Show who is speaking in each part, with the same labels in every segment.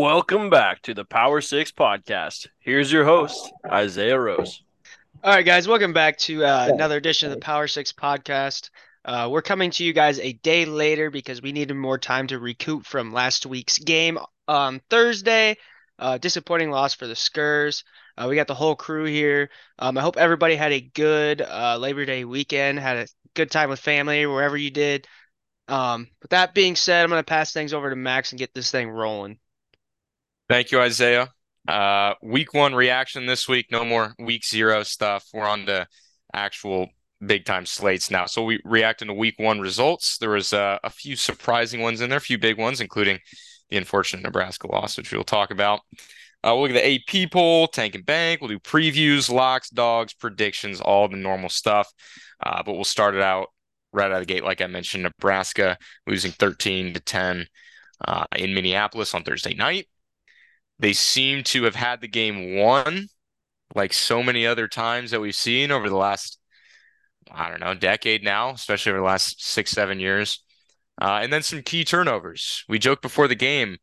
Speaker 1: Welcome back to the Power Six Podcast. Here's your host, Isaiah Rose.
Speaker 2: All right, guys, welcome back to uh, another edition of the Power Six Podcast. Uh, we're coming to you guys a day later because we needed more time to recoup from last week's game on Thursday. Uh, disappointing loss for the Skurs. Uh, we got the whole crew here. Um, I hope everybody had a good uh, Labor Day weekend, had a good time with family, wherever you did. Um, with that being said, I'm going to pass things over to Max and get this thing rolling.
Speaker 3: Thank you, Isaiah. Uh, week one reaction this week. No more week zero stuff. We're on to actual big time slates now. So we reacting to week one results. There was uh, a few surprising ones in there, a few big ones, including the unfortunate Nebraska loss, which we'll talk about. Uh, we'll look at the AP poll, tank and bank. We'll do previews, locks, dogs, predictions, all the normal stuff. Uh, but we'll start it out right out of the gate, like I mentioned, Nebraska losing 13 to 10 uh, in Minneapolis on Thursday night. They seem to have had the game won, like so many other times that we've seen over the last, I don't know, decade now, especially over the last six, seven years. Uh, and then some key turnovers. We joked before the game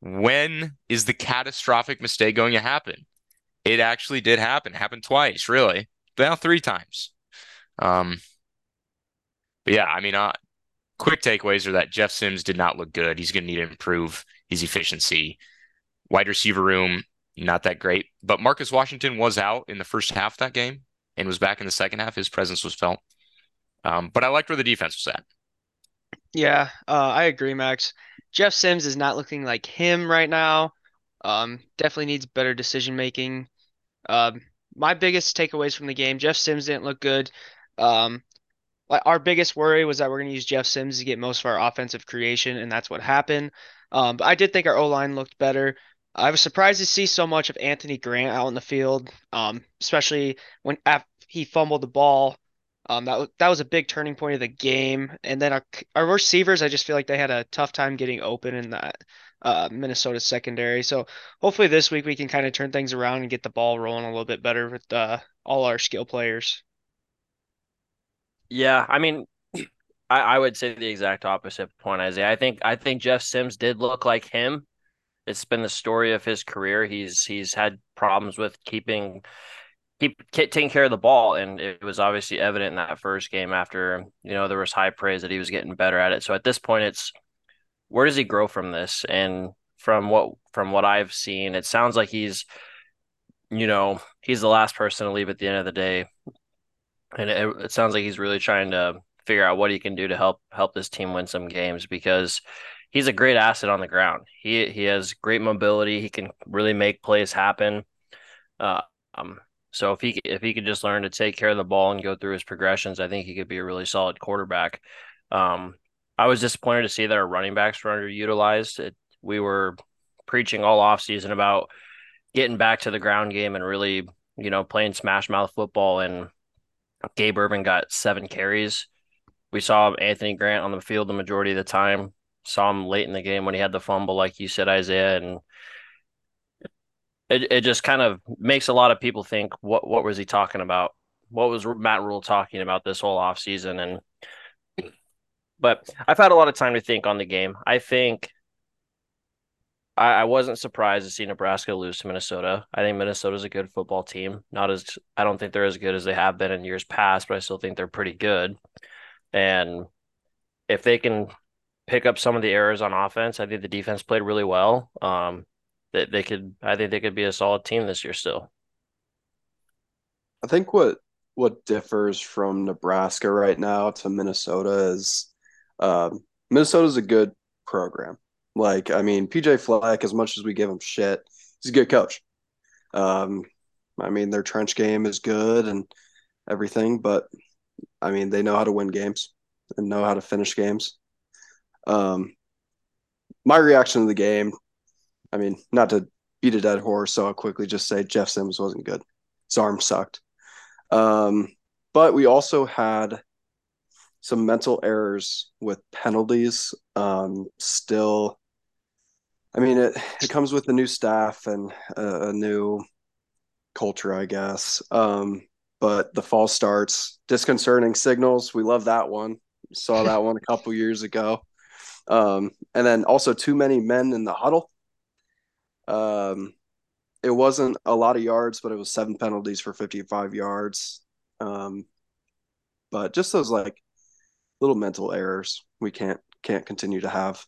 Speaker 3: when is the catastrophic mistake going to happen? It actually did happen. It happened twice, really. Now three times. Um, but yeah, I mean, uh, quick takeaways are that Jeff Sims did not look good. He's going to need to improve his efficiency. Wide receiver room, not that great. But Marcus Washington was out in the first half of that game and was back in the second half. His presence was felt. Um, but I liked where the defense was at.
Speaker 2: Yeah, uh, I agree, Max. Jeff Sims is not looking like him right now. Um, definitely needs better decision making. Um, my biggest takeaways from the game: Jeff Sims didn't look good. Um, our biggest worry was that we're going to use Jeff Sims to get most of our offensive creation, and that's what happened. Um, but I did think our O line looked better. I was surprised to see so much of Anthony Grant out in the field, um, especially when he fumbled the ball. Um, that that was a big turning point of the game. And then our our receivers, I just feel like they had a tough time getting open in that uh, Minnesota secondary. So hopefully this week we can kind of turn things around and get the ball rolling a little bit better with uh, all our skill players.
Speaker 1: Yeah, I mean, I, I would say the exact opposite point, Isaiah. I think I think Jeff Sims did look like him it's been the story of his career. He's he's had problems with keeping keep taking care of the ball, and it was obviously evident in that first game. After you know there was high praise that he was getting better at it. So at this point, it's where does he grow from this? And from what from what I've seen, it sounds like he's you know he's the last person to leave at the end of the day, and it, it sounds like he's really trying to figure out what he can do to help help this team win some games because he's a great asset on the ground. He he has great mobility. He can really make plays happen. Uh, um, so if he if he could just learn to take care of the ball and go through his progressions, I think he could be a really solid quarterback. Um, I was disappointed to see that our running backs were underutilized. It, we were preaching all offseason about getting back to the ground game and really, you know, playing smash mouth football. And Gabe Ervin got seven carries. We saw Anthony Grant on the field the majority of the time saw him late in the game when he had the fumble, like you said, Isaiah, and it, it just kind of makes a lot of people think what what was he talking about? What was Matt Rhule talking about this whole offseason? And but I've had a lot of time to think on the game. I think I, I wasn't surprised to see Nebraska lose to Minnesota. I think Minnesota's a good football team. Not as I don't think they're as good as they have been in years past, but I still think they're pretty good. And if they can pick up some of the errors on offense. I think the defense played really well. Um, they, they could, I think they could be a solid team this year still.
Speaker 4: I think what what differs from Nebraska right now to Minnesota is um, Minnesota's a good program. Like, I mean, PJ Fleck, as much as we give him shit, he's a good coach. Um, I mean, their trench game is good and everything, but I mean, they know how to win games and know how to finish games. Um, my reaction to the game, I mean, not to beat a dead horse, so I'll quickly just say Jeff Sims wasn't good. His arm sucked. Um, but we also had some mental errors with penalties. Um, still, I mean, it, it comes with a new staff and a, a new culture, I guess. Um, but the fall starts disconcerting signals. We love that one. Saw that one a couple years ago. Um, and then also too many men in the huddle. Um, it wasn't a lot of yards, but it was seven penalties for 55 yards. Um, but just those like little mental errors we can't can't continue to have.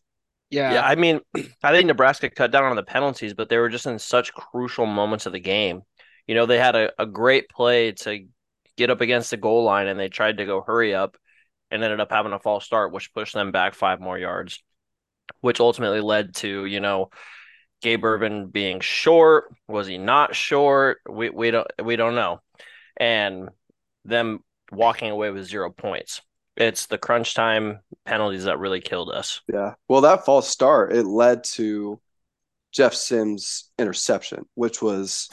Speaker 2: Yeah.
Speaker 1: Yeah, I mean, I think Nebraska cut down on the penalties, but they were just in such crucial moments of the game. You know, they had a, a great play to get up against the goal line and they tried to go hurry up and ended up having a false start, which pushed them back five more yards, which ultimately led to, you know, Gabe Ervin being short. Was he not short? We we don't we don't know. And them walking away with zero points. It's the crunch time penalties that really killed us.
Speaker 4: Yeah. Well, that false start it led to Jeff Sims interception, which was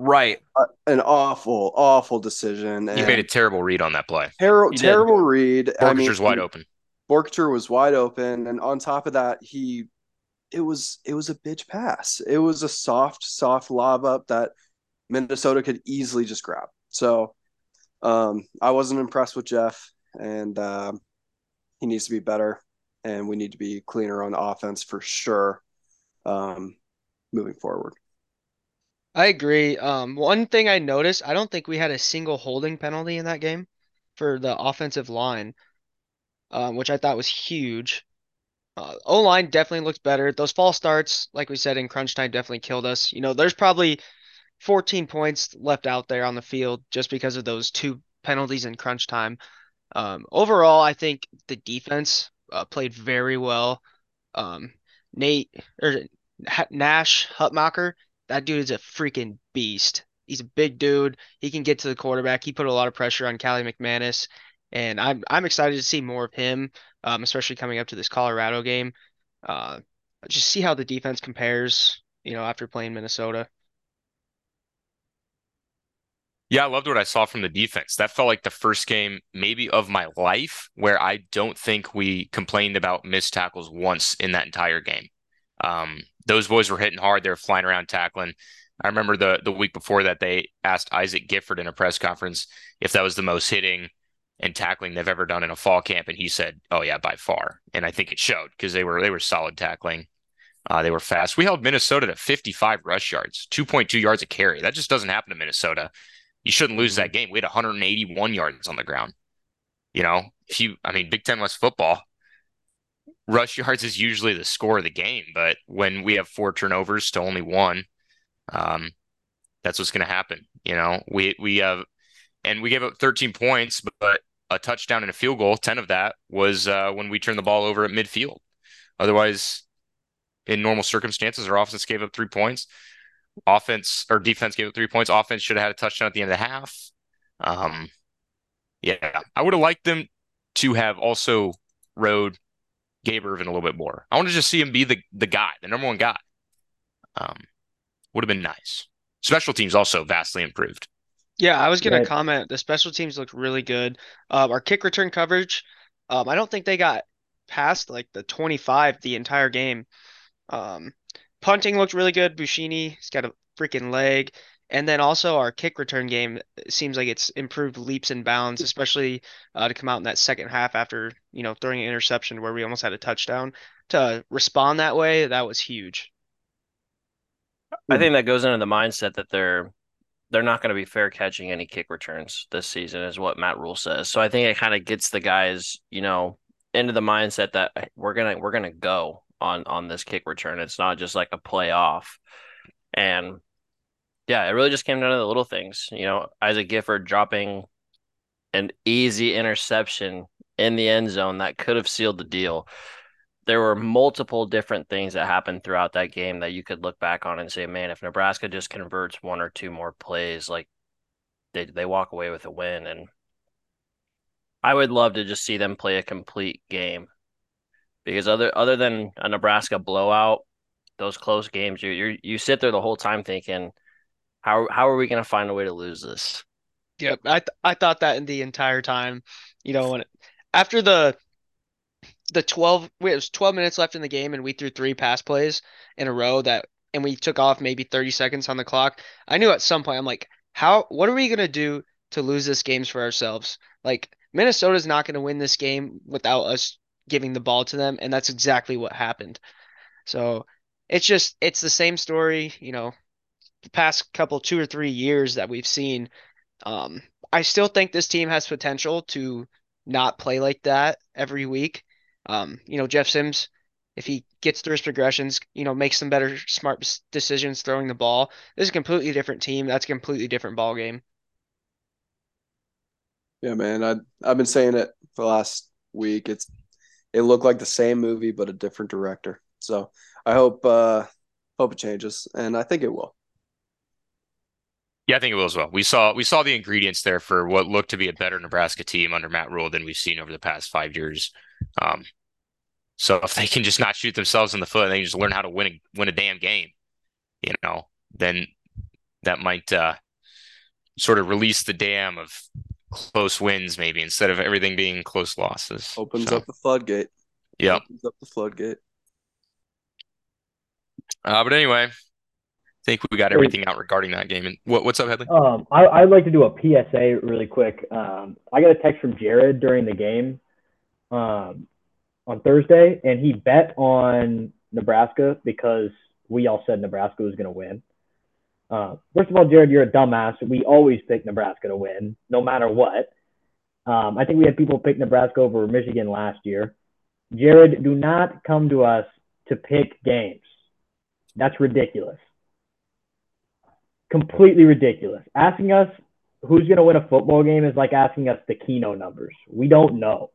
Speaker 1: Right.
Speaker 4: an awful, awful decision.
Speaker 3: He made a terrible read on that play.
Speaker 4: terrible,
Speaker 1: did.
Speaker 4: terrible read. I mean,
Speaker 3: Borger's wide open.
Speaker 4: Borcher was wide open, and on top of that, he it was it was a bitch pass. It was a soft, soft lob up that Minnesota could easily just grab. So um, I wasn't impressed with Jeff, and um, he needs to be better, and we need to be cleaner on offense for sure. Um, moving forward.
Speaker 2: I agree. Um, one thing I noticed, I don't think we had a single holding penalty in that game for the offensive line, um, which I thought was huge. Uh, O line definitely looked better. Those false starts, like we said in crunch time, definitely killed us. You know, there's probably 14 points left out there on the field just because of those two penalties in crunch time. Um, overall, I think the defense uh, played very well. Um, Nate or Nash Hutmacher, that dude is a freaking beast. He's a big dude. He can get to the quarterback. He put a lot of pressure on Kaliakmanis, and I'm I'm excited to see more of him, um, especially coming up to this Colorado game. Uh, just see how the defense compares, you know, after playing Minnesota.
Speaker 3: Yeah, I loved what I saw from the defense. That felt like the first game, maybe of my life, where I don't think we complained about missed tackles once in that entire game. Um, those boys were hitting hard. They were flying around tackling. I remember the the week before that they asked Isaac Gifford in a press conference if that was the most hitting and tackling they've ever done in a fall camp, and he said, "Oh yeah, by far." And I think it showed because they were they were solid tackling. Uh, they were fast. We held Minnesota to 55 rush yards, 2.2 yards a carry. That just doesn't happen to Minnesota. You shouldn't lose that game. We had 181 yards on the ground. You know, if you, I mean, Big Ten West football, rush yards is usually the score of the game. But when we have four turnovers to only one, um, that's what's going to happen. You know, we we have, and we gave up 13 points, but a touchdown and a field goal. 10 of that was uh, when we turned the ball over at midfield. Otherwise, in normal circumstances, our offense gave up three points. Offense or defense gave up three points. Offense should have had a touchdown at the end of the half. Um, yeah, I would have liked them to have also rode Gabe Ervin a little bit more. I want to just see him be the the guy, the number one guy. Um, would have been nice. Special teams also vastly improved.
Speaker 2: Yeah, I was gonna
Speaker 1: Right.
Speaker 2: comment. The special teams looked really good. Um, our kick return coverage, um, I don't think they got past like the 25 the entire game. Um, punting looked really good. Buschini, he's got a freaking leg. And then also our kick return game seems like it's improved leaps and bounds, especially uh, to come out in that second half after, you know, throwing an interception where we almost had a touchdown. To respond that way, that was huge.
Speaker 1: I think that goes into the mindset that they're they're not going to be fair catching any kick returns this season, is what Matt Rhule says. So I think it kind of gets the guys, you know, into the mindset that we're gonna we're gonna go on on this kick return. It's not just like a play off, and yeah, it really just came down to the little things. You know, Isaac Gifford dropping an easy interception in the end zone that could have sealed the deal. There were multiple different things that happened throughout that game that you could look back on and say, man, if Nebraska just converts one or two more plays, like they they walk away with a win. And I would love to just see them play a complete game. Because other other than a Nebraska blowout, those close games, you you you sit there the whole time thinking, how how are we going to find a way to lose this?
Speaker 2: Yep, I th I thought that in the entire time. You know, when after the the 12 wait, it was 12 minutes left in the game and we threw three pass plays in a row that and we took off maybe 30 seconds on the clock. I knew at some point I'm like, how what are we going to do to lose this games for ourselves? Like Minnesota's not going to win this game without us giving the ball to them and that's exactly what happened. So, it's just it's the same story, you know, the past couple two or three years that we've seen. Um, I still think this team has potential to not play like that every week. Um, you know, Jeff Sims, if he gets through his progressions, you know, makes some better smart decisions throwing the ball. This is a completely different team. That's a completely different ball game.
Speaker 4: Yeah, man. I I've been saying it for the last week. It's it looked like the same movie but a different director. So I hope uh hope it changes, and I think it will.
Speaker 3: Yeah, I think it will as well. We saw we saw the ingredients there for what looked to be a better Nebraska team under Matt Rhule than we've seen over the past five years. Um, so if they can just not shoot themselves in the foot and they just learn how to win a, win a damn game, you know, then that might uh, sort of release the dam of close wins, maybe instead of everything being close losses.
Speaker 4: Opens so, up the floodgate.
Speaker 3: Yeah,
Speaker 4: opens up the floodgate.
Speaker 3: Uh, but anyway, think we got everything out regarding that game. And what, what's up, Headley?
Speaker 5: Um, I, would like to do a PSA really quick. Um, I got a text from Jared during the game um, on Thursday, and he bet on Nebraska because we all said Nebraska was going to win. Uh, first of all, Jared, you're a dumbass. We always pick Nebraska to win, no matter what. Um, I think we had people pick Nebraska over Michigan last year. Jared, do not come to us to pick games. That's ridiculous completely ridiculous. Asking us who's going to win a football game is like asking us the Keno numbers. We don't know.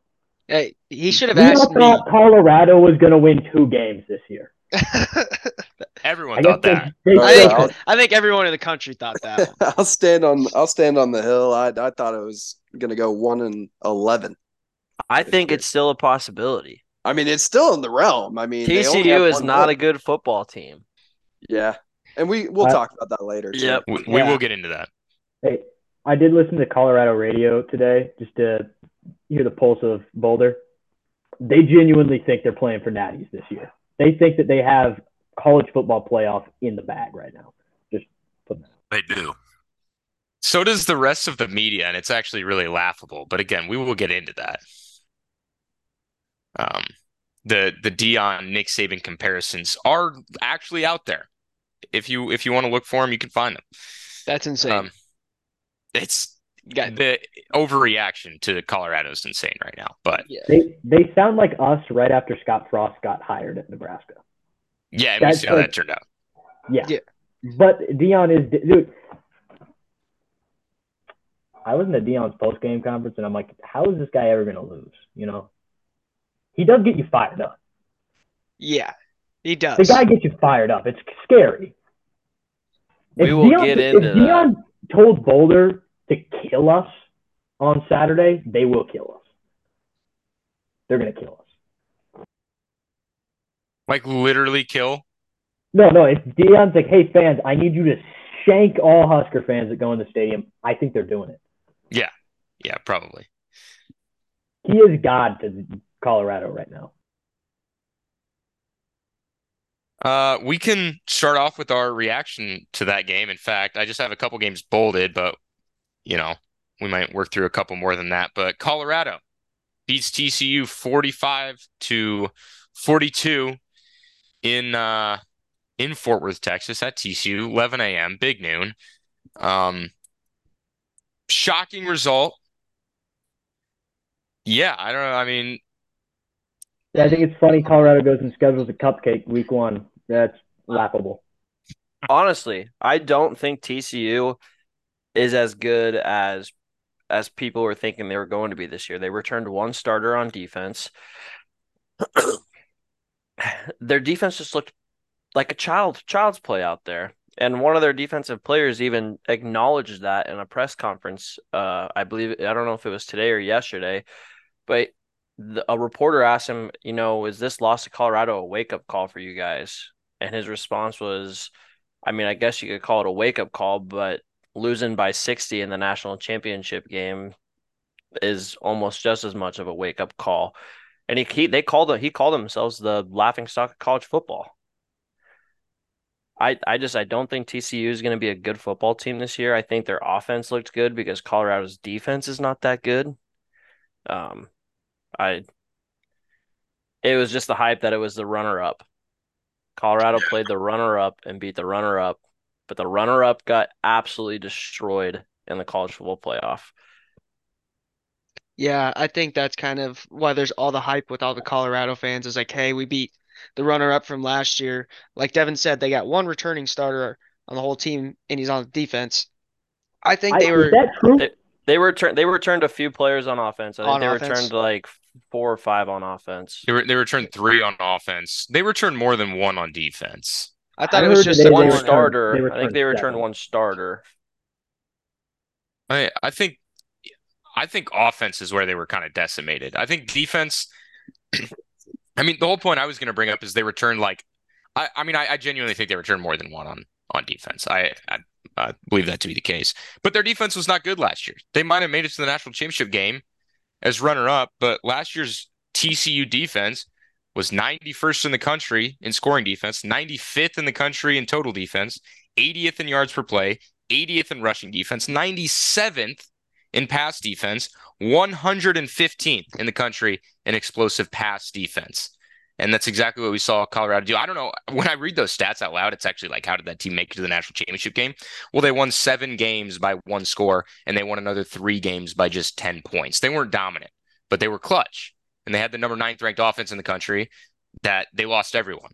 Speaker 2: Hey, he should have we asked me. thought
Speaker 5: Colorado was going to win two games this year.
Speaker 3: everyone I thought that.
Speaker 2: They, I, think, I think everyone in the country thought that.
Speaker 4: I'll stand on. I'll stand on the hill. I I thought it was going to go one and eleven.
Speaker 1: I think it's still a possibility.
Speaker 4: I mean, it's still in the realm. I mean,
Speaker 1: TCU is not a good football team.
Speaker 4: Yeah, and we we'll talk about that later.
Speaker 1: Too. Yep,
Speaker 3: we, we yeah. will get into that.
Speaker 5: Hey, I did listen to Colorado radio today just to hear the pulse of Boulder. They genuinely think they're playing for Natties this year. They think that they have college football playoff in the bag right now. Just put that.
Speaker 3: They do. So does the rest of the media, and it's actually really laughable. But again, we will get into that. Um, the the Deion Nick Saban comparisons are actually out there if you if you want to look for them, you can find them.
Speaker 2: That's insane. Um,
Speaker 3: it's the overreaction to Colorado is insane right now. But
Speaker 5: yeah. they they sound like us right after Scott Frost got hired at Nebraska.
Speaker 3: Yeah, we see how like, that turned out.
Speaker 5: Yeah. yeah. But Deion is dude. I was in the Deion's post game conference and I'm like, how is this guy ever gonna lose? You know, he does get you fired up.
Speaker 2: Yeah, he does.
Speaker 5: The guy gets you fired up. It's scary.
Speaker 1: If we will Deion, get into
Speaker 5: if Deion that. told Boulder to kill us on Saturday, they will kill us. They're gonna kill us.
Speaker 3: Like literally kill?
Speaker 5: No, no. If Deion's like, "Hey fans, I need you to shank all Husker fans that go in the stadium," I think they're doing it.
Speaker 3: Yeah, yeah, probably.
Speaker 5: He is God to Colorado right now.
Speaker 3: Uh, we can start off with our reaction to that game. In fact, I just have a couple games bolded, but you know, we might work through a couple more than that. But Colorado beats TCU 45 to 42 in uh in Fort Worth, Texas at TCU, 11 a.m., big noon. Um shocking result. Yeah, I don't know. I mean,
Speaker 5: yeah, I think it's funny Colorado goes and schedules a cupcake week one. That's laughable.
Speaker 1: Honestly, I don't think TCU is as good as as people were thinking they were going to be this year. They returned one starter on defense. their defense just looked like a child child's play out there. And one of their defensive players even acknowledged that in a press conference. Uh, I believe I don't know if it was today or yesterday, but the, a reporter asked him, you know, is this loss to Colorado a wake up call for you guys? And his response was, I mean, I guess you could call it a wake up call, but losing by 60 in the national championship game is almost just as much of a wake up call. And he, he they called it, he called themselves the laughing stock of college football. I, I just I don't think TCU is going to be a good football team this year. I think their offense looked good because Colorado's defense is not that good. Um, I it was just the hype that it was the runner up Colorado played the runner up and beat the runner up, but the runner up got absolutely destroyed in the college football playoff.
Speaker 2: Yeah, I think that's kind of why there's all the hype with all the Colorado fans is like, hey, we beat the runner up from last year. Like Devin said, they got one returning starter on the whole team, and he's on defense. I think they
Speaker 5: I,
Speaker 2: were.
Speaker 5: Is that true?
Speaker 1: They, they returned. They returned a few players on offense. I think
Speaker 2: On
Speaker 1: they
Speaker 2: offense?
Speaker 1: returned like four or five on offense.
Speaker 3: They, were, they returned three on offense. They returned more than one on defense.
Speaker 2: I thought
Speaker 5: I
Speaker 2: it was just
Speaker 1: one
Speaker 5: returned-
Speaker 1: starter. I think they returned
Speaker 5: seven.
Speaker 1: one starter.
Speaker 3: I I think I think offense is where they were kind of decimated. I think defense. I mean, the whole point I was going to bring up is they returned like, I, I mean, I, I genuinely think they returned more than one on on defense. I, I I believe that to be the case. But their defense was not good last year. They might have made it to the national championship game as runner up, but last year's TCU defense was 91st in the country in scoring defense, 95th in the country in total defense, 80th in yards per play, 80th in rushing defense, 97th in pass defense, 115th in the country in explosive pass defense. And that's exactly what we saw Colorado do. I don't know. When I read those stats out loud, it's actually like, how did that team make it to the national championship game? Well, they won seven games by one score, and they won another three games by just 10 points. They weren't dominant, but they were clutch. And they had the number ninth ranked offense in the country that they lost everyone.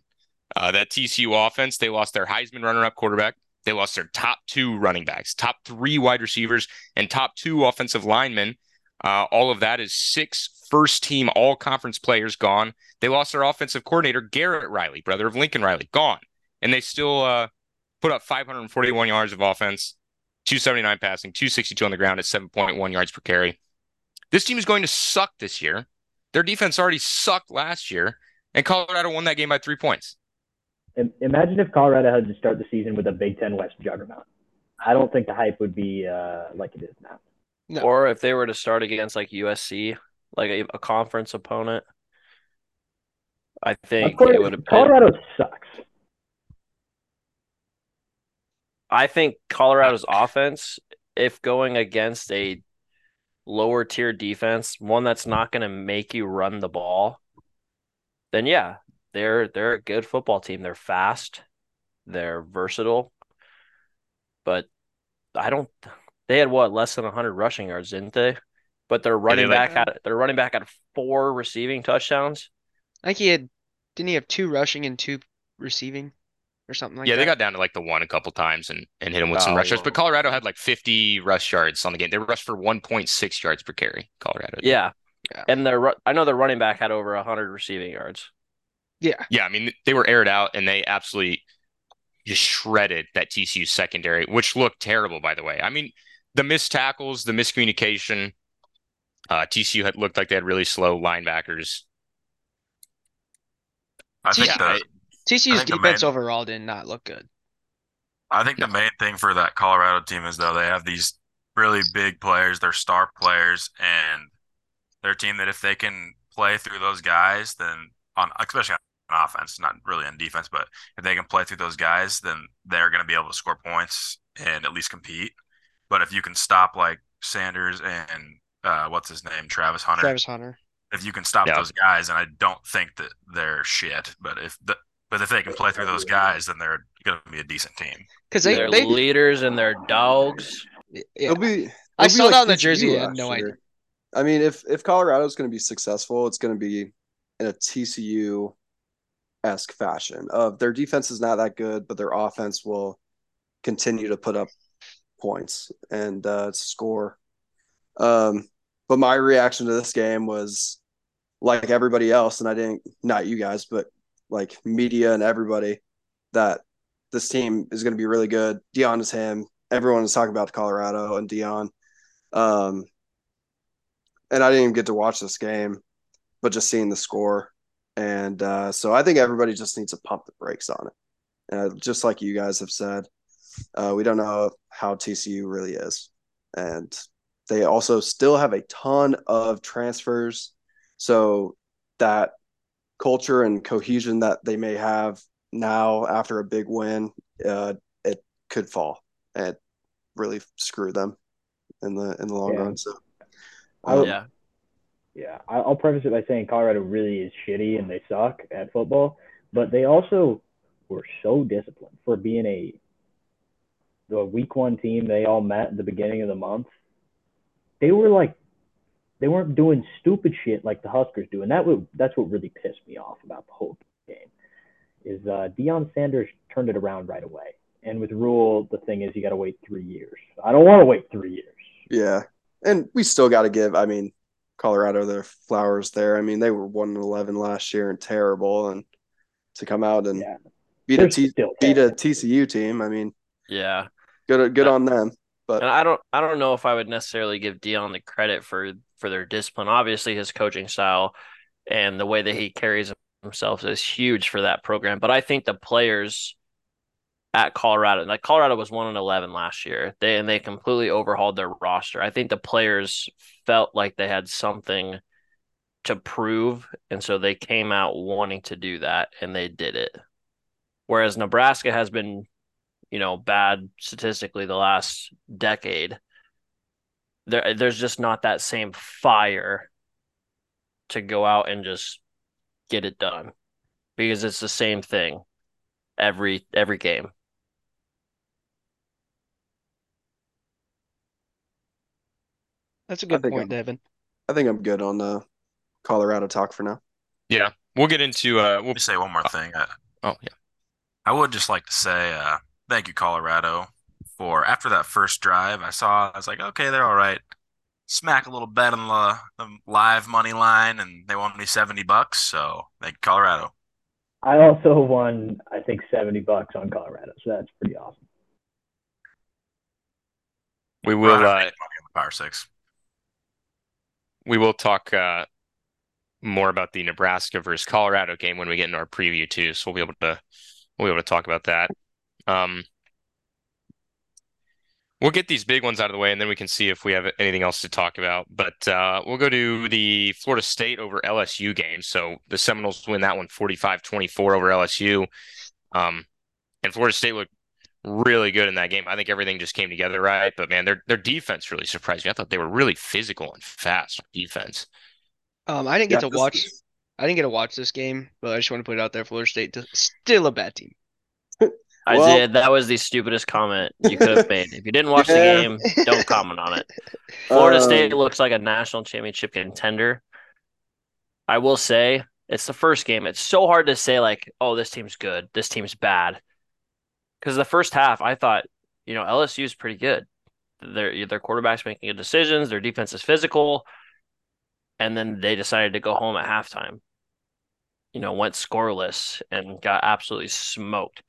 Speaker 3: Uh, that TCU offense, they lost their Heisman runner up quarterback. They lost their top two running backs, top three wide receivers, and top two offensive linemen. Uh, all of that is six first team all conference players gone. They lost their offensive coordinator, Garrett Riley, brother of Lincoln Riley, gone. And they still uh, put up 541 yards of offense, 279 passing, 262 on the ground at 7.1 yards per carry. This team is going to suck this year. Their defense already sucked last year, and Colorado won that game by three points.
Speaker 5: Imagine if Colorado had to start the season with a Big Ten West juggernaut. I don't think the hype would be uh, like it is now.
Speaker 2: No.
Speaker 1: Or if they were to start against like USC, like a, a conference opponent, I think
Speaker 5: course,
Speaker 1: it would have been.
Speaker 5: Colorado sucks.
Speaker 1: I think Colorado's offense, if going against a lower tier defense, one that's not going to make you run the ball, then yeah, they're they're a good football team. They're fast, they're versatile, but I don't. They had what less than 100 rushing yards, didn't they? But their running
Speaker 3: like-
Speaker 1: back had their running back had four receiving touchdowns.
Speaker 2: I think he had. Didn't he have two rushing and two receiving, or something like
Speaker 3: yeah,
Speaker 2: that?
Speaker 3: Yeah, they got down to like the one a couple times and, and hit him with some
Speaker 1: Oh,
Speaker 3: rush yards. But. Colorado had like 50 rush yards on the game. They rushed for 1.6 yards per carry. Colorado. did.
Speaker 1: Yeah,
Speaker 2: Yeah.
Speaker 1: and their ru- I know their running back had over 100 receiving yards.
Speaker 2: Yeah,
Speaker 3: Yeah, I mean, they were aired out and they absolutely just shredded that TCU secondary, which looked terrible, by the way. I mean, the missed tackles, the miscommunication. Uh, TCU had looked like they had really slow linebackers.
Speaker 6: I think
Speaker 2: Yeah,
Speaker 6: the
Speaker 3: I-
Speaker 2: TCU's
Speaker 6: think the
Speaker 2: defense
Speaker 6: main-
Speaker 2: overall did not look good.
Speaker 6: I think the main thing for that Colorado team is though they have these really big players, they're star players, and they're team that if they can play through those guys, then on especially on offense, not really on defense, but if they can play through those guys, then they're going to be able to score points and at least compete. But if you can stop like Sanders and uh, what's his name, Travis Hunter,
Speaker 2: Travis Hunter.
Speaker 6: if you can stop
Speaker 3: Yeah.
Speaker 6: those guys, and I don't think that they're shit, but if the but if they can play through those guys, then they're going to be a decent team.
Speaker 2: Because they,
Speaker 1: They're
Speaker 2: they
Speaker 1: leaders and they're dogs.
Speaker 2: yeah.
Speaker 4: It'll be.
Speaker 2: I
Speaker 4: it'll be
Speaker 2: saw
Speaker 4: like
Speaker 2: that on the jersey. I had
Speaker 4: last
Speaker 2: no idea.
Speaker 4: I mean, if if Colorado's going to be successful, it's going to be in a TCU esque fashion. Of their defense is not that good, but their offense will continue to put up points and uh, score. Um, but my reaction to this game was like everybody else, and I didn't not you guys, but like media and everybody that this team is going to be really good. Deion is him. Everyone is talking about Colorado and Deion. Um, and I didn't even get to watch this game, but just seeing the score. And uh, so I think everybody just needs to pump the brakes on it. And just like you guys have said, uh, we don't know how TCU really is. And they also still have a ton of transfers. So that culture and cohesion that they may have now after a big win, uh, it could fall and really screw them in the in the long
Speaker 5: Yeah.
Speaker 4: run. So
Speaker 5: I would-
Speaker 1: Yeah.
Speaker 5: Yeah, I'll preface it by saying Colorado really is shitty and they suck at football, but they also were so disciplined for being a the week one team. They all met at the beginning of the month. They were like, they weren't doing stupid shit like the Huskers do, and that would that's what really pissed me off about the whole game. Is uh, Deion Sanders turned it around right away, and with Rhule, the thing is you got to wait three years. I don't want to wait three years.
Speaker 4: Yeah, and we still got to give. I mean, Colorado their flowers there. I mean, they were one and eleven last year and terrible, and to come out and
Speaker 5: Yeah,
Speaker 4: beat
Speaker 5: They're
Speaker 4: a T- beat a. TCU team. I mean,
Speaker 1: Yeah.
Speaker 4: Good good
Speaker 1: Yeah.
Speaker 4: on them. But
Speaker 1: And I don't I don't know if I would necessarily give Deion the credit for for their discipline. Obviously his coaching style and the way that he carries himself is huge for that program. But I think the players at Colorado, like Colorado was one and eleven last year. They and they completely overhauled their roster. I think the players felt like they had something to prove, and so they came out wanting to do that, and they did it. Whereas Nebraska has been you know, bad statistically the last decade. There there's just not that same fire to go out and just get it done because it's the same thing every every game.
Speaker 2: That's a good point,
Speaker 4: I'm-
Speaker 2: Devin.
Speaker 4: I think I'm good on the Colorado talk for now.
Speaker 3: Yeah, we'll get into uh we'll
Speaker 6: Let me say one more thing. I,
Speaker 3: oh yeah.
Speaker 6: I would just like to say uh, thank you, Colorado, for after that first drive. I saw, I was like, okay, they're all right. Smack a little bet on the, the live money line, and they won me 70 bucks. So thank you, Colorado.
Speaker 5: I also won, I think, seventy bucks on Colorado, so that's pretty awesome.
Speaker 3: We will uh
Speaker 6: money on the Power Six.
Speaker 3: we will talk uh more about the Nebraska versus Colorado game when we get into our preview too. So we'll be able to we'll be able to talk about that. Um We'll get these big ones out of the way and then we can see if we have anything else to talk about. But uh, we'll go to the Florida State over LSU game. So the Seminoles win that one 45-24 over LSU. Um, and Florida State looked really good in that game. I think everything just came together right. But man, their their defense really surprised me. I thought they were really physical and fast defense.
Speaker 2: Um, I didn't get
Speaker 4: Yeah,
Speaker 2: to watch.
Speaker 4: is-
Speaker 2: I didn't get to watch this game, but I just want to put it out there. Florida State still a bad team.
Speaker 4: Well-
Speaker 1: Isaiah, that was the stupidest comment you could have made. If you didn't watch
Speaker 4: Yeah.
Speaker 1: the game, don't comment on it. Florida
Speaker 4: Um,
Speaker 1: State looks like a national championship contender. I will say it's the first game. It's so hard to say like, oh, this team's good, this team's bad. Because the first half, I thought, you know, LSU is pretty good. Their their quarterback's making good decisions. Their defense is physical, and then they decided to go home at halftime. You know, went scoreless and got absolutely smoked.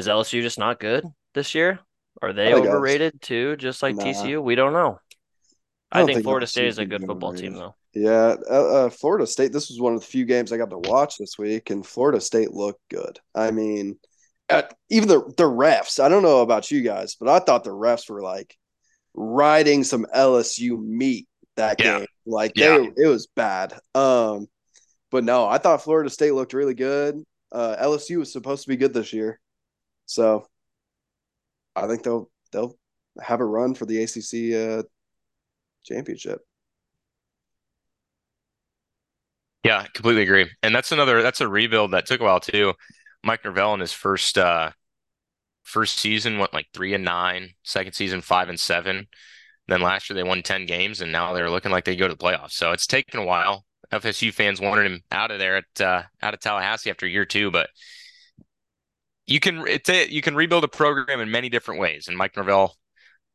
Speaker 1: Is LSU just not good this year? Are they overrated too, just like
Speaker 4: Nah.
Speaker 1: TCU? We don't know.
Speaker 4: I
Speaker 1: I, think,
Speaker 4: think
Speaker 1: Florida State is a good football team, though.
Speaker 4: Yeah, uh, uh, Florida State. This was one of the few games I got to watch this week, and Florida State looked good. I mean, uh, even the the refs. I don't know about you guys, but I thought the refs were like riding some LSU meat that
Speaker 3: Yeah.
Speaker 4: game. Like
Speaker 3: Yeah.
Speaker 4: they, it was bad. Um, but no, I thought Florida State looked really good. Uh, LSU was supposed to be good this year, so I think they'll they'll have a run for the ACC uh, championship.
Speaker 3: Yeah, completely agree. And that's another that's a rebuild that took a while too. Mike Norvell in his first uh first season went like three and nine, second season five and seven. Then last year they won ten games and now they're looking like they go to the playoffs. So it's taken a while. FSU fans wanted him out of there at uh out of Tallahassee after year two, but you can it's a, you can rebuild a program in many different ways. And Mike Norvell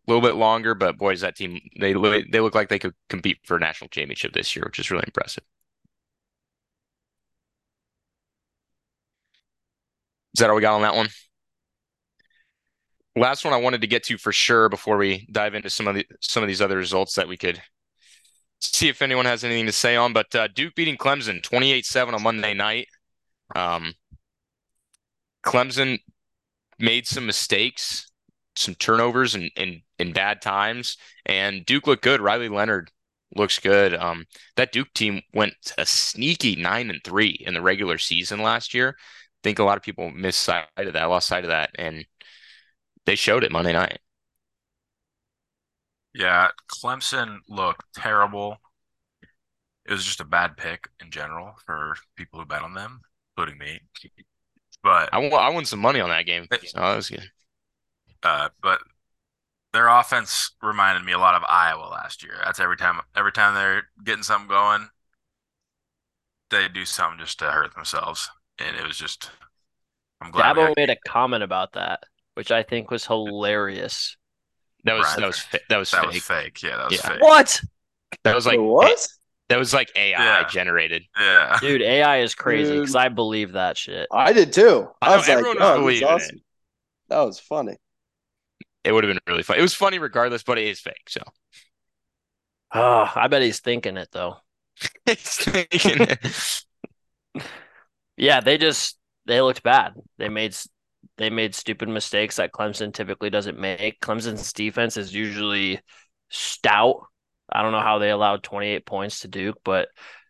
Speaker 3: a little bit longer, but boys, that team they look they look like they could compete for a national championship this year, which is really impressive. Is that all we got on that one? Last one I wanted to get to for sure before we dive into some of the some of these other results that we could see if anyone has anything to say on. But uh, Duke beating Clemson 28-7 on Monday night. Um, Clemson made some mistakes, some turnovers and in, in, in bad times, and Duke looked good. Riley Leonard looks good. Um, that Duke team went a sneaky nine and three in the regular season last year I think a lot of people missed sight of that, lost sight of that, and they showed it Monday night.
Speaker 6: Yeah, Clemson looked terrible. It was just a bad pick in general for people who bet on them, including me. But
Speaker 3: I won, I won some money on that game. So that was good.
Speaker 6: uh, but their offense reminded me a lot of Iowa last year. That's every time every time they're getting something going, they do something just to hurt themselves, and it was just. I'm glad. we
Speaker 1: Dabo made a comment about that, which I think was hilarious.
Speaker 3: That was
Speaker 6: Right.
Speaker 3: that was fa- that was
Speaker 6: that
Speaker 3: fake.
Speaker 6: was fake. Yeah, that was
Speaker 3: Yeah.
Speaker 6: fake.
Speaker 1: What?
Speaker 3: That was like
Speaker 4: what?
Speaker 3: That was like AI
Speaker 6: Yeah.
Speaker 3: generated.
Speaker 6: Yeah.
Speaker 1: Dude, AI is crazy because I believe that shit.
Speaker 4: I did too.
Speaker 3: I
Speaker 4: I,
Speaker 3: know,
Speaker 4: was like,
Speaker 3: everyone oh, was
Speaker 4: oh, that's
Speaker 3: believing it.
Speaker 4: awesome. That was funny.
Speaker 3: It would have been really fun. It was funny regardless, but it is fake. So
Speaker 1: Oh, I bet he's thinking it though.
Speaker 3: it's thinking
Speaker 1: Yeah, they just they looked bad. They made they made stupid mistakes that Clemson typically doesn't make. Clemson's defense is usually stout. I don't know how they allowed 28 points to Duke, but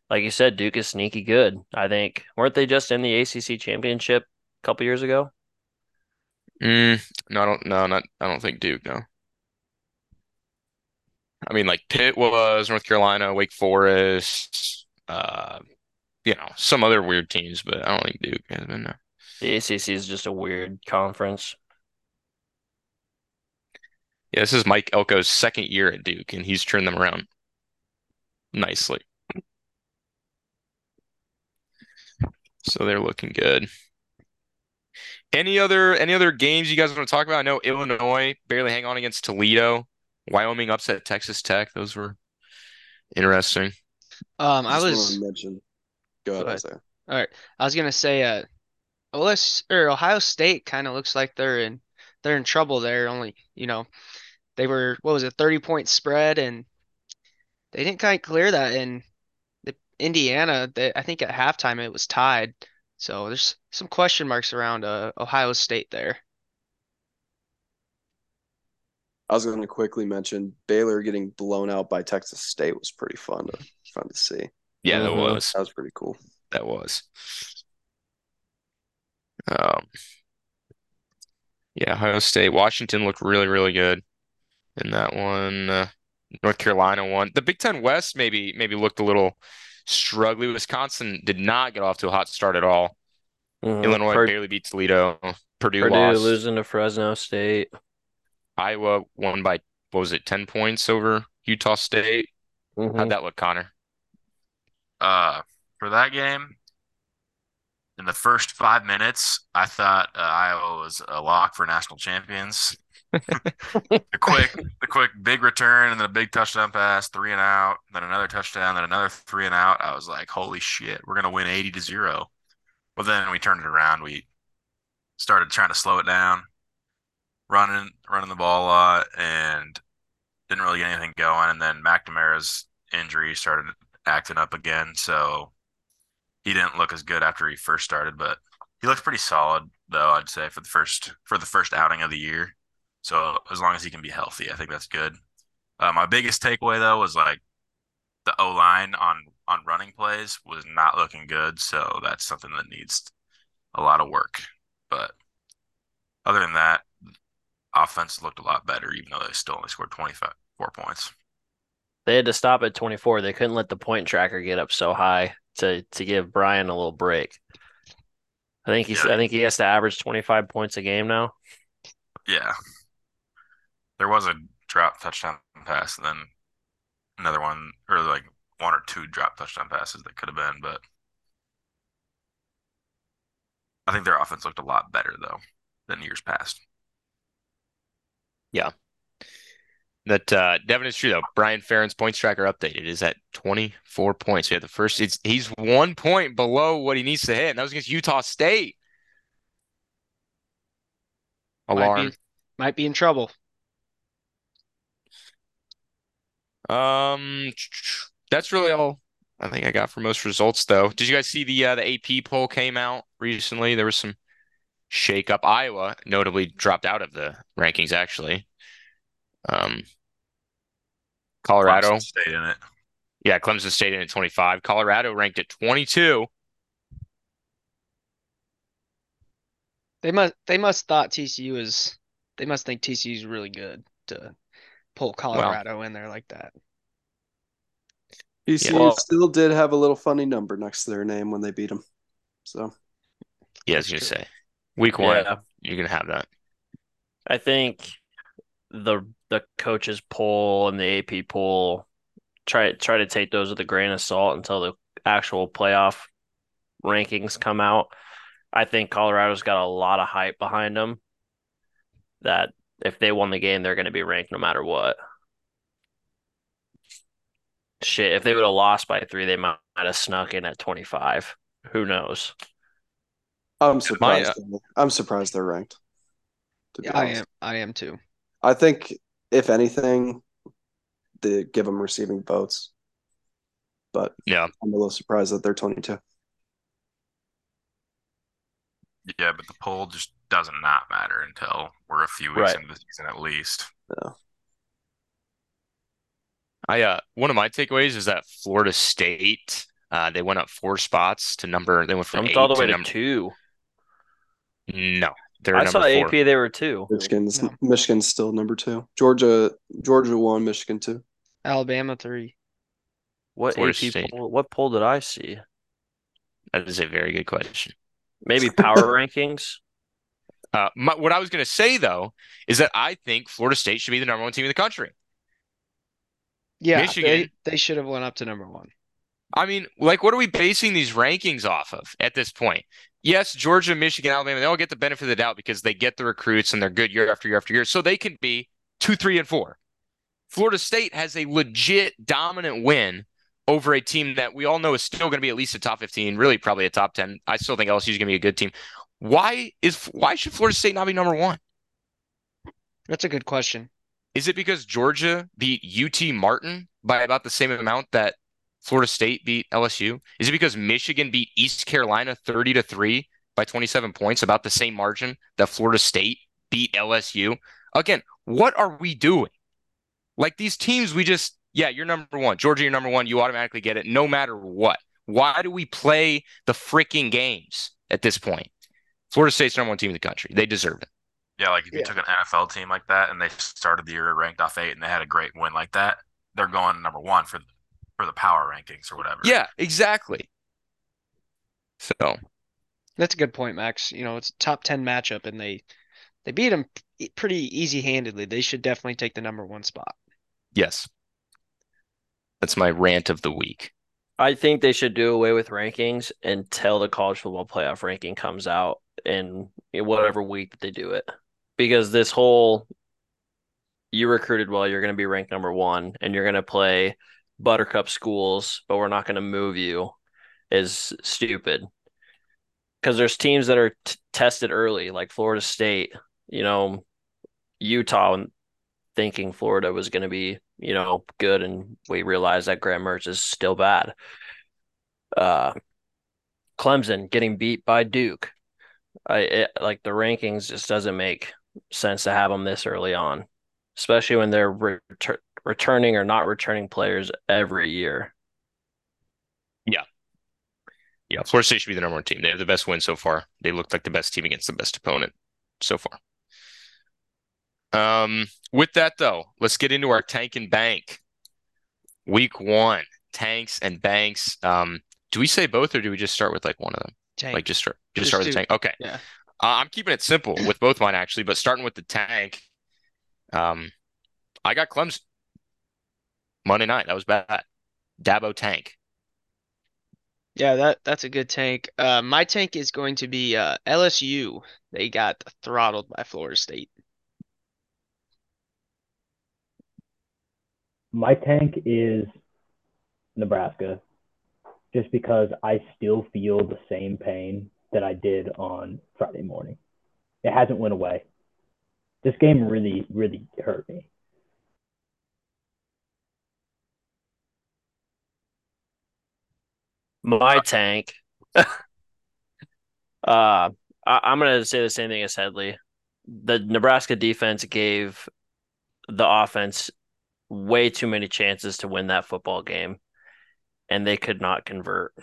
Speaker 1: like you said, Duke is sneaky good. I think weren't they just in the ACC championship a couple years ago?
Speaker 3: Mm, no, I don't. No, not. I don't think Duke. No. I mean, like Pitt was North Carolina, Wake Forest, uh, you know, some other weird teams, but I don't think Duke has been. No.
Speaker 1: The ACC is just a weird conference.
Speaker 3: Yeah, this is Mike Elko's second year at Duke, and he's turned them around nicely. So they're looking good. Any other any other games you guys want to talk about? I know Illinois barely hang on against Toledo. Wyoming upset Texas Tech. Those were interesting.
Speaker 2: Um, I
Speaker 4: just wanna
Speaker 2: was
Speaker 4: mention. Go ahead,
Speaker 2: Go ahead. All right. I was gonna say, uh, OS or Ohio State kind of looks like they're in they're in trouble there. Only you know, they were what was it, 30 point spread, and they didn't quite clear that. In the Indiana, they, I think at halftime it was tied. So there's some question marks around uh, Ohio State there.
Speaker 4: I was going to quickly mention Baylor getting blown out by Texas State was pretty fun to fun to see.
Speaker 3: Yeah, that
Speaker 1: Mhm.
Speaker 3: was
Speaker 4: That was pretty cool.
Speaker 3: that was. Um, yeah, Ohio State, Washington looked really, really good in that one. Uh, North Carolina won. The Big Ten West maybe maybe looked a little struggling. Wisconsin did not get off to a hot start at all.
Speaker 1: Mhm.
Speaker 3: Illinois
Speaker 1: Pur-
Speaker 3: barely beat Toledo. Purdue,
Speaker 1: Purdue
Speaker 3: lost.
Speaker 1: losing to Fresno State.
Speaker 3: Iowa won by what was it, 10 points over Utah State.
Speaker 1: Mhm.
Speaker 3: How'd that look, Connor?
Speaker 6: Uh, for that game, in the first five minutes, I thought uh, Iowa was a lock for national champions. The quick, the quick big return, and then a big touchdown pass, three and out, then another touchdown, then another three and out. I was like, "Holy shit, we're gonna win eighty to zero." Well, then we turned it around. We started trying to slow it down, running, running the ball a lot, and didn't really get anything going. And then McNamara's injury started acting up again, so he didn't look as good after he first started, but he looks pretty solid though, I'd say for the first for the first outing of the year. So as long as he can be healthy, I think that's good. Uh, my biggest takeaway though was like the O line on on running plays was not looking good, so that's something that needs a lot of work. But other than that, offense looked a lot better, even though they still only scored twenty four points.
Speaker 1: They had to stop at 24. They couldn't let the point tracker get up so high to to give Brian a little break. I think he's
Speaker 6: Yeah.
Speaker 1: I think he has to average 25 points a game now.
Speaker 6: Yeah. There was a drop touchdown pass, and then another one, or like one or two drop touchdown passes that could have been, but I think their offense looked a lot better though than years past. Yeah.
Speaker 3: That uh, Devin is true though. Brian Ferentz points tracker updated is at 24 points. We had the first. It's he's one point below what he needs to hit, and that was against Utah State.
Speaker 2: Might
Speaker 3: Alarm.
Speaker 2: be might be in trouble.
Speaker 3: Um, that's really all I think I got for most results, though. Did you guys see the uh, the AP poll came out recently? There was some shake up. Iowa notably dropped out of the rankings, actually. Um, Colorado,
Speaker 6: Clemson stayed in it.
Speaker 3: yeah, Clemson stayed in at 25. Colorado ranked at 22.
Speaker 2: They must they must thought TCU is they must think TCU is really good to pull Colorado in there like that.
Speaker 4: TCU
Speaker 1: well-
Speaker 4: still did have a little funny number next to their name when they beat them. So
Speaker 3: Yeah, I was gonna say Week one,
Speaker 1: Yeah.
Speaker 3: you can have that.
Speaker 1: I think the the coaches poll and the AP poll try try to take those with a grain of salt until the actual playoff rankings come out. I think Colorado's got a lot of hype behind them that if they won the game, they're going to be ranked no matter what. Shit, if they would have lost by three, they might have snuck in at 25. Who knows?
Speaker 4: I'm surprised. I'm surprised they're ranked. To be
Speaker 2: Yeah, I am. I am too.
Speaker 4: I think if anything, they give them receiving votes. But
Speaker 3: Yeah.
Speaker 4: I'm a little surprised that they're 22.
Speaker 6: Yeah, but the poll just does not not matter until we're a few weeks
Speaker 1: Right.
Speaker 6: into the season at least.
Speaker 3: I uh one of my takeaways is that Florida State uh they went up four spots to number they went from eight
Speaker 1: all the
Speaker 3: to
Speaker 1: way to
Speaker 3: number
Speaker 1: two.
Speaker 3: no they're
Speaker 1: I
Speaker 3: number
Speaker 1: saw
Speaker 3: four.
Speaker 1: AP, they were two.
Speaker 4: Michigan's
Speaker 2: No.
Speaker 4: Michigan's still number two. Georgia Georgia one, Michigan two.
Speaker 2: Alabama three.
Speaker 1: What
Speaker 3: Florida
Speaker 1: AP
Speaker 3: State.
Speaker 1: poll? What poll did I see?
Speaker 3: That is a very good question.
Speaker 1: Maybe power rankings.
Speaker 3: Uh, my, what I was going to say though is that I think Florida State should be the number one team in the country.
Speaker 2: Yeah,
Speaker 3: Michigan.
Speaker 2: they they should have went up to number one.
Speaker 3: I mean, like, what are we basing these rankings off of at this point? Yes, Georgia, Michigan, Alabama, they all get the benefit of the doubt because they get the recruits and they're good year after year after year. So they can be two, three, and four. Florida State has a legit dominant win over a team that we all know is still going to be at least a top 15, really probably a top 10. I still think LSU is going to be a good team. Why is why should Florida State not be number one?
Speaker 2: That's a good question.
Speaker 3: Is it because Georgia beat UT Martin by about the same amount that Florida State beat LSU? Is it because Michigan beat East Carolina 30 to 3 by 27 points, about the same margin that Florida State beat LSU? Again, what are we doing? Like these teams, we just, yeah, you're number one. Georgia, you're number one. You automatically get it no matter what. Why do we play the freaking games at this point? Florida State's number one team in the country. They deserve it.
Speaker 6: Yeah, like if you
Speaker 2: Yeah.
Speaker 6: took an NFL team like that and they started the year ranked off eight and they had a great win like that, they're going number one for the for the power rankings or whatever.
Speaker 3: Yeah, exactly. So,
Speaker 2: That's a good point, Max. You know, it's a top 10 matchup and they they beat them pretty easy-handedly. They should definitely take the number one spot.
Speaker 3: yes. That's my rant of the week.
Speaker 1: I think they should do away with rankings until the college football playoff ranking comes out in whatever week that they do it. Because this whole you recruited well, you're going to be ranked number one, and you're going to play buttercup schools, but we're not going to move you is stupid. Because there's teams that are t- tested early, like Florida State, you know, Utah, thinking Florida was going to be, you know, good, and we realized that Graham Mertz is still bad. Uh, Clemson getting beat by Duke. I it, like the rankings just doesn't make sense to have them this early on, especially when they're retur- returning or not returning players every year.
Speaker 3: Yeah, Yeah. Florida State should be the number one team. They have the best win so far. They looked like the best team against the best opponent so far. Um, with that though, let's get into our tank and bank. Week one, tanks and banks. Um, do we say both or do we just start with like one of them?
Speaker 2: Tank.
Speaker 3: Like just start just
Speaker 2: Just
Speaker 3: start with the tank. Okay.
Speaker 2: yeah.
Speaker 3: Uh, I'm keeping it simple with both mine actually, but starting with the tank. Um, I got Clemson Monday night. That was bad. Dabo tank.
Speaker 2: Yeah, that that's a good tank. Uh, my tank is going to be uh, LSU. They got throttled by Florida State.
Speaker 5: My tank is Nebraska, just because I still feel the same pain that I did on Friday morning. It hasn't went away. This game really, really hurt me.
Speaker 1: My tank. uh, I, I'm gonna say the same thing as Headley. The Nebraska defense gave the offense way too many chances to win that football game, and they could not convert.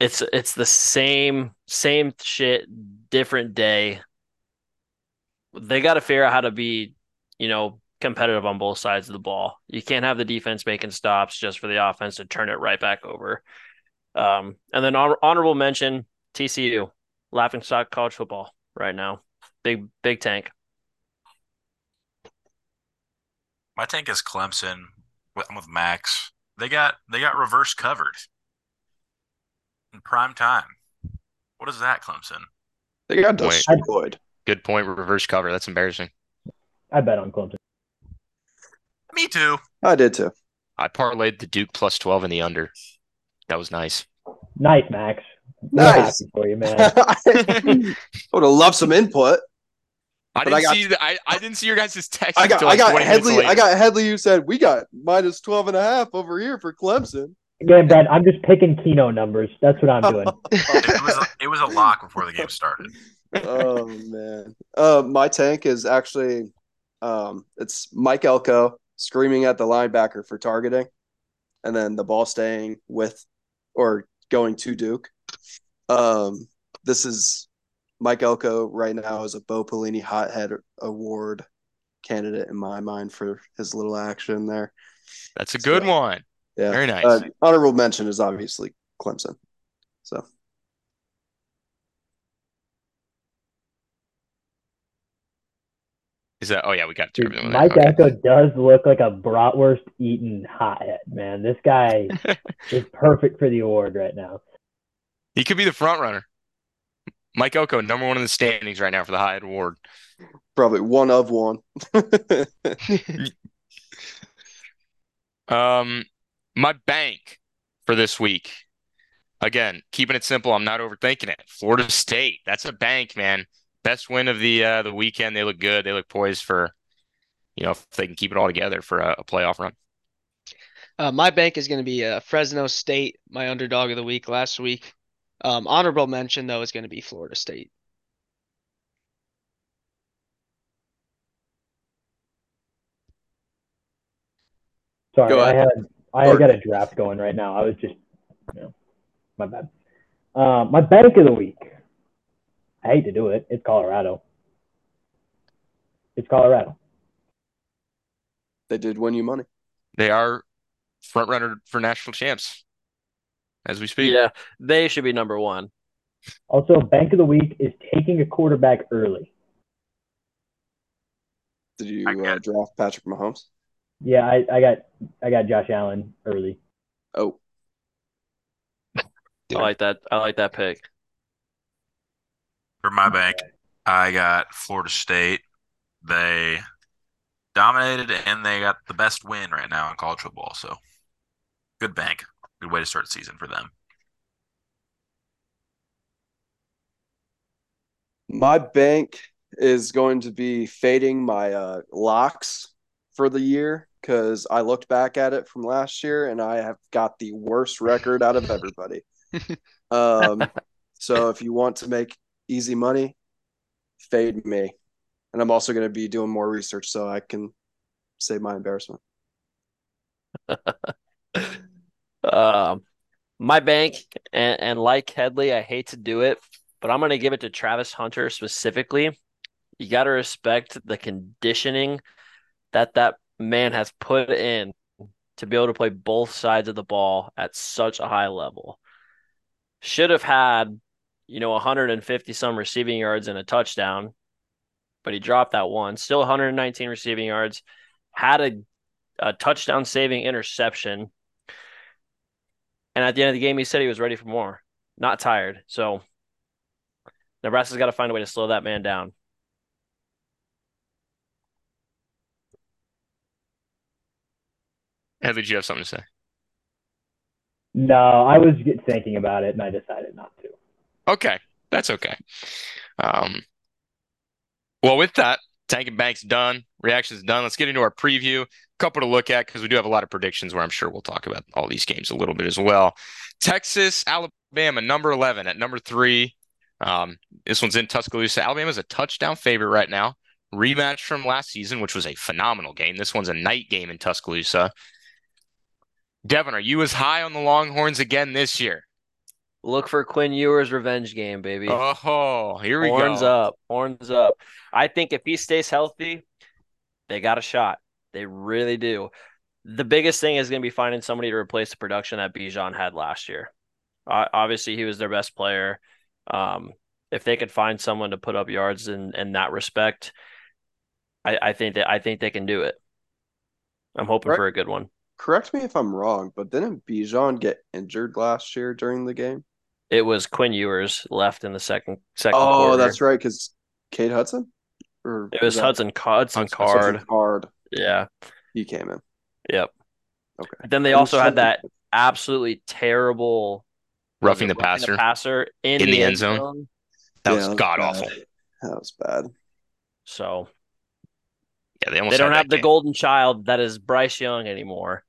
Speaker 1: It's it's the same same shit, different day. They got to figure out how to be, you know, competitive on both sides of the ball. You can't have the defense making stops just for the offense to turn it right back over. Um, and then honorable mention TCU. laughing stock college football right now. Big big tank.
Speaker 6: My tank is Clemson. I'm with Max. They got they got reverse covered in prime time. What is that, Clemson?
Speaker 4: They got destroyed.
Speaker 3: Good point. Reverse cover. That's embarrassing.
Speaker 5: I bet on Clemson.
Speaker 6: Me too.
Speaker 4: I did too.
Speaker 3: I parlayed the Duke plus 12 in the under. That was nice.
Speaker 5: Nice, Max. We're
Speaker 4: Nice.
Speaker 5: happy for you, man.
Speaker 4: I would have loved some input.
Speaker 3: I
Speaker 4: But
Speaker 3: didn't
Speaker 4: I got-
Speaker 3: see the, I, I didn't see your guys' text
Speaker 4: I got
Speaker 3: until
Speaker 4: I got
Speaker 3: 20 minutes
Speaker 4: Headley I
Speaker 3: later.
Speaker 4: got Headley who said we got minus 12 and a half over here for Clemson.
Speaker 5: Again, Brad, I'm just picking Keno numbers. That's what I'm doing.
Speaker 6: It was a, it was a lock before the game started.
Speaker 4: oh man. Uh, my tank is actually um it's Mike Elko screaming at the linebacker for targeting and then the ball staying with or going to Duke. Um this is Mike Elko right now is a Bo Pelini Hothead Award candidate in my mind for his little action there.
Speaker 3: That's a good
Speaker 4: So-
Speaker 3: one.
Speaker 4: Yeah.
Speaker 3: Very nice.
Speaker 4: Uh, honorable mention is obviously Clemson. So
Speaker 3: Is that? Oh yeah, we got two
Speaker 5: Dude,
Speaker 3: everything.
Speaker 5: Mike
Speaker 3: Okay.
Speaker 5: Echo does look like a bratwurst eating hothead, man. This guy is perfect for the award right now.
Speaker 3: He could be the front runner. Mike Elko, number one in the standings right now for the Hyatt Award.
Speaker 4: probably one of one.
Speaker 3: Um, my bank for this week. Again, keeping it simple. I'm not overthinking it. Florida State. That's a bank, man. Best win of the uh, the weekend. They look good. They look poised for, you know, if they can keep it all together for a, a playoff run.
Speaker 2: Uh, my bank is going to be uh, Fresno State, my underdog of the week last week. Um, honorable mention though is going to be Florida State.
Speaker 5: Sorry,
Speaker 4: Go
Speaker 5: I had I
Speaker 4: Or-
Speaker 5: got a draft going right now. I was just, you know, my bad. Uh, my bank of the week. I hate to do it. It's Colorado. It's Colorado.
Speaker 4: they did win you money.
Speaker 3: They are front runner for national champs as we speak.
Speaker 1: Yeah, they should be number one.
Speaker 5: Also, bank of the week is taking a quarterback early.
Speaker 4: Did you
Speaker 6: I
Speaker 4: uh, draft Patrick Mahomes?
Speaker 5: Yeah, I, I got I got Josh Allen early.
Speaker 4: Oh,
Speaker 1: I like that. I like that pick.
Speaker 6: For my bank, I got Florida State. They dominated and they got the best win right now in college football. So good bank. Good way to start the season for them.
Speaker 4: my bank is going to be fading my uh, locks for the year because I looked back at it from last year and I have got the worst record out of everybody. um, so if you want to make easy money, fade me. And I'm also going to be doing more research so I can save my embarrassment.
Speaker 1: Um, my bank and, and like Headley, I hate to do it, but I'm going to give it to Travis Hunter specifically. You got to respect the conditioning that that man has put in to be able to play both sides of the ball at such a high level. Should have had, you know, 150 some receiving yards and a touchdown, but he dropped that one. Still 119 receiving yards, had a, a touchdown saving interception. And at the end of the game, he said he was ready for more, not tired. So Nebraska's got to find a way to slow that man down.
Speaker 3: Heather, do you have something to say?
Speaker 5: No, I was thinking about it and I decided not to.
Speaker 3: Okay, that's okay. Um, well, with that, Tank and Banks done, reactions done. Let's get into our preview. A Couple to look at because we do have a lot of predictions where I'm sure we'll talk about all these games a little bit as well. Texas, Alabama, number 11 at number three. Um, this one's in Tuscaloosa. Alabama's a touchdown favorite right now. Rematch from last season, which was a phenomenal game. This one's a night game in Tuscaloosa. Devin, are you as high on the Longhorns again this year?
Speaker 1: Look for Quinn Ewers' revenge game, baby.
Speaker 3: Oh, here we
Speaker 1: horns
Speaker 3: go.
Speaker 1: Horns up, horns up. I think if he stays healthy, they got a shot. They really do. The biggest thing is going to be finding somebody to replace the production that Bijan had last year. Uh, obviously, he was their best player. Um, if they could find someone to put up yards in in that respect, I, I think that I think they can do it. I'm hoping
Speaker 4: Right.
Speaker 1: for a good one.
Speaker 4: Correct me if I'm wrong, but didn't Bijan get injured last year during the game?
Speaker 1: It was Quinn Ewers left in the second second
Speaker 4: Oh,
Speaker 1: quarter.
Speaker 4: that's right, because Kate Hudson? Or
Speaker 1: It was
Speaker 4: that-
Speaker 1: Hudson Hudson
Speaker 3: Hudson
Speaker 1: Card.
Speaker 4: Hudson Card.
Speaker 1: Yeah.
Speaker 4: He came in.
Speaker 1: Yep.
Speaker 4: Okay.
Speaker 1: But then they also had that absolutely terrible
Speaker 3: Roughing the
Speaker 1: roughing
Speaker 3: passer.
Speaker 1: passer in,
Speaker 3: In
Speaker 1: the,
Speaker 3: the
Speaker 1: end
Speaker 3: end zone.
Speaker 1: zone.
Speaker 3: That
Speaker 4: Yeah,
Speaker 3: was
Speaker 4: that
Speaker 3: god
Speaker 4: bad.
Speaker 3: awful.
Speaker 4: That was bad.
Speaker 1: So
Speaker 3: Yeah, they almost
Speaker 1: they don't have
Speaker 3: that
Speaker 1: the
Speaker 3: game.
Speaker 1: golden child that is Bryce Young anymore,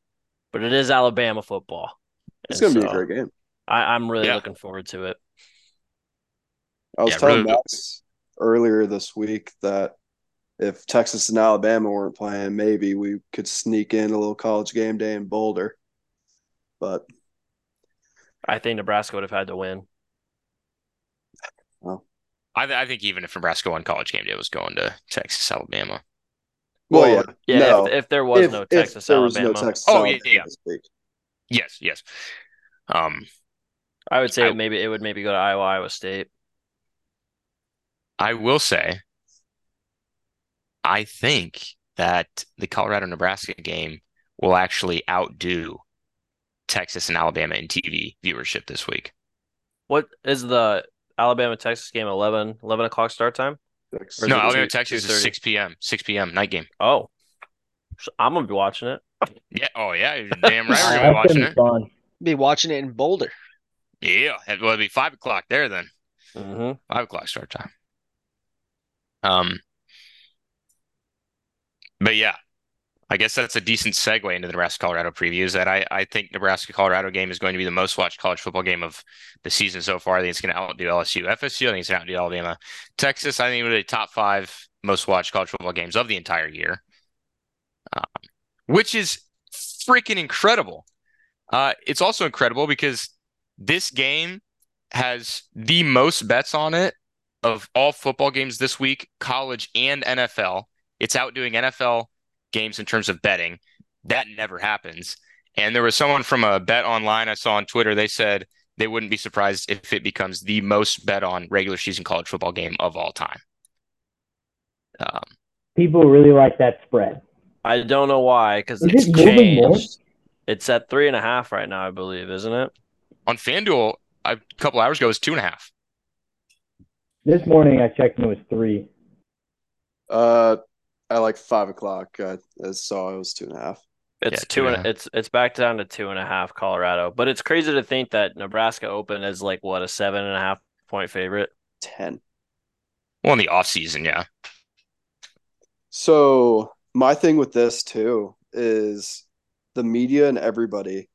Speaker 1: but it is Alabama football.
Speaker 4: It's
Speaker 1: And
Speaker 4: gonna be a great game.
Speaker 1: I, I'm really
Speaker 3: Yeah.
Speaker 1: looking forward to it.
Speaker 4: I was
Speaker 3: Yeah,
Speaker 4: telling
Speaker 3: really good.
Speaker 4: Max earlier this week that if Texas and Alabama weren't playing, maybe we could sneak in a little college game day in Boulder. But
Speaker 1: I think Nebraska would have had to win.
Speaker 3: I, th- I think even if Nebraska won college game day, it was going to Texas, Alabama.
Speaker 4: well, yeah,
Speaker 1: Yeah,
Speaker 4: no.
Speaker 1: if, if there was
Speaker 4: if,
Speaker 1: no Texas
Speaker 4: there was
Speaker 1: Alabama,
Speaker 4: no Texas,
Speaker 3: Oh, yeah,
Speaker 4: Alabama
Speaker 3: yeah.
Speaker 4: this week.
Speaker 3: Yes, yes. Um,
Speaker 1: I would say
Speaker 3: I-
Speaker 1: maybe it would maybe go to Iowa, Iowa State.
Speaker 3: I will say, I think that the Colorado Nebraska game will actually outdo Texas and Alabama in TV viewership this week.
Speaker 1: What is the Alabama Texas game? 11, 11 o'clock start time.
Speaker 4: Six.
Speaker 3: No, Alabama Texas is 6 p.m. 6 p.m. night game.
Speaker 1: Oh, So I'm gonna be watching it.
Speaker 3: Yeah. Oh, yeah. You're damn right. We're gonna be watching it.
Speaker 5: be fun.
Speaker 2: Be watching it in Boulder.
Speaker 3: Yeah. It will be five o'clock there then.
Speaker 1: hmm
Speaker 3: Five o'clock start time. Um, but yeah, I guess that's a decent segue into the Nebraska Colorado preview. Is that I, I think Nebraska Colorado game is going to be the most watched college football game of the season so far. I think it's going to outdo LSU, FSU. I think it's going to outdo Alabama, Texas. I think it would be top five most watched college football games of the entire year, um, which is freaking incredible. Uh, it's also incredible because this game has the most bets on it of all football games this week, college and NFL. It's outdoing NFL games in terms of betting. That never happens. And there was someone from a bet online I saw on Twitter. They said they wouldn't be surprised if it becomes the most bet on regular season college football game of all time. Um,
Speaker 5: People really like that spread.
Speaker 1: I don't know why because it's
Speaker 5: it more?
Speaker 1: changed. It's at three and a half right now, I believe, isn't it?
Speaker 3: on FanDuel, a couple hours ago, it was two and a half.
Speaker 5: This morning I checked and it was three.
Speaker 4: Uh, at like five o'clock, I, I saw it was two and a half.
Speaker 1: It's
Speaker 3: Yeah,
Speaker 1: two
Speaker 3: two and
Speaker 1: and
Speaker 3: a
Speaker 1: it's it's back down to two and a half Colorado. But it's crazy to think that Nebraska opened as like what a seven and a half point favorite.
Speaker 4: Ten.
Speaker 3: Well, in the off season, yeah.
Speaker 4: So my thing with this too is the media and everybody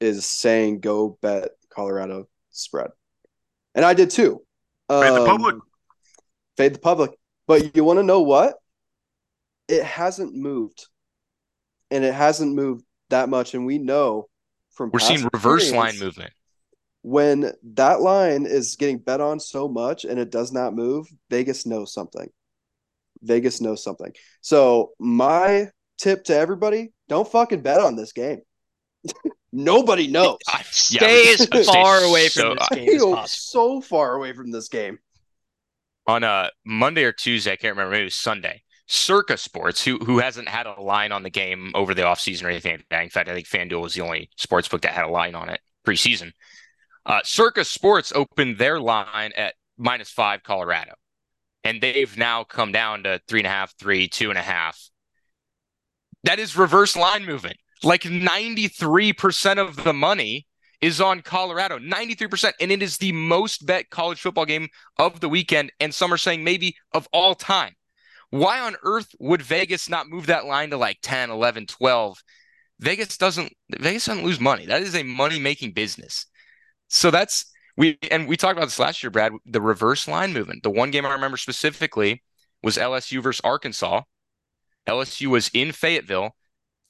Speaker 4: is saying go bet Colorado spread, and I did too.
Speaker 6: Fade the
Speaker 4: Um,
Speaker 6: public.
Speaker 4: Fade the public. But you want to know what? It hasn't moved, and it hasn't moved that much. And we know from
Speaker 3: We're seeing reverse line movement.
Speaker 4: when that line is getting bet on so much and it does not move, Vegas knows something. Vegas knows something. So my tip to everybody: don't fucking bet on this game. Nobody knows.
Speaker 3: I- yeah,
Speaker 2: Stay
Speaker 3: we-
Speaker 2: as
Speaker 3: stay
Speaker 2: far away
Speaker 3: so-
Speaker 2: from this game
Speaker 4: I
Speaker 2: as possible.
Speaker 4: so far away from this game.
Speaker 3: on a Monday or Tuesday, I can't remember, maybe it was Sunday. Circa Sports, who who hasn't had a line on the game over the offseason or anything like. In fact, I think FanDuel was the only sports book that had a line on it preseason. Uh, Circa Sports opened their line at minus five Colorado, and they've now come down to three and a half, three, two and a half. That is reverse line movement. Like 93% of the money is on Colorado, 93%. And it is the most bet college football game of the weekend. And some are saying maybe of all time. Why on earth would Vegas not move that line to like 10, 11, 12? Vegas doesn't Vegas doesn't lose money. That is a money making business. So that's we and we talked about this last year, Brad, the reverse line movement. The one game I remember specifically was LSU versus Arkansas. LSU was in Fayetteville.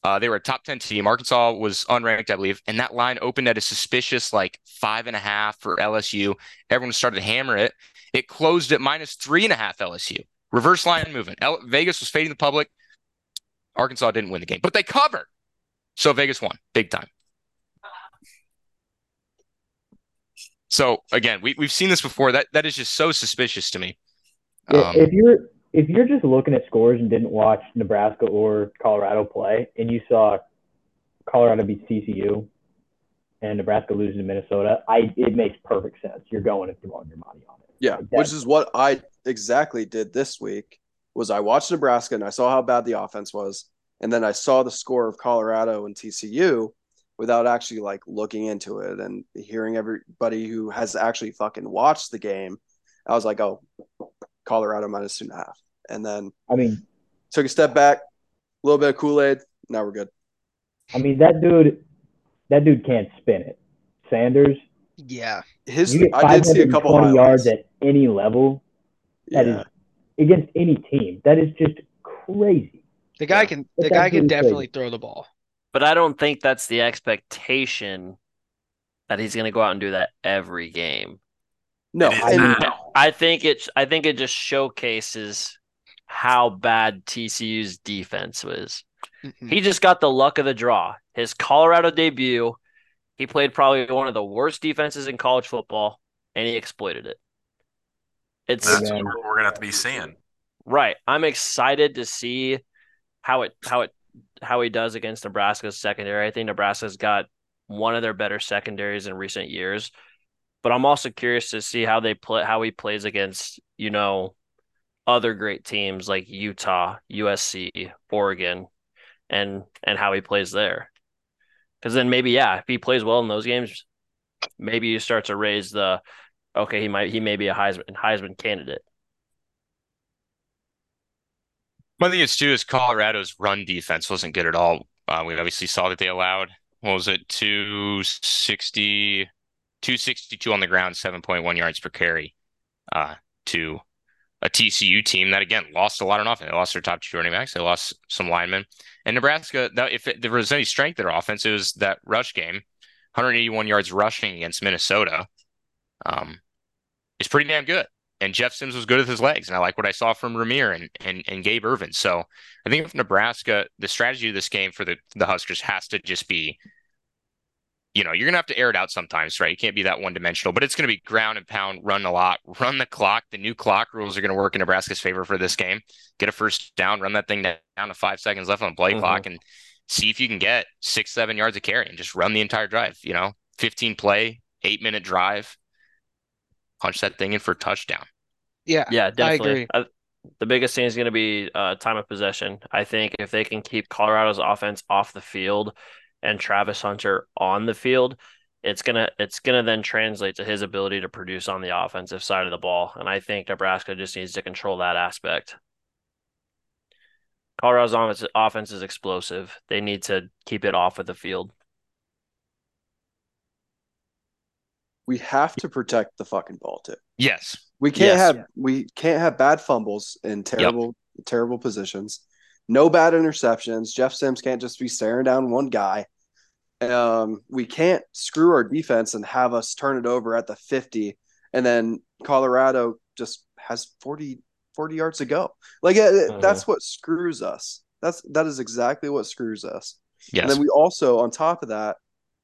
Speaker 3: Uh, they were a top 10 team. Arkansas was unranked, I believe. And that line opened at a suspicious like five and a half for LSU. Everyone started to hammer it. It closed at minus three and a half LSU. Reverse line movement. L- Vegas was fading the public. Arkansas didn't win the game, but they covered. So Vegas won big time. So again, we we've seen this before. That that is just so suspicious to me.
Speaker 5: Um, if you're if you're just looking at scores and didn't watch Nebraska or Colorado play, and you saw Colorado beat TCU and Nebraska losing to Minnesota, I it makes perfect sense. You're going and throwing your money on it.
Speaker 4: Yeah, like which is what I exactly did this week. Was I watched Nebraska and I saw how bad the offense was, and then I saw the score of Colorado and TCU without actually like looking into it and hearing everybody who has actually fucking watched the game. I was like, oh, Colorado minus two and a half, and then
Speaker 5: I mean,
Speaker 4: took a step back, a little bit of Kool Aid. Now we're good.
Speaker 5: I mean, that dude, that dude can't spin it. Sanders.
Speaker 2: Yeah,
Speaker 4: his. I did see a couple
Speaker 5: twenty yards at any level. That yeah. is against any team. That is just crazy.
Speaker 2: The guy can. The guy can definitely crazy. throw the ball.
Speaker 1: But I don't think that's the expectation that he's going to go out and do that every game.
Speaker 4: No,
Speaker 1: I, I think it's. I think it just showcases how bad TCU's defense was. Mm-hmm. He just got the luck of the draw. His Colorado debut, he played probably one of the worst defenses in college football, and he exploited it.
Speaker 6: It's that's what we're gonna have to be seeing.
Speaker 1: Right. I'm excited to see how it how it how he does against Nebraska's secondary. I think Nebraska's got one of their better secondaries in recent years. But I'm also curious to see how they play how he plays against, you know, other great teams like Utah, USC, Oregon, and and how he plays there. Because then maybe yeah, if he plays well in those games, maybe you start to raise the okay, he might he may be a Heisman Heisman candidate.
Speaker 3: One thing is too is Colorado's run defense wasn't good at all. Uh, we obviously saw that they allowed what was it 260 262 on the ground 7.1 yards per carry uh, to a TCU team that again lost a lot on offense. They lost their top two running backs. They lost some linemen. And Nebraska, if there was any strength in their offense, it was that rush game, 181 yards rushing against Minnesota. Um, is pretty damn good and Jeff Sims was good with his legs, and I like what I saw from Rahmir and and, and Gabe Ervin. So I think if Nebraska, the strategy of this game for the the Huskers has to just be, you know, you're gonna have to air it out sometimes, right? You can't be that one dimensional, but it's gonna be ground and pound, run a lot, run the clock. The new clock rules are gonna work in Nebraska's favor for this game. Get a first down, run that thing down to five seconds left on the play mm-hmm. clock, and see if you can get six, seven yards of carry and just run the entire drive. You know, 15 play, eight minute drive punch that thing in for a touchdown.
Speaker 2: Yeah,
Speaker 1: yeah, definitely. I, the biggest thing is going to be uh, time of possession. I think if they can keep Colorado's offense off the field and Travis Hunter on the field, it's gonna it's gonna then translate to his ability to produce on the offensive side of the ball. And I think Nebraska just needs to control that aspect. Colorado's offense is explosive. They need to keep it off of the field.
Speaker 4: we have to protect the fucking ball too.
Speaker 3: Yes.
Speaker 4: We can't yes. have we can't have bad fumbles in terrible yep. terrible positions. No bad interceptions. Jeff Sims can't just be staring down one guy. Um, we can't screw our defense and have us turn it over at the 50 and then Colorado just has 40 40 yards to go. Like uh-huh. that's what screws us. That's that is exactly what screws us. Yes. And then we also on top of that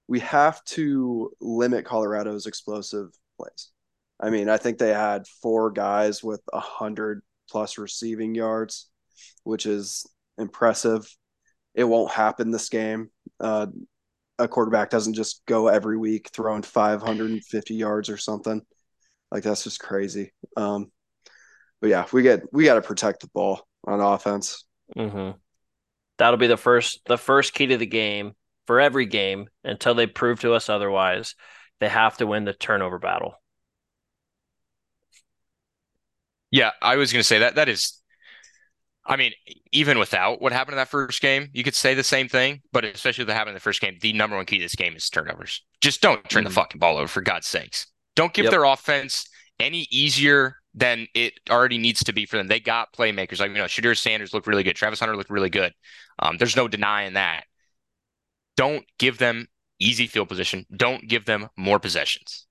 Speaker 4: we have to limit Colorado's explosive plays. I mean, I think they had four guys with a hundred plus receiving yards, which is impressive. It won't happen this game. Uh, a quarterback doesn't just go every week throwing 550 yards or something. Like that's just crazy. Um, but yeah, we get we got to protect the ball on offense.
Speaker 1: Mm-hmm. That'll be the first the first key to the game for every game until they prove to us otherwise. They have to win the turnover battle.
Speaker 3: Yeah, I was going to say that that is I mean, even without what happened in that first game, you could say the same thing, but especially what happened in the first game, the number one key to this game is turnovers. Just don't turn mm-hmm. the fucking ball over for God's sakes. Don't give yep. their offense any easier than it already needs to be for them. They got playmakers like you know, Shedeur Sanders looked really good. Travis Hunter looked really good. Um, there's no denying that don't give them easy field position. Don't give them more possessions.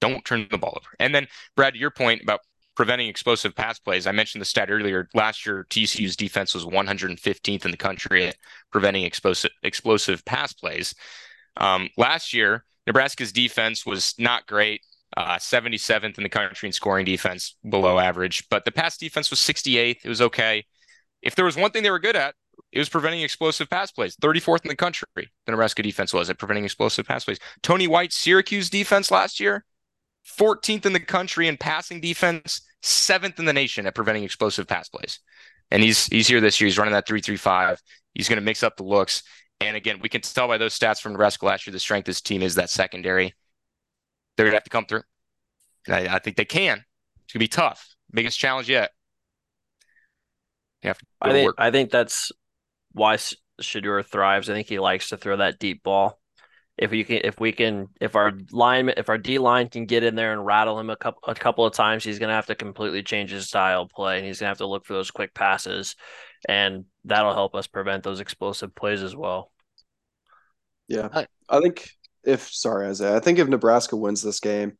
Speaker 3: Don't turn the ball over. And then, Brad, your point about preventing explosive pass plays. I mentioned the stat earlier. Last year, TCU's defense was 115th in the country at preventing explosive explosive pass plays. Um, last year, Nebraska's defense was not great uh, 77th in the country in scoring defense, below average. But the pass defense was 68th. It was okay. If there was one thing they were good at, it was preventing explosive pass plays. 34th in the country, the Nebraska defense was at preventing explosive pass plays. Tony White, Syracuse defense last year, 14th in the country in passing defense, seventh in the nation at preventing explosive pass plays. And he's he's here this year. He's running that 335. He's going to mix up the looks. And again, we can tell by those stats from Nebraska last year, the strength of this team is that secondary. They're going to have to come through. I, I think they can. It's going to be tough. Biggest challenge yet.
Speaker 1: You have to I think, work. I think that's why Shedeur thrives. I think he likes to throw that deep ball. If we can, if we can, if our line, if our D line can get in there and rattle him a couple, a couple of times, he's going to have to completely change his style of play, and he's going to have to look for those quick passes, and that'll help us prevent those explosive plays as well.
Speaker 4: Yeah, I, I think if sorry, Isaiah, I think if Nebraska wins this game,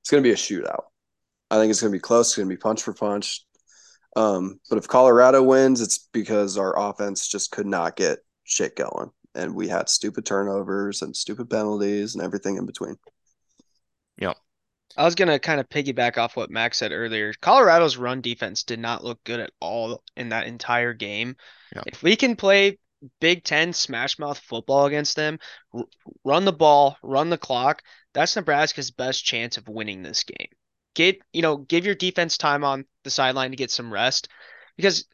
Speaker 4: it's going to be a shootout. I think it's going to be close. It's going to be punch for punch. Um, but if Colorado wins, it's because our offense just could not get shit going, and we had stupid turnovers and stupid penalties and everything in between.
Speaker 3: Yep.
Speaker 2: I was gonna kind of piggyback off what Max said earlier. Colorado's run defense did not look good at all in that entire game. Yep. If we can play Big Ten smash mouth football against them, r- run the ball, run the clock, that's Nebraska's best chance of winning this game get you know give your defense time on the sideline to get some rest because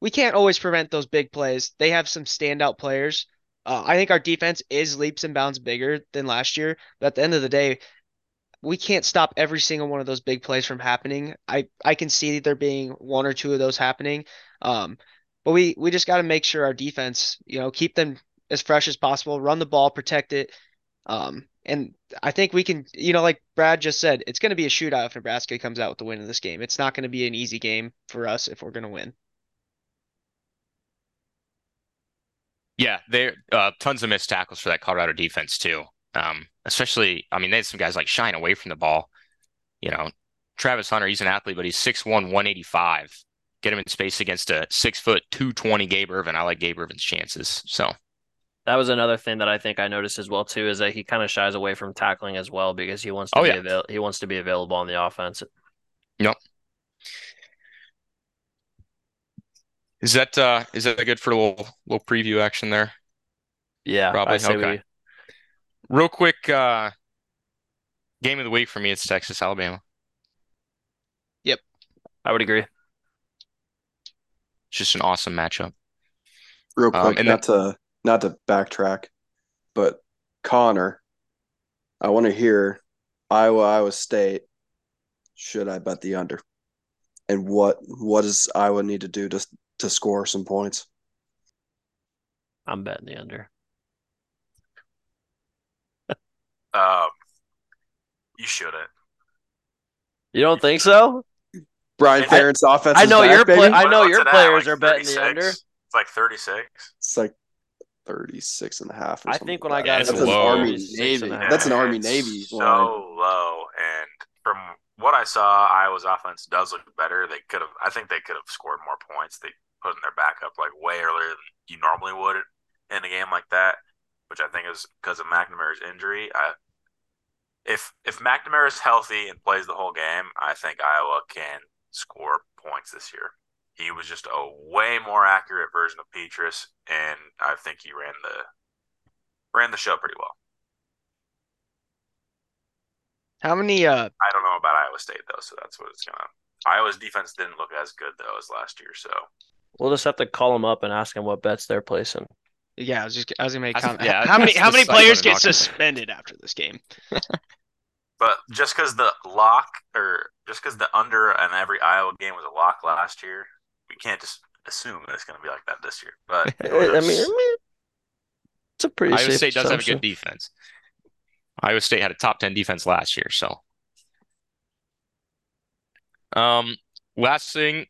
Speaker 2: we can't always prevent those big plays. They have some standout players. Uh, I think our defense is leaps and bounds bigger than last year, but at the end of the day, we can't stop every single one of those big plays from happening. I I can see there being one or two of those happening, um, but we we just got to make sure our defense, you know, keep them as fresh as possible, run the ball, protect it, um, and I think we can, you know, like Brad just said, it's going to be a shootout if Nebraska comes out with the win in this game. It's not going to be an easy game for us if we're going to win.
Speaker 3: Yeah, there uh, tons of missed tackles for that Colorado defense too. Um, especially, I mean, they had some guys like shying away from the ball. You know, Travis Hunter, he's an athlete, but he's 6'1", 185. Get him in space against a six foot, 220 Gabe Ervin. I like Gabe Ervin's chances. So
Speaker 1: that was another thing that I think I noticed as well too is that he kind of shies away from tackling as well because he wants to
Speaker 3: oh,
Speaker 1: be
Speaker 3: yeah.
Speaker 1: avail- he wants to be available on the offense.
Speaker 3: Yep. Is that uh is that good for a little little preview action there?
Speaker 1: Yeah,
Speaker 3: probably okay. We... Real quick, uh game of the week for me, it's Texas Alabama.
Speaker 2: Yep,
Speaker 1: I would agree.
Speaker 3: It's just an awesome matchup.
Speaker 4: Real um, quick, um, and not then, to not to backtrack, but Connor, I want to hear Iowa, Iowa State. Should I bet the under? And what what does Iowa need to do to to score some points?
Speaker 1: I'm betting the under.
Speaker 6: um, you shouldn't.
Speaker 1: You don't think so?
Speaker 4: Brian Ferentz offense.
Speaker 1: I know
Speaker 4: back,
Speaker 1: your
Speaker 4: play,
Speaker 1: I know your players like are betting the under.
Speaker 6: It's like 36.
Speaker 4: It's like 36 and a half
Speaker 1: I think when I got
Speaker 3: that's, an Army
Speaker 4: Navy. That's an Army Navy.
Speaker 6: So low and from what I saw, Iowa's offense does look better. They could have I think they could have scored more points. They put in their backup like way earlier than you normally would in a game like that, which I think is because of McNamara's injury. I if if McNamara is healthy and plays the whole game, I think Iowa can score points this year he was just a way more accurate version of Petras, and I think he ran the ran the show pretty well.
Speaker 2: How many? Uh,
Speaker 6: I don't know about Iowa State though, so that's what it's gonna. Iowa's defense didn't look as good though as last year, so
Speaker 1: we'll just have to call them up and ask them what bets they're placing.
Speaker 2: Yeah, I was just I was gonna make comment. Yeah, how many how many players get suspended after this game?
Speaker 6: but just because the lock or just because the under and every Iowa game was a lock last year, we can't just assume that it's going to be like that this year. But
Speaker 1: I mean, I mean, it's a pretty.
Speaker 3: Iowa State does
Speaker 1: assumption.
Speaker 3: have a good defense. Iowa State had a top ten defense last year, so. Um, last thing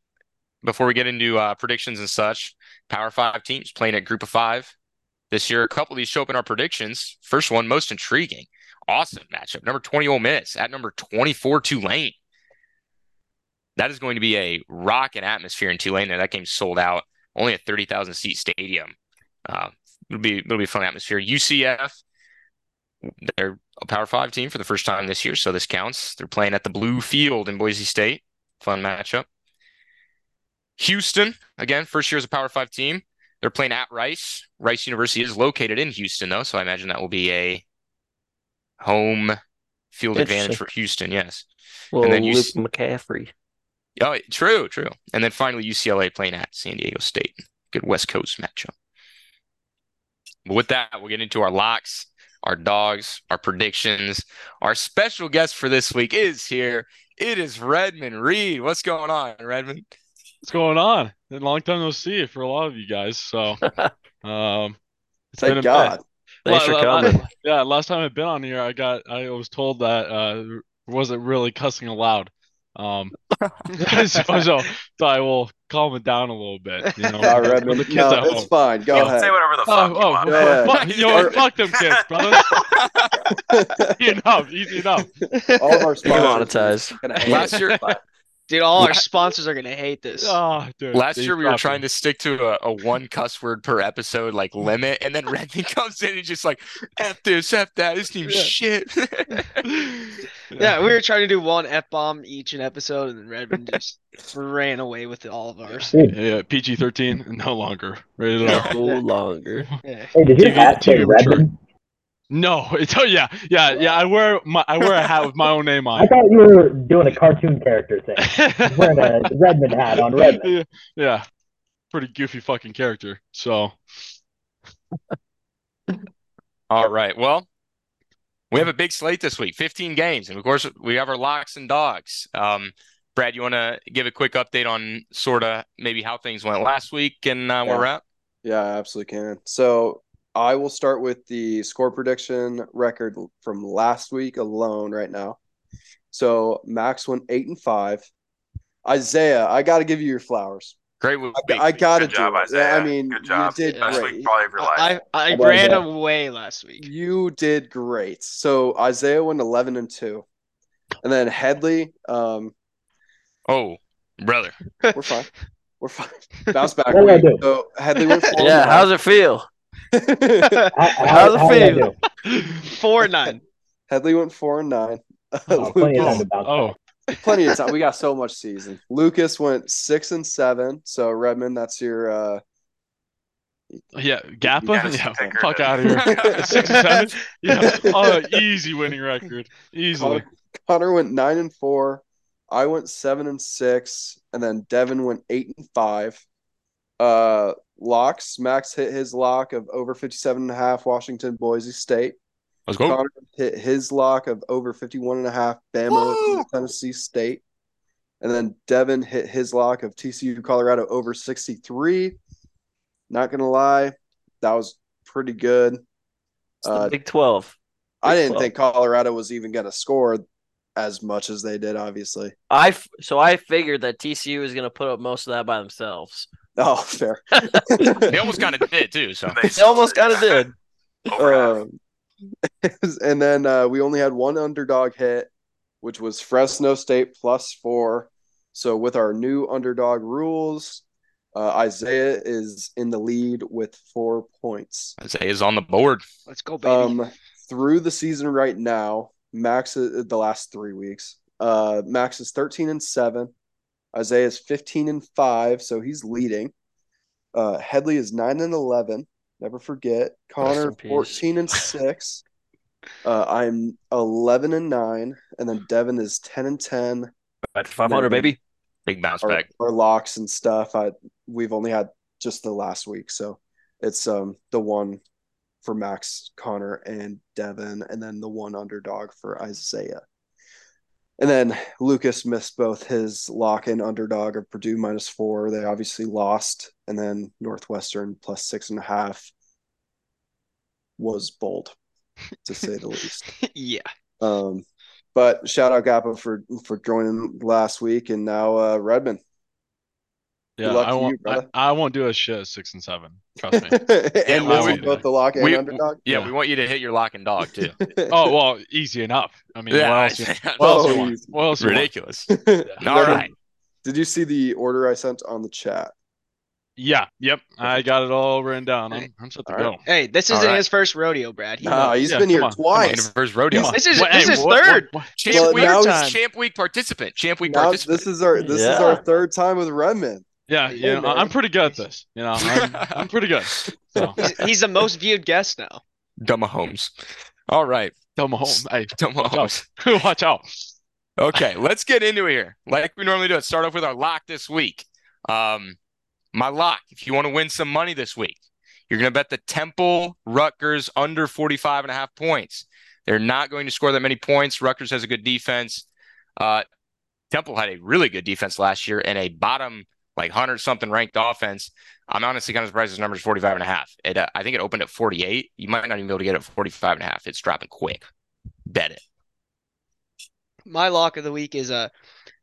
Speaker 3: before we get into uh, predictions and such, Power Five teams playing at Group of Five this year. A couple of these show up in our predictions. First one, most intriguing, awesome matchup. Number twenty Ole Miss at number twenty four Tulane that is going to be a rocking atmosphere in Tulane. There, that game's sold out. Only a thirty thousand seat stadium. Uh, it'll be it'll be a fun atmosphere. UCF, they're a Power Five team for the first time this year, so this counts. They're playing at the Blue Field in Boise State. Fun matchup. Houston, again, first year as a Power Five team. They're playing at Rice. Rice University is located in Houston, though, so I imagine that will be a home field advantage for Houston. Yes.
Speaker 1: Well,
Speaker 3: And then you
Speaker 1: Luke
Speaker 3: s-
Speaker 1: McCaffrey.
Speaker 3: Oh, true, true. And then finally, UCLA playing at San Diego State. Good West Coast matchup. But with that, we'll get into our locks, our dogs, our predictions. Our special guest for this week is here. It is Redmond Reed. What's going on, Redmond?
Speaker 7: What's going on? A long time no see for a lot of you guys. So, um, it's been
Speaker 4: Thank
Speaker 7: a
Speaker 4: God.
Speaker 7: bit.
Speaker 1: Thanks for
Speaker 7: La- la-
Speaker 1: coming.
Speaker 7: Yeah, last time I've been on here, I got I was told that uh wasn't really cussing allowed. Um, so, so, so I will calm it down a little bit. You know,
Speaker 4: All
Speaker 7: for
Speaker 4: right,
Speaker 7: the kids
Speaker 4: No,
Speaker 7: at
Speaker 4: it's
Speaker 7: home.
Speaker 4: fine. Go
Speaker 6: You
Speaker 4: ahead.
Speaker 6: say whatever the
Speaker 7: Oh,
Speaker 6: fuck you
Speaker 7: oh,
Speaker 6: want.
Speaker 4: Yeah.
Speaker 7: fuck, you know, fuck them kids, brother. Easy enough, easy enough.
Speaker 4: All of our
Speaker 1: Demonetized.
Speaker 4: sponsors. gonna
Speaker 3: Last year,
Speaker 2: Dude, all our sponsors are gonna hate this.
Speaker 7: Oh, dude,
Speaker 3: last year we were trying
Speaker 7: me.
Speaker 3: to stick to a, a one cuss word per episode like limit, and then Redmond comes in and just like f this, f that. This team
Speaker 7: Yeah.
Speaker 3: shit.
Speaker 2: Yeah, we were trying to do one F bomb each an episode, and then Redmond just ran away with all of ours.
Speaker 7: Yeah, PG thirteen, no longer. Rated R.
Speaker 1: No longer.
Speaker 2: Yeah.
Speaker 5: Hey, did your
Speaker 7: TV
Speaker 5: hat say
Speaker 7: TV mature.
Speaker 5: Redmond?
Speaker 7: No, it's oh yeah, yeah, yeah. I wear my I wear a hat with my own name on.
Speaker 5: I thought you were doing a cartoon character thing. Wearing a Redmond hat on Redmond.
Speaker 7: yeah, yeah, pretty goofy fucking character. So
Speaker 3: All right. Well, we have a big slate this week, 15 games. And of course, we have our locks and dogs. Um, Brad, you want to give a quick update on sort of maybe how things went last week and uh, where
Speaker 4: Yeah.
Speaker 3: we're at?
Speaker 4: Yeah, I absolutely can. So I will start with the score prediction record from last week alone right now. So Max went eight and five. Isaiah, I got to give you your flowers.
Speaker 3: Great week.
Speaker 4: I, I got to do
Speaker 6: job,
Speaker 4: it. Yeah, I mean,
Speaker 6: Good job.
Speaker 4: you did
Speaker 2: Yeah.
Speaker 6: Best
Speaker 4: great.
Speaker 6: week probably of your life.
Speaker 2: I I
Speaker 5: Well
Speaker 2: ran
Speaker 5: done.
Speaker 2: away last week.
Speaker 4: You did great. So Isaiah went eleven and two, and then Headley. Um,
Speaker 3: oh, brother.
Speaker 4: we're fine. We're fine. Bounce back.
Speaker 5: What did I
Speaker 4: week.
Speaker 5: do?
Speaker 4: So Headley went four.
Speaker 1: Yeah, how's it feel?
Speaker 4: It?
Speaker 5: How,
Speaker 1: How's it
Speaker 5: how did I
Speaker 1: feel?
Speaker 2: Four nine.
Speaker 4: Headley went four and nine.
Speaker 5: Oh, plenty of time
Speaker 7: oh,
Speaker 4: plenty of time. We got so much season. Lucas went six and seven. So Redmond, that's your uh
Speaker 7: yeah, Gappa. Yeah, fuck out of here. Six and seven. Yeah, oh, easy winning record, easily.
Speaker 4: Connor, Connor went nine and four. I went seven and six, and then Devin went eight and five. Uh locks, Max hit his lock of over 57 and a half Washington Boise State.
Speaker 3: Let's go.
Speaker 4: Connor hit his lock of over 51 and a half Bama Tennessee State. And then Devin hit his lock of TCU Colorado over 63. Not gonna lie, that was pretty good.
Speaker 1: It's the
Speaker 4: Uh,
Speaker 1: Big Twelve.
Speaker 4: I didn't
Speaker 1: Well-
Speaker 4: think Colorado was even gonna score as much as they did, obviously.
Speaker 1: I f- so I figured that TCU was going to put up most of that by themselves.
Speaker 4: Oh, fair.
Speaker 3: They almost kind of did too. So
Speaker 1: They almost kind of did.
Speaker 4: Um, and then uh, we only had one underdog hit, which was Fresno State plus four. So with our new underdog rules, uh, Isaiah is in the lead with four points.
Speaker 3: Isaiah is on the board.
Speaker 2: Let's go, baby.
Speaker 4: Um, through the season right now, Max is, the last three weeks. Uh, Max is thirteen and seven. Isaiah is fifteen and five, so he's leading. Uh, Headley is nine and eleven. Never forget. Connor fourteen and six. Uh, I'm eleven and nine, and then Devin is ten and ten.
Speaker 1: At 500, baby.
Speaker 3: Big bounce
Speaker 4: Our,
Speaker 3: back.
Speaker 4: our locks and stuff. I we've only had just the last week, so it's um the one for Max, Connor, and Devin, and then the one underdog for Isaiah. And then Lucas missed both his lock and underdog of Purdue minus four. They obviously lost, and then Northwestern plus six and a half was bold, to say the least.
Speaker 2: yeah.
Speaker 4: Um, but shout out Gappa for for joining last week, and now uh, Redmond.
Speaker 7: Yeah,
Speaker 4: luck
Speaker 7: I
Speaker 4: to
Speaker 7: won't. I,
Speaker 4: brother.
Speaker 7: I won't do a shit at six and seven. Trust me.
Speaker 4: and
Speaker 3: we-
Speaker 4: this
Speaker 7: we-
Speaker 4: is both the lock and
Speaker 3: we-
Speaker 4: underdog.
Speaker 3: Yeah,
Speaker 7: Yeah.
Speaker 3: we want you to hit your lock and dog too.
Speaker 7: Oh well, easy enough. I mean,
Speaker 3: Yeah,
Speaker 7: what else? You, what else you want? What else
Speaker 3: ridiculous.
Speaker 4: Redmond,
Speaker 3: All right.
Speaker 4: Did you see the order I sent on the chat?
Speaker 7: Yeah, yep. I got it all written down. I'm, I'm set to
Speaker 4: All
Speaker 7: go.
Speaker 4: right.
Speaker 2: Hey, this isn't
Speaker 3: right.
Speaker 2: his first rodeo, Brad. He
Speaker 4: No,
Speaker 2: knows.
Speaker 4: he's
Speaker 7: Yeah,
Speaker 4: been here
Speaker 7: on, come on.
Speaker 3: Come on,
Speaker 4: twice.
Speaker 3: first rodeo.
Speaker 2: This is
Speaker 7: What-
Speaker 2: this
Speaker 7: hey,
Speaker 2: is
Speaker 7: what-
Speaker 2: third.
Speaker 7: what- what-
Speaker 3: Champ
Speaker 4: Well,
Speaker 3: week,
Speaker 4: now
Speaker 2: he's-
Speaker 3: champ week participant. Champ week
Speaker 4: Now
Speaker 3: participant.
Speaker 4: this is our this is our third time with Redmond.
Speaker 7: Yeah,
Speaker 2: Hey,
Speaker 7: yeah.
Speaker 4: man.
Speaker 7: I'm pretty good at this. You know, I'm, I'm pretty good. So,
Speaker 2: He's, he's the most viewed guest now.
Speaker 3: Dumb Mahomes. All right,
Speaker 7: dumb home. Hey,
Speaker 3: Dumb
Speaker 7: watch
Speaker 3: Mahomes.
Speaker 7: out. watch out.
Speaker 3: Okay, let's get into it here. Like we normally do, let's start off with our lock this week. Um, my lock, if you want to win some money this week, you're going to bet the Temple Rutgers under 45 and a half points. They're not going to score that many points. Rutgers has a good defense. Uh, Temple had a really good defense last year and a bottom like 100 something ranked offense. I'm honestly kind of surprised this number is 45 and a half. It, uh, I think it opened at 48. You might not even be able to get it at 45 and a half. It's dropping quick. Bet it.
Speaker 2: My lock of the week is uh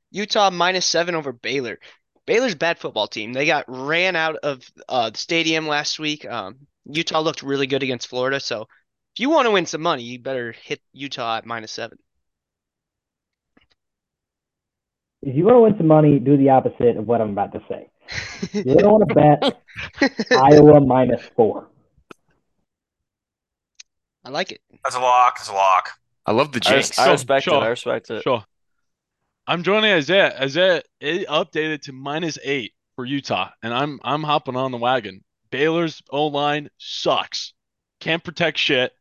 Speaker 2: Utah minus seven over Baylor. Baylor's bad football team. They got ran out of uh, the stadium last week. Um, Utah looked really good against Florida. So if you want to win some money, you better hit Utah at minus seven.
Speaker 5: If you want to win some money, do the opposite of what I'm about to say. You don't want to bet Iowa minus four.
Speaker 2: I like it.
Speaker 6: That's a lock. That's a lock.
Speaker 3: I love the
Speaker 1: I,
Speaker 3: jinx.
Speaker 1: res- I respect
Speaker 7: sure.
Speaker 1: it. I respect it.
Speaker 7: Sure. I'm joining Isaiah. Isaiah it updated to minus eight for Utah, and I'm I'm hopping on the wagon. Baylor's O line sucks. Can't protect shit.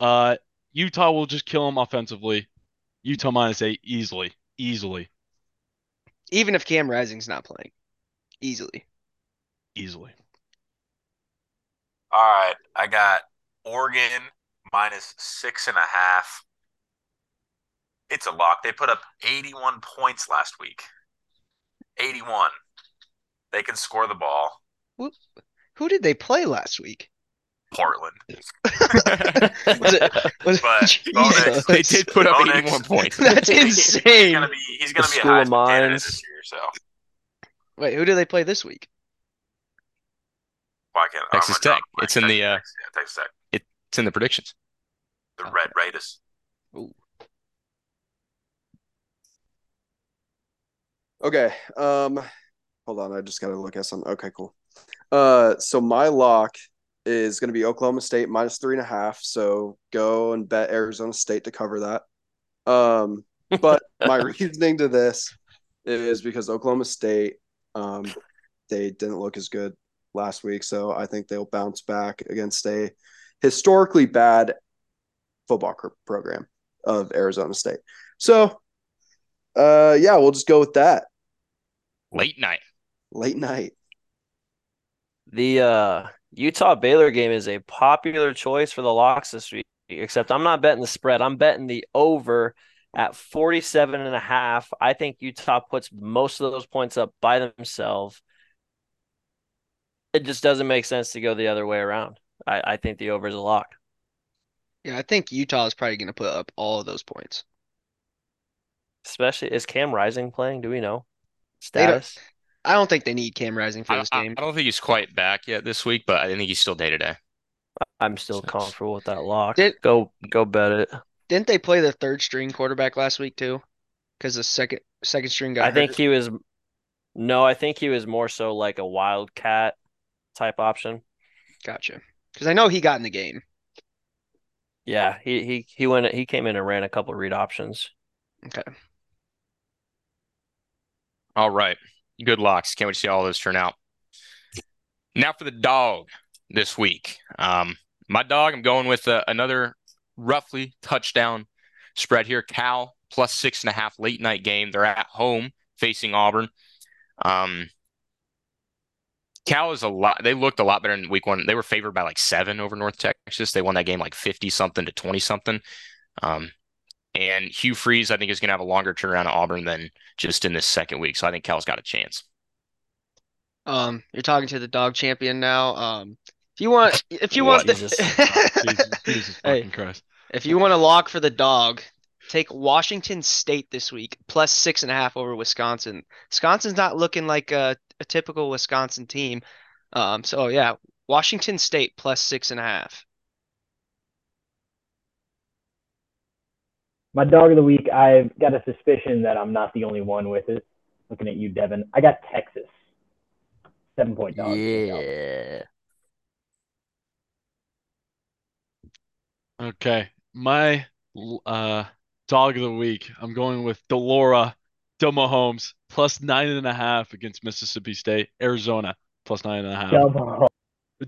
Speaker 7: Uh, Utah will just kill them offensively. Utah minus eight easily, easily,
Speaker 2: Even if Cam Rising's not playing, easily.
Speaker 7: easily.
Speaker 6: All right. I got Oregon minus six and a half. It's a lock. They put up 81 points last week. 81. They can score the ball.
Speaker 2: Who did they play last week?
Speaker 6: Portland.
Speaker 2: Was it? Was
Speaker 6: But
Speaker 2: Jesus.
Speaker 3: they did put up
Speaker 6: Bo Nix-
Speaker 3: 81 points.
Speaker 2: That's
Speaker 6: He's
Speaker 2: insane.
Speaker 6: gonna be he's gonna
Speaker 1: The
Speaker 6: be a
Speaker 1: School of Mines.
Speaker 6: this year. So
Speaker 2: Wait, who do they play this week?
Speaker 6: why can't
Speaker 3: Texas
Speaker 6: I'm
Speaker 3: Tech.
Speaker 6: drop
Speaker 3: It's in the, uh,
Speaker 6: Texas, yeah, Texas Tech.
Speaker 3: It's in the predictions.
Speaker 6: The Red Raiders.
Speaker 4: Okay. Um, hold on. I just gotta look at something. Okay, cool. Uh, so my lock is gonna be Oklahoma State minus three and a half. So go and bet Arizona State to cover that. Um, but my reasoning to this is because Oklahoma State, um, they didn't look as good last week, so I think they'll bounce back against a historically bad football cr- program of Arizona State. So, uh, yeah, we'll just go with that
Speaker 3: Late night.
Speaker 4: late night.
Speaker 1: The uh, Utah Baylor game is a popular choice for the locks this week, except I'm not betting the spread. I'm betting the over at 47 and a half. I think Utah puts most of those points up by themselves. It just doesn't make sense to go the other way around. I, I think the over is a lock.
Speaker 2: Yeah, I think Utah is probably going to put up all of those points.
Speaker 1: Especially is Cam Rising playing? Do we know status?
Speaker 2: I don't think they need Cam Rising for
Speaker 3: I,
Speaker 2: this
Speaker 3: I-
Speaker 2: game.
Speaker 3: I don't think he's quite back yet this week, but I think he's still day to day.
Speaker 1: I'm still
Speaker 3: Sense.
Speaker 1: comfortable with that lock.
Speaker 2: Did-
Speaker 1: go go bet it.
Speaker 2: Didn't they play the third string quarterback last week too? Because the second second string guy.
Speaker 1: I think he was no, I think he was more so like a wildcat type option.
Speaker 2: Gotcha. Because I know he got in the game.
Speaker 1: Yeah, he he he went he came in and ran a couple read options.
Speaker 2: Okay.
Speaker 3: All right. Good locks. Can't wait to see all those turn out. Now for the dog this week. Um, my dog, I'm going with uh, another roughly touchdown spread here. Cal plus six and a half late night game. They're at home facing Auburn. Um, Cal is a lot. They looked a lot better in week one. They were favored by like seven over North Texas. They won that game like 50 something to 20 something. Um, and Hugh Freeze, I think, is going to have a longer turnaround at Auburn than just in this second week. So I think Cal's got a chance.
Speaker 2: Um, you're talking to the dog champion now. Um, if you want, if you want,
Speaker 1: Jesus.
Speaker 2: the,
Speaker 7: Jesus, Jesus
Speaker 2: Hey.
Speaker 7: fucking Christ.
Speaker 2: if you want to lock for the dog, take Washington State this week plus six and a half over Wisconsin. Wisconsin's not looking like a, a typical Wisconsin team. Um, so yeah, Washington State plus six and a half.
Speaker 5: My dog of the week, I've got a suspicion that I'm not the only one with it. Looking at you, Devin. I got Texas. seven point dog.
Speaker 1: Yeah.
Speaker 7: Okay, my uh dog of the week. I'm going with Delora Del Mahomes plus nine and a half against Mississippi State, Arizona plus nine and a half.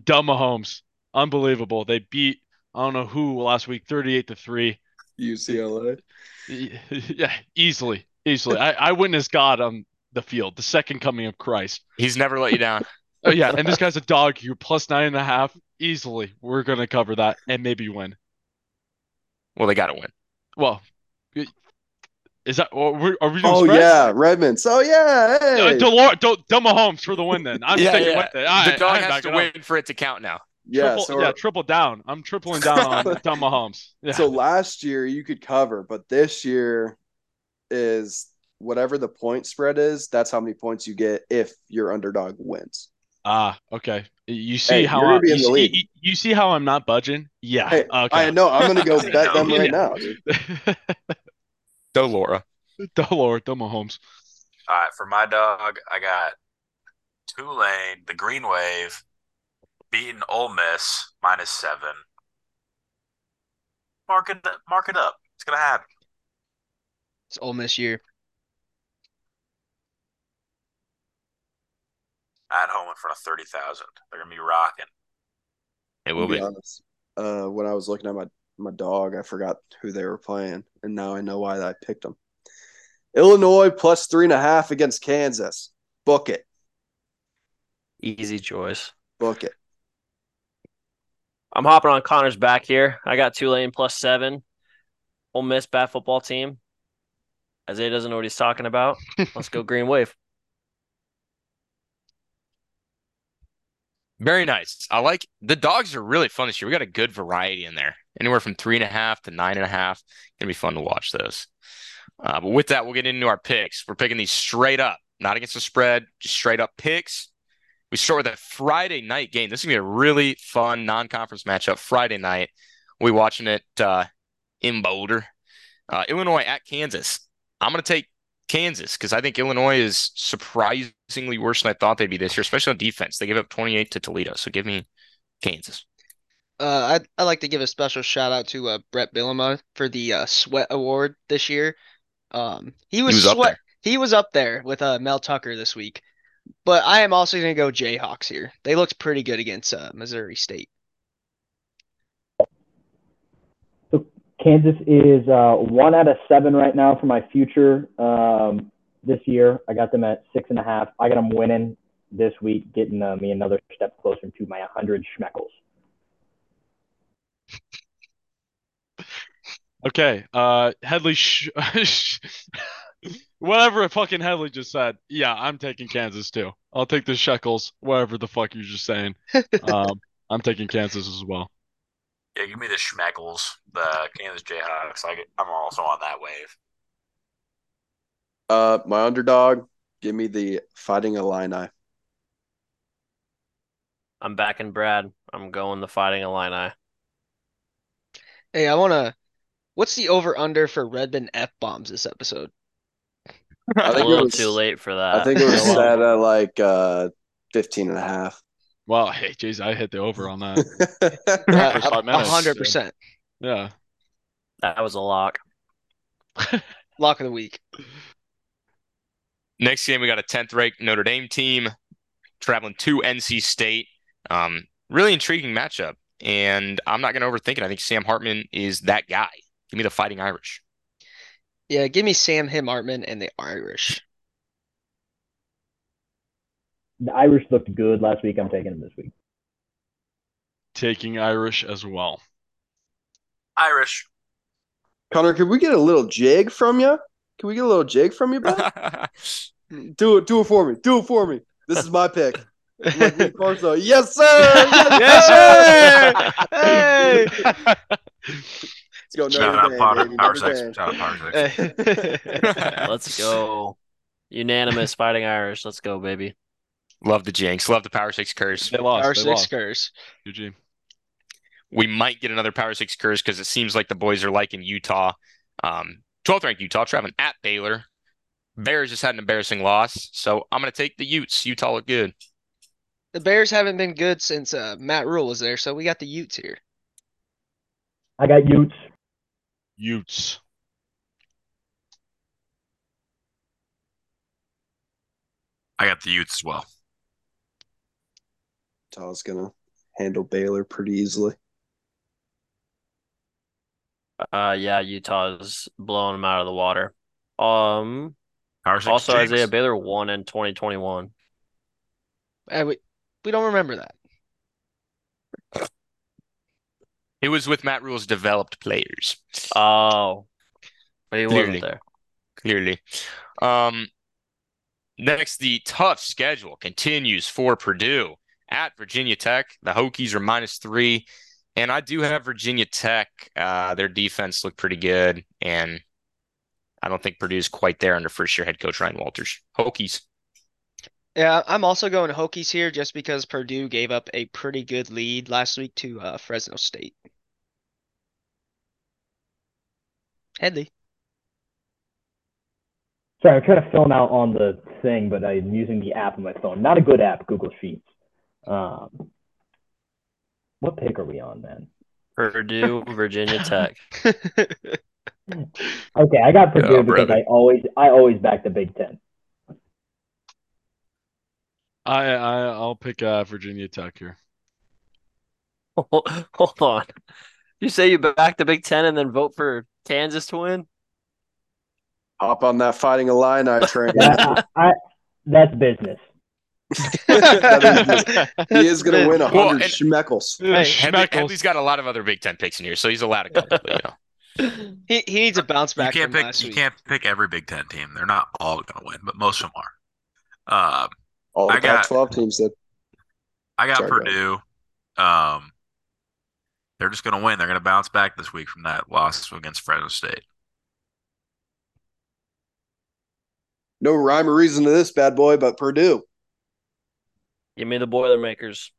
Speaker 7: Del Mahomes, unbelievable. They beat I don't know who last week, 38 to three.
Speaker 4: UCLA.
Speaker 7: Yeah, easily, easily. I, I witnessed God on the field, the second coming of Christ.
Speaker 3: He's never let you down.
Speaker 7: Oh yeah, and this guy's a dog. You're plus nine and a half. Easily, we're gonna cover that and maybe win.
Speaker 3: Well, they got to win.
Speaker 7: Well, is that are we, are we doing
Speaker 4: Oh
Speaker 7: spreads?
Speaker 4: yeah, Redmond. So yeah,
Speaker 7: Uh,
Speaker 4: hey.
Speaker 7: Delor, Del, Del Mahomes for the win. Then I'm
Speaker 3: Yeah,
Speaker 7: sticking
Speaker 3: yeah.
Speaker 7: with it. I,
Speaker 3: the dog
Speaker 7: I'm
Speaker 3: has
Speaker 7: backing
Speaker 3: to
Speaker 7: up.
Speaker 3: win for it to count now.
Speaker 4: Yeah.
Speaker 7: triple,
Speaker 4: So
Speaker 7: yeah, triple down. I'm tripling down on Del Mahomes. Yeah.
Speaker 4: so last year you could cover, but this year is whatever the point spread is. That's how many points you get if your underdog wins.
Speaker 7: ah, okay. You see
Speaker 4: Hey,
Speaker 7: how
Speaker 4: you're
Speaker 7: I,
Speaker 4: be in
Speaker 7: you,
Speaker 4: the
Speaker 7: see,
Speaker 4: league.
Speaker 7: you, you see how I'm not budging? Yeah.
Speaker 4: Hey,
Speaker 7: okay.
Speaker 4: I know. I'm gonna go bet them right now. Dude.
Speaker 3: Go, Laura.
Speaker 7: Delor, Del Mahomes.
Speaker 6: All right, for my dog, I got Tulane, the Green Wave, beating Ole Miss minus seven. Mark it, mark it up. It's gonna happen.
Speaker 2: It's Ole Miss year.
Speaker 6: At home in front of thirty thousand, they're gonna be rocking.
Speaker 3: It will
Speaker 4: be
Speaker 3: be.
Speaker 4: honest, uh, when I was looking at my my dog, I forgot who they were playing, and now I know why I picked them. Illinois plus three and a half against Kansas. Book it.
Speaker 1: Easy choice.
Speaker 4: Book it.
Speaker 1: I'm hopping on Connor's back here. I got Tulane plus seven. Ole Miss bad football team. Isaiah doesn't know what he's talking about. Let's go Green Wave.
Speaker 3: Very nice. I like the dogs are really fun this year. We got a good variety in there, anywhere from three and a half to nine and a half. Gonna be fun to watch those. Uh, but with that, we'll get into our picks. We're picking these straight up, not against the spread, just straight up picks. We start with a Friday night game. This is gonna be a really fun non-conference matchup. Friday night, we'll watching it uh, in Boulder, uh, Illinois at Kansas. I'm gonna take Kansas because I think Illinois is surprisingly worse than I thought they'd be this year, especially on defense. They gave up 28 to Toledo, so give me Kansas.
Speaker 2: Uh, I'd, I'd like to give a special shout out to uh, Bret Bielema for the uh, Sweat Award this year. Um, he was,
Speaker 3: was up
Speaker 2: sweat.
Speaker 3: there.
Speaker 2: He was up there with uh, Mel Tucker this week. But I am also going to go Jayhawks here. They looked pretty good against uh, Missouri State.
Speaker 5: Kansas is uh, one out of seven right now for my future um, this year. I got them at six and a half. I got them winning this week, getting uh, me another step closer to my 100 schmeckles.
Speaker 7: Okay. Uh, Headley, sh- whatever fucking Headley just said. Yeah, I'm taking Kansas too. I'll take the shekels, whatever the fuck you're just saying. Um, I'm taking Kansas as well.
Speaker 6: Yeah, give me the Schmeckles, the Kansas Jayhawks. I, I'm also on that wave.
Speaker 4: Uh, my underdog. Give me the Fighting Illini.
Speaker 1: I'm backing Brad. I'm going the Fighting Illini.
Speaker 2: Hey, I want to. What's the over under for Redmond F bombs this episode?
Speaker 4: I
Speaker 1: A
Speaker 4: think it
Speaker 1: little
Speaker 4: was-
Speaker 1: too late for that.
Speaker 4: I think it was set at like uh 15 and a half.
Speaker 7: Well, hey, jeez, I hit the over on that.
Speaker 2: Uh, A hundred percent.
Speaker 7: Yeah.
Speaker 1: That was a lock.
Speaker 2: Lock of the week.
Speaker 3: Next game, we got a 10th ranked Notre Dame team traveling to NC State. Um, really intriguing matchup. And I'm not going to overthink it. I think Sam Hartman is that guy. Give me the Fighting Irish.
Speaker 2: Yeah, give me Sam Him Artman and the Irish.
Speaker 5: The Irish looked good last week. I'm taking them this week.
Speaker 7: Taking Irish as well.
Speaker 6: Irish.
Speaker 4: Connor, could we get a little jig from you? Can we get a little jig from you, bro? do it, do it for me. Do it for me. This is my pick. Look, me, Corso. Yes, sir. Yes, sir.
Speaker 2: Hey!
Speaker 4: Let's go
Speaker 6: Shout out
Speaker 4: Dame,
Speaker 6: Power,
Speaker 4: baby.
Speaker 6: Power Six. Shout out Power Six.
Speaker 1: Let's go. Unanimous Fighting Irish. Let's go, baby.
Speaker 3: Love the jinx. Love the Power Six curse.
Speaker 7: They lost.
Speaker 2: Power
Speaker 7: they
Speaker 2: six
Speaker 7: lost.
Speaker 2: curse.
Speaker 7: GG.
Speaker 3: We might get another Power Six curse because it seems like the boys are liking Utah. Um, 12th ranked Utah traveling at Baylor. Bears just had an embarrassing loss, so I'm going to take the Utes. Utah look good.
Speaker 2: The Bears haven't been good since uh, Matt Rhule was there, so we got the Utes here.
Speaker 5: I got Utes.
Speaker 7: Utes.
Speaker 6: I got the Utes as well.
Speaker 4: Utah's gonna handle Baylor pretty easily.
Speaker 1: Uh, yeah, Utah's blowing them out of the water. Um,
Speaker 6: Carson
Speaker 1: also
Speaker 6: James.
Speaker 1: Isaiah Baylor won in 2021.
Speaker 2: Uh, we we don't remember that.
Speaker 3: It was with Matt Rhule's developed players,
Speaker 1: Oh, but he
Speaker 3: Clearly.
Speaker 1: wasn't there.
Speaker 3: clearly. Um, next, the tough schedule continues for Purdue at Virginia Tech. The Hokies are minus three, and I do have Virginia Tech. Uh, their defense looked pretty good, and I don't think Purdue's quite there under first-year head coach Ryan Walters. Hokies.
Speaker 2: Yeah, I'm also going Hokies here just because Purdue gave up a pretty good lead last week to uh, Fresno State. Headley.
Speaker 5: Sorry, I'm trying to film out on the thing, but I'm using the app on my phone. Not a good app, Google Sheets. Um, what pick are we on, then?
Speaker 1: Purdue, Virginia Tech.
Speaker 5: Okay, I got Purdue
Speaker 3: Yeah,
Speaker 5: because
Speaker 3: brother.
Speaker 5: I always I always back the Big Ten.
Speaker 7: I, I I'll pick uh, Virginia Tech here.
Speaker 1: Hold on. You say you back the Big Ten and then vote for Kansas to win?
Speaker 4: Hop on that fighting Illini train.
Speaker 5: That, I, I, that's business.
Speaker 4: That he is going to win a
Speaker 3: Well,
Speaker 4: hundred
Speaker 3: and-
Speaker 4: schmeckles.
Speaker 2: Hey,
Speaker 3: Headley,
Speaker 7: Schmeckles.
Speaker 3: Headley's got a lot of other Big Ten picks in here, so he's allowed a couple. but, you know.
Speaker 2: He he needs a bounce
Speaker 6: You
Speaker 2: back
Speaker 6: can't
Speaker 2: from
Speaker 6: pick.
Speaker 2: last
Speaker 6: You
Speaker 2: week.
Speaker 6: can't pick every Big Ten team. They're not all going to win, but most of them are. Um,
Speaker 4: All the
Speaker 6: I got-
Speaker 4: Pac-12 teams did.
Speaker 6: I got
Speaker 4: Sorry,
Speaker 6: Purdue. Um, they're just going to win. They're going to bounce back this week from that loss against Fresno State.
Speaker 4: No rhyme or reason to this bad boy, but Purdue.
Speaker 1: Give me the Boilermakers.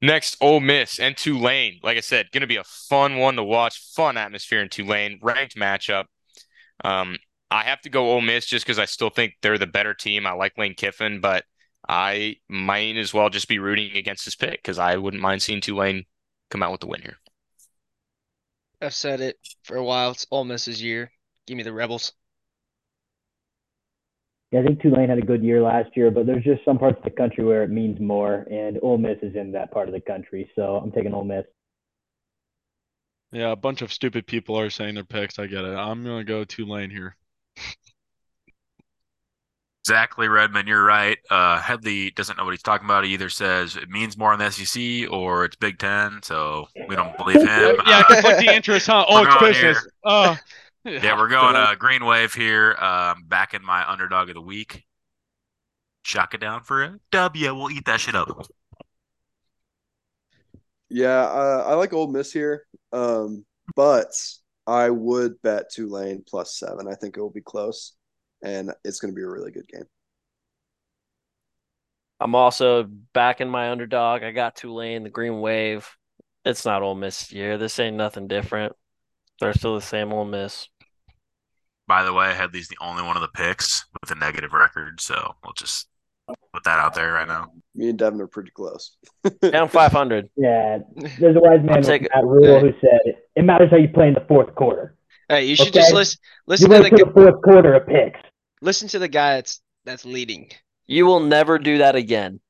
Speaker 3: Next, Ole Miss and Tulane. Like I said, going to be a fun one to watch. Fun atmosphere in Tulane. Ranked matchup. Um, I have to go Ole Miss just because I still think they're the better team. I like Lane Kiffin, but I might as well just be rooting against this pick because I wouldn't mind seeing Tulane come out with the win here.
Speaker 2: I've said it for a while. It's Ole Miss's year. Give me the Rebels.
Speaker 5: Yeah, I think Tulane had a good year last year, but there's just some parts of the country where it means more, and Ole Miss is in that part of the country, so I'm taking Ole Miss.
Speaker 7: Yeah, a bunch of stupid people are saying their picks. I get it. I'm gonna go Tulane here.
Speaker 6: Exactly, Redmond. You're right. Uh, Headley doesn't know what he's talking about. He either says it means more in the SEC or it's Big Ten, so we don't believe him.
Speaker 7: yeah,
Speaker 6: Uh,
Speaker 7: conflicting interest, huh? Oh,
Speaker 6: we're
Speaker 7: it's
Speaker 6: going
Speaker 7: business. Oh,
Speaker 6: yeah, we're going uh, Green Wave here. Um, back in my underdog of the week. Chuck it down for a W. We'll eat that shit up.
Speaker 4: Yeah, uh, I like Ole Miss here, um, but I would bet Tulane plus seven. I think it will be close, and it's going to be a really good game.
Speaker 1: I'm also backing my underdog. I got Tulane, the Green Wave. It's not Ole Miss year. This ain't nothing different. They're still the same Ole Miss.
Speaker 6: By the way, Headley's the only one of the picks with a negative record, so we'll just put that out there right now.
Speaker 4: Me and Devin are pretty close.
Speaker 1: Down 500.
Speaker 5: Yeah, there's a wise man,
Speaker 1: I'm taking-
Speaker 5: Matt Rhule, who said it matters how you play in the fourth quarter.
Speaker 2: Hey, you should
Speaker 5: Okay.
Speaker 2: just listen
Speaker 5: You
Speaker 2: listen to
Speaker 5: went
Speaker 2: the
Speaker 5: to the fourth quarter of picks.
Speaker 2: Listen to the guy that's that's leading.
Speaker 1: You will never do that again.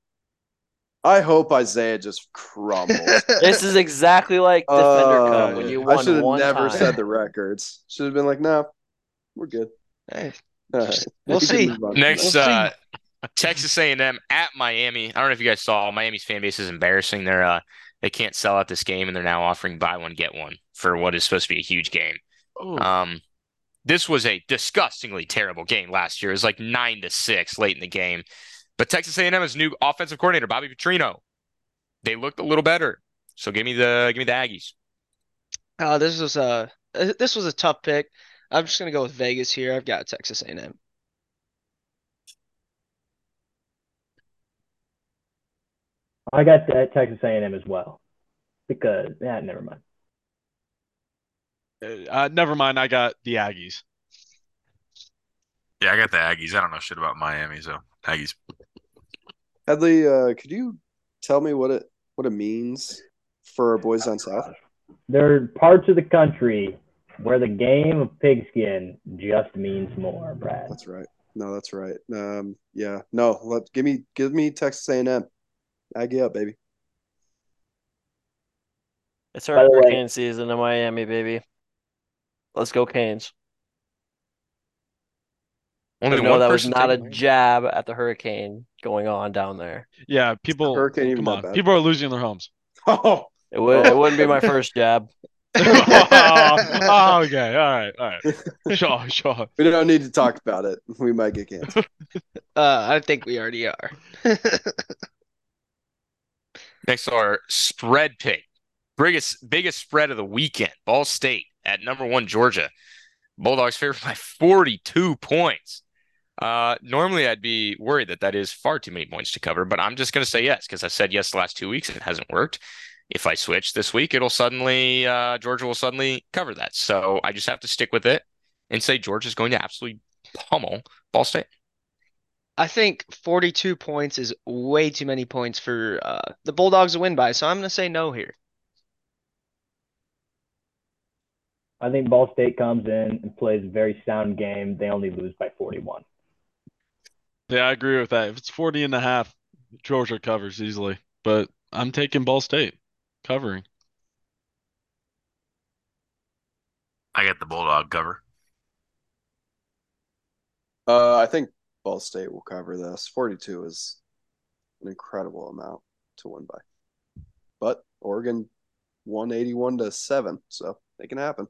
Speaker 4: I hope Isaiah just crumbles.
Speaker 1: This is exactly like Defender Cup when you
Speaker 4: Uh, I should have never
Speaker 1: time.
Speaker 4: said the records. Should have been like, no, we're good.
Speaker 2: Hey,
Speaker 4: All right.
Speaker 2: We'll see.
Speaker 3: Next,
Speaker 2: We'll see.
Speaker 3: uh, Texas A&M at Miami. I don't know if you guys saw. Miami's fan base is embarrassing. They're uh, they can't sell out this game, and they're now offering buy one get one for what is supposed to be a huge game. Um, this was a disgustingly terrible game last year. It was like nine to six late in the game. But Texas A&M has new offensive coordinator Bobby Petrino. They looked a little better. So give me the give me the Aggies.
Speaker 2: uh, this was a uh, this was a tough pick. I'm just gonna go with Vegas here. I've got Texas A&M.
Speaker 5: I got uh, Texas A&M as well because yeah, never mind.
Speaker 7: Uh, never mind. I got the Aggies.
Speaker 6: Yeah, I got the Aggies. I don't know shit about Miami, so Aggies.
Speaker 4: Headley, uh, could you tell me what it what it means for our boys on south?
Speaker 5: There are parts of the country where the game of pigskin just means more, Brad.
Speaker 4: That's right. No, that's right. Um, yeah. No, let give me give me Texas A&M. Aggie up, baby.
Speaker 1: It's
Speaker 5: By the way-
Speaker 1: hurricane season in Miami, baby. Let's go Canes.
Speaker 3: Only
Speaker 1: no,
Speaker 3: one
Speaker 1: that was not a
Speaker 3: taking Miami.
Speaker 1: jab at the hurricane going on down there.
Speaker 7: Yeah, people.
Speaker 4: Hurricane
Speaker 7: Come on, people are losing their homes.
Speaker 4: Oh,
Speaker 1: It would it wouldn't be my first jab.
Speaker 7: oh, okay, all right, all right. Sure, sure.
Speaker 4: we don't need to talk about it. We might get canceled.
Speaker 2: Uh, I think we already are.
Speaker 3: Next, our spread pick. Biggest biggest spread of the weekend. Ball State at number one Georgia. Bulldogs favored by 42 points. Uh, normally I'd be worried that that is far too many points to cover, but I'm just going to say yes because I said yes the last two weeks and it hasn't worked. If I switch this week, it'll suddenly uh, Georgia will suddenly cover that. So I just have to stick with it and say Georgia is going to absolutely pummel Ball State.
Speaker 2: I think 42 points is way too many points for uh, the Bulldogs to win by, so I'm going to say no here.
Speaker 5: I think Ball State comes in and plays a very sound game. They only lose by 41.
Speaker 7: Yeah, I agree with that. If it's 40 and a half, Georgia covers easily. But I'm taking Ball State covering.
Speaker 6: I get the Bulldog cover.
Speaker 4: Uh, I think Ball State will cover this. 42 is an incredible amount to win by. But Oregon 181 to 7, so it can happen.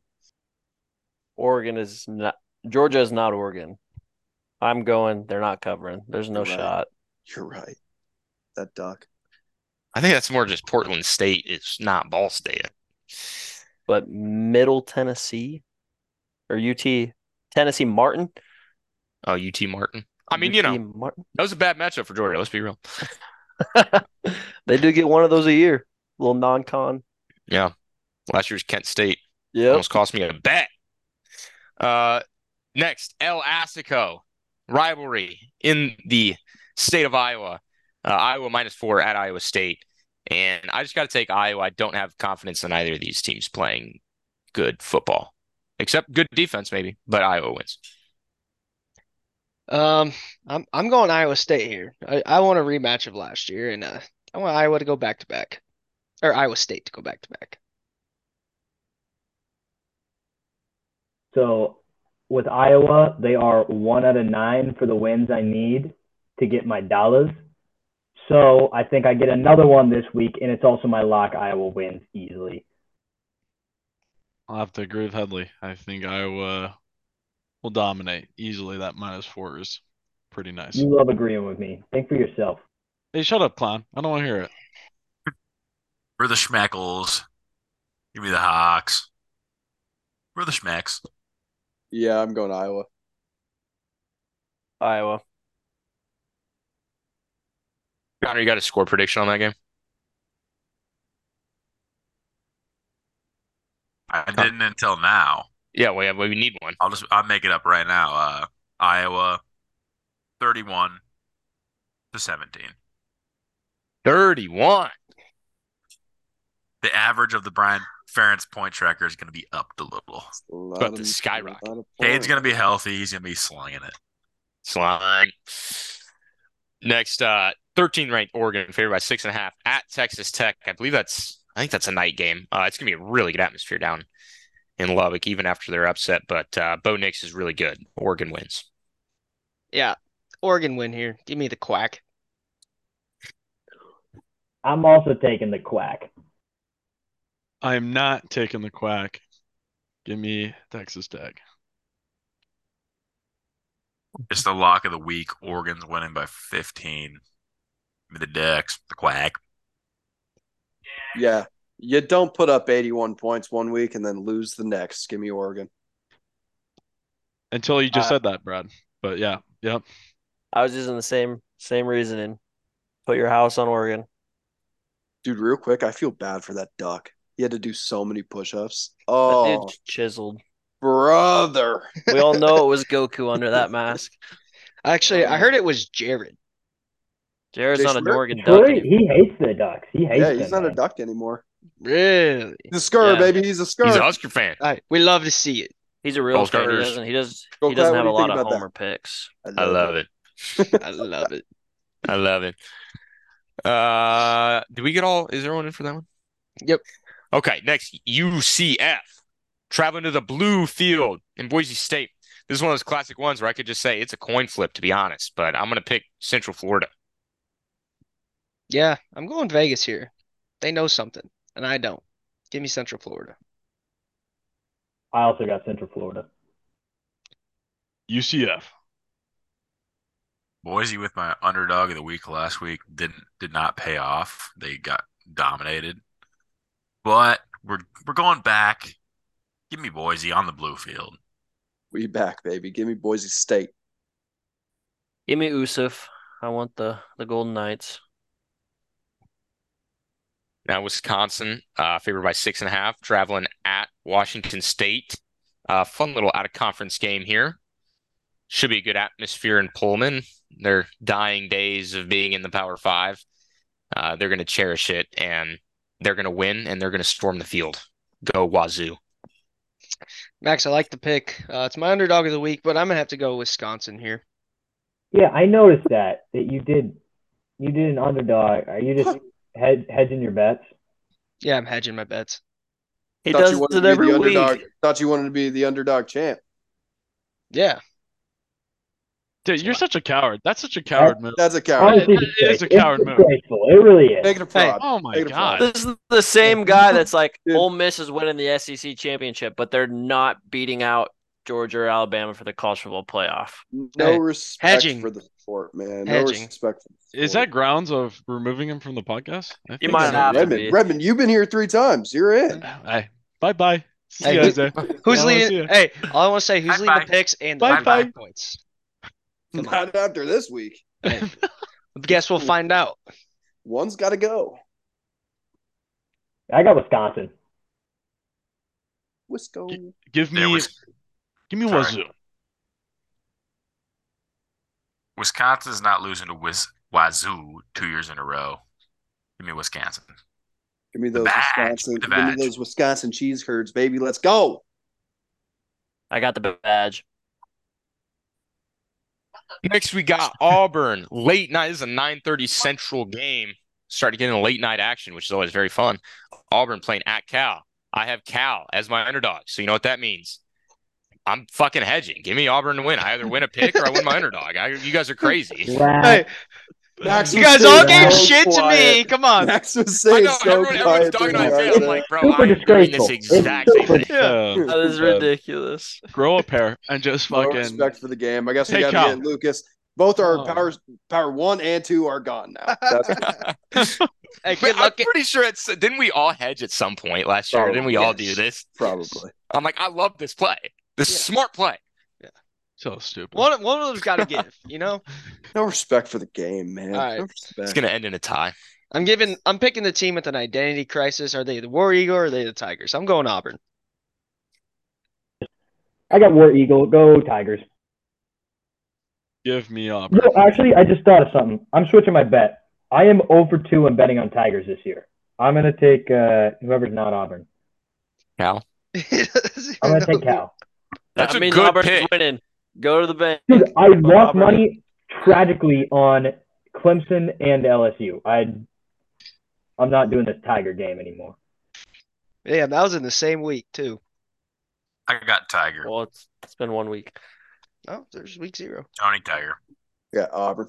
Speaker 1: Oregon is not Georgia is not Oregon. I'm going, they're not covering. There's no
Speaker 4: You're right.
Speaker 1: shot.
Speaker 4: You're right. That duck.
Speaker 3: I think that's more just Portland State. It's not Ball State.
Speaker 1: But Middle Tennessee or UT Tennessee Martin?
Speaker 3: Oh, UT Martin. I mean, you know,
Speaker 1: Martin.
Speaker 3: that was a bad matchup for Georgia. Let's be real.
Speaker 1: they do get one of those a year. little non-con.
Speaker 3: Yeah. Last year's Kent State
Speaker 1: Yep.
Speaker 3: almost cost me a bet. Uh, next, El Asico rivalry in the state of Iowa. Uh, Iowa minus four at Iowa State. And I just got to take Iowa. I don't have confidence in either of these teams playing good football, except good defense, maybe, but Iowa wins.
Speaker 2: Um, I'm I'm going Iowa State here. I, I want a rematch of last year, and uh, I want Iowa to go back to back, or Iowa State to go back to back.
Speaker 5: So with Iowa, they are one out of nine for the wins I need to get my dollars. So I think I get another one this week, and it's also my lock. Iowa wins easily.
Speaker 7: I'll have to agree with Headley. I think Iowa will dominate easily. That minus four is pretty nice.
Speaker 5: You love agreeing with me. Think for yourself.
Speaker 7: Hey, shut up, clown. I don't want to hear it.
Speaker 6: We're the Schmeckles. Give me the Hawks. We're the Schmecks.
Speaker 4: Yeah, I'm going to Iowa.
Speaker 1: Iowa.
Speaker 3: Connor, you got a score prediction on that game?
Speaker 6: I didn't until now.
Speaker 3: Yeah, we have, we need one.
Speaker 6: I'll just I'll make it up right now. Uh, Iowa, thirty-one to seventeen.
Speaker 3: 31.
Speaker 6: The average of the Brian Ferentz point tracker is going to be upped a little.
Speaker 4: A lot
Speaker 3: About
Speaker 4: of-
Speaker 3: to skyrocket.
Speaker 4: a
Speaker 6: Cade's going to be healthy. He's going to be slinging it.
Speaker 3: Slime. Next, uh, 13 ranked Oregon, favored by six and a half at Texas Tech. I believe that's, I think that's a night game. Uh, it's gonna be a really good atmosphere down in Lubbock, even after their upset. But uh, Bo Nix is really good. Oregon wins.
Speaker 2: Yeah, Oregon win here. Give me the quack.
Speaker 5: I'm also taking the quack.
Speaker 7: I am not taking the quack. Give me Texas Tech.
Speaker 6: It's the lock of the week. Oregon's winning by fifteen. Give me the Ducks, the quack.
Speaker 4: Yeah. You don't put up 81 points one week and then lose the next. Give me Oregon.
Speaker 7: Until you just
Speaker 1: Uh,
Speaker 7: said that, Brad. But yeah, yep.
Speaker 1: I was using the same same reasoning. Put your house on Oregon.
Speaker 4: Dude, real quick, I feel bad for that duck. He had to do so many push-ups.
Speaker 1: That
Speaker 4: Oh,
Speaker 1: chiseled.
Speaker 4: brother.
Speaker 1: We all know it was Goku under that mask.
Speaker 2: Actually, I heard it was Jared.
Speaker 1: Jared's
Speaker 4: Jay
Speaker 1: not an
Speaker 4: Schmidt?
Speaker 1: Oregon Duck.
Speaker 5: Troy,
Speaker 1: anymore.
Speaker 5: he hates the Ducks. He hates
Speaker 4: Yeah,
Speaker 5: them.
Speaker 4: he's not a duck anymore.
Speaker 2: Really?
Speaker 4: He's a skir,
Speaker 1: Yeah.
Speaker 4: baby. He's a Scar.
Speaker 3: He's a Husker fan.
Speaker 2: All right, we love to see it.
Speaker 1: He's a real
Speaker 3: Gold
Speaker 1: fan. He doesn't. He does.
Speaker 4: Go
Speaker 1: he doesn't
Speaker 4: Clyde,
Speaker 1: have a
Speaker 4: do you
Speaker 1: lot of
Speaker 4: about that?
Speaker 1: homer picks.
Speaker 3: I love it.
Speaker 2: I love it.
Speaker 3: I love it. Uh, do we get all? Is everyone in for that one?
Speaker 2: Yep.
Speaker 3: Okay. Next, UCF traveling to the blue field in Boise State. This is one of those classic ones where I could just say it's a coin flip, to be honest. But I'm gonna pick Central Florida.
Speaker 2: Yeah, I'm going Vegas here. They know something, and I don't. Give me Central Florida.
Speaker 5: I also got Central Florida.
Speaker 7: UCF.
Speaker 6: Boise with my underdog of the week last week didn't did not pay off. They got dominated. But we're we're going back. Give me Boise on the blue field.
Speaker 4: We back, baby. Give me Boise State.
Speaker 1: Give me Usif. I want the the Golden Knights.
Speaker 3: Now Wisconsin, uh, favored by six and a half, traveling at Washington State. Uh, fun little out of conference game here. Should be a good atmosphere in Pullman. Their dying days of being in the Power Five. Uh, they're going to cherish it and they're going to win and they're going to storm the field. Go Wazoo.
Speaker 2: Max, I like the pick. Uh, it's my underdog of the week, but I'm gonna have to go Wisconsin here.
Speaker 5: Yeah, I noticed that that you did you did an underdog. Are you just head hedging your bets?
Speaker 2: Yeah, I'm hedging my bets.
Speaker 1: He
Speaker 4: Thought
Speaker 1: does
Speaker 4: you wanted
Speaker 1: it
Speaker 4: to be
Speaker 1: every
Speaker 4: the
Speaker 1: week.
Speaker 4: underdog. Thought you wanted to be the underdog champ.
Speaker 2: Yeah,
Speaker 7: Dude, you're such a coward. That's such a coward move.
Speaker 4: That's a coward.
Speaker 5: Honestly,
Speaker 7: it is a
Speaker 5: it's
Speaker 7: coward move.
Speaker 5: It really is.
Speaker 4: Make it a fraud.
Speaker 7: Oh my
Speaker 4: Make
Speaker 7: god.
Speaker 4: fraud.
Speaker 1: This is the same guy that's like
Speaker 4: Dude.
Speaker 1: Ole Miss is winning the SEC championship, but they're not beating out Georgia or Alabama for the college football playoff.
Speaker 4: No
Speaker 2: Hey,
Speaker 4: respect
Speaker 2: hedging.
Speaker 4: for the sport, man. No
Speaker 2: Hedging.
Speaker 4: respect for the
Speaker 7: Is that grounds of removing him from the podcast? I think
Speaker 1: might
Speaker 7: so.
Speaker 1: have to
Speaker 4: Redmond?
Speaker 1: be.
Speaker 4: Redmond, you've been here three times. You're in.
Speaker 7: Hey, bye bye. See
Speaker 2: Hey,
Speaker 7: you
Speaker 2: who-
Speaker 7: guys there.
Speaker 2: who's
Speaker 7: Yeah, I'll see
Speaker 2: leading? Hey, all I want to say, who's
Speaker 6: Bye
Speaker 2: leading
Speaker 6: bye.
Speaker 2: the picks and the
Speaker 7: Bye bye.
Speaker 2: points? Come on.
Speaker 4: Not after this week.
Speaker 2: Guess we'll find out.
Speaker 4: One's got to go.
Speaker 5: I got Wisconsin.
Speaker 4: Wisco.
Speaker 7: Give me,
Speaker 6: Yeah, Wis-
Speaker 7: give me
Speaker 6: Sorry.
Speaker 7: Wazoo.
Speaker 6: Wisconsin's not losing to Wis- Wazoo two years in a row. Give me Wisconsin.
Speaker 4: Give me those
Speaker 6: badge,
Speaker 4: Wisconsin.
Speaker 6: the
Speaker 4: Give me
Speaker 6: badge.
Speaker 4: those Wisconsin cheese curds, baby. Let's go.
Speaker 1: I got the badge.
Speaker 3: Next, we got Auburn. Late night. This is a 9:30 Central game. Started getting a late night action, which is always very fun. Auburn playing at Cal. I have Cal as my underdog, so you know what that means. I'm fucking hedging. Give me Auburn to win. I either win a pick or I win my underdog. I, you guys are crazy.
Speaker 5: Wow.
Speaker 2: Hey,
Speaker 4: Max
Speaker 2: you guys all
Speaker 4: saying
Speaker 2: gave
Speaker 4: so
Speaker 2: shit to me. Come on.
Speaker 4: Max was
Speaker 3: I know
Speaker 4: so
Speaker 3: everyone, everyone's
Speaker 4: quiet.
Speaker 3: talking
Speaker 4: during
Speaker 3: about
Speaker 4: the
Speaker 3: Isaiah. I'm
Speaker 4: other-
Speaker 3: like, bro,
Speaker 5: Super
Speaker 3: I'm doing this
Speaker 5: disgraceful.
Speaker 3: exact same thing.
Speaker 7: Yeah.
Speaker 1: That is ridiculous.
Speaker 7: Grow a pair and just
Speaker 4: No
Speaker 7: fucking.
Speaker 4: respect for the game. I guess we
Speaker 7: Hey,
Speaker 4: got to
Speaker 7: Cal.
Speaker 4: get Lucas. Both our
Speaker 7: Oh.
Speaker 4: powers, power one and two, are gone now. That's
Speaker 2: Hey,
Speaker 3: But
Speaker 2: good
Speaker 3: I'm
Speaker 2: luck.
Speaker 3: pretty sure it's didn't we all hedge at some point last year? Didn't we all do this?
Speaker 4: probably.
Speaker 3: I'm like, I love this play. This is
Speaker 2: Yeah.
Speaker 3: smart play.
Speaker 7: So stupid.
Speaker 2: One, one of them's got to give. You know,
Speaker 4: No respect for the game, man.
Speaker 2: All right.
Speaker 4: No
Speaker 3: It's gonna end in a tie.
Speaker 2: I'm giving. I'm picking the team with an identity crisis. Are they the War Eagle or are they the Tigers? I'm going Auburn.
Speaker 5: I got War Eagle. Go Tigers.
Speaker 7: Give me Auburn.
Speaker 5: No, actually, I just thought of something. I'm switching my bet. I am over two and betting on Tigers this year. I'm gonna take uh, whoever's not Auburn.
Speaker 3: Cal.
Speaker 5: I'm gonna take Cal.
Speaker 3: That's
Speaker 1: that
Speaker 3: a
Speaker 1: means
Speaker 3: good
Speaker 1: Auburn's
Speaker 3: pick.
Speaker 1: winning. Go to the bank.
Speaker 5: Dude, I lost
Speaker 1: Auburn.
Speaker 5: money tragically on Clemson and LSU. I, I'm not doing this Tiger game anymore.
Speaker 2: Yeah, that was in the same week too.
Speaker 6: I got Tiger.
Speaker 1: Well, it's it's been one week.
Speaker 2: Oh, there's week zero.
Speaker 6: Johnny Tiger.
Speaker 4: Yeah, Auburn.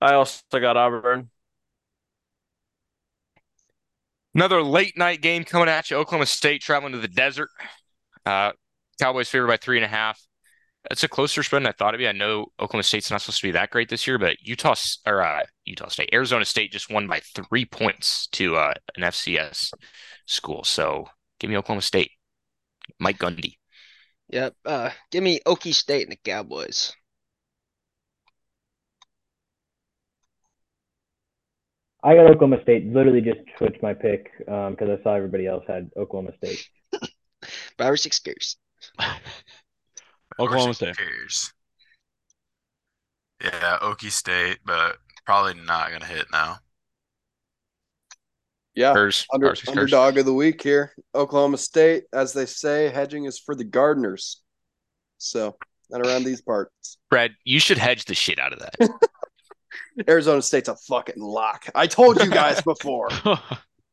Speaker 1: I also got Auburn.
Speaker 3: Another late night game coming at you. Oklahoma State traveling to the desert. Uh, Cowboys favored by three and a half. That's a closer spread than I thought it'd be. I know Oklahoma State's not supposed to be that great this year, but Utah or uh, Utah State, Arizona State just won by three points to uh, an FCS school. So give me Oklahoma State. Mike Gundy.
Speaker 2: Yep. Uh, give me Okie State and the Cowboys.
Speaker 5: I got Oklahoma State. Literally just switched my pick because I saw everybody else had Oklahoma State.
Speaker 2: Five or six years.
Speaker 7: Oklahoma State.
Speaker 6: cares? Yeah, Okie State, but probably not gonna hit now.
Speaker 4: Yeah,
Speaker 3: Spurs,
Speaker 4: under,
Speaker 3: Varsity
Speaker 4: underdog of the week here, Oklahoma State. As they say, hedging is for the gardeners. So, not around these parts,
Speaker 3: Brad, you should hedge the shit out of that.
Speaker 4: Arizona State's a fucking lock. I told you guys before.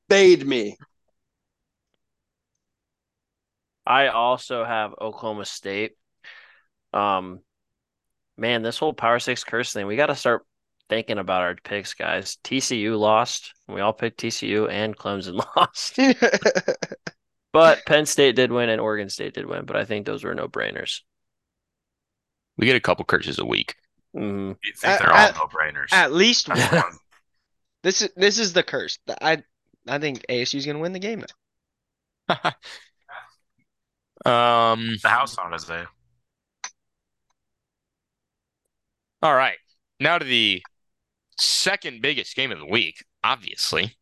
Speaker 4: Bade me.
Speaker 1: I also have Oklahoma State. Um, man, this whole Power Six curse thing, we got to start thinking about our picks, guys. TCU lost. We all picked TCU, and Clemson lost. But Penn State did win, and Oregon State did win. But I think those were no brainers.
Speaker 3: we get a couple curses a week.
Speaker 1: hmm
Speaker 6: You think
Speaker 2: At-
Speaker 6: they're all
Speaker 2: at-
Speaker 6: no brainers?
Speaker 2: At least one. This is this is the curse. I I think ASU is gonna win the game now.
Speaker 3: Um,
Speaker 6: the house on Isaiah.
Speaker 3: all right. Now to the second biggest game of the week, obviously.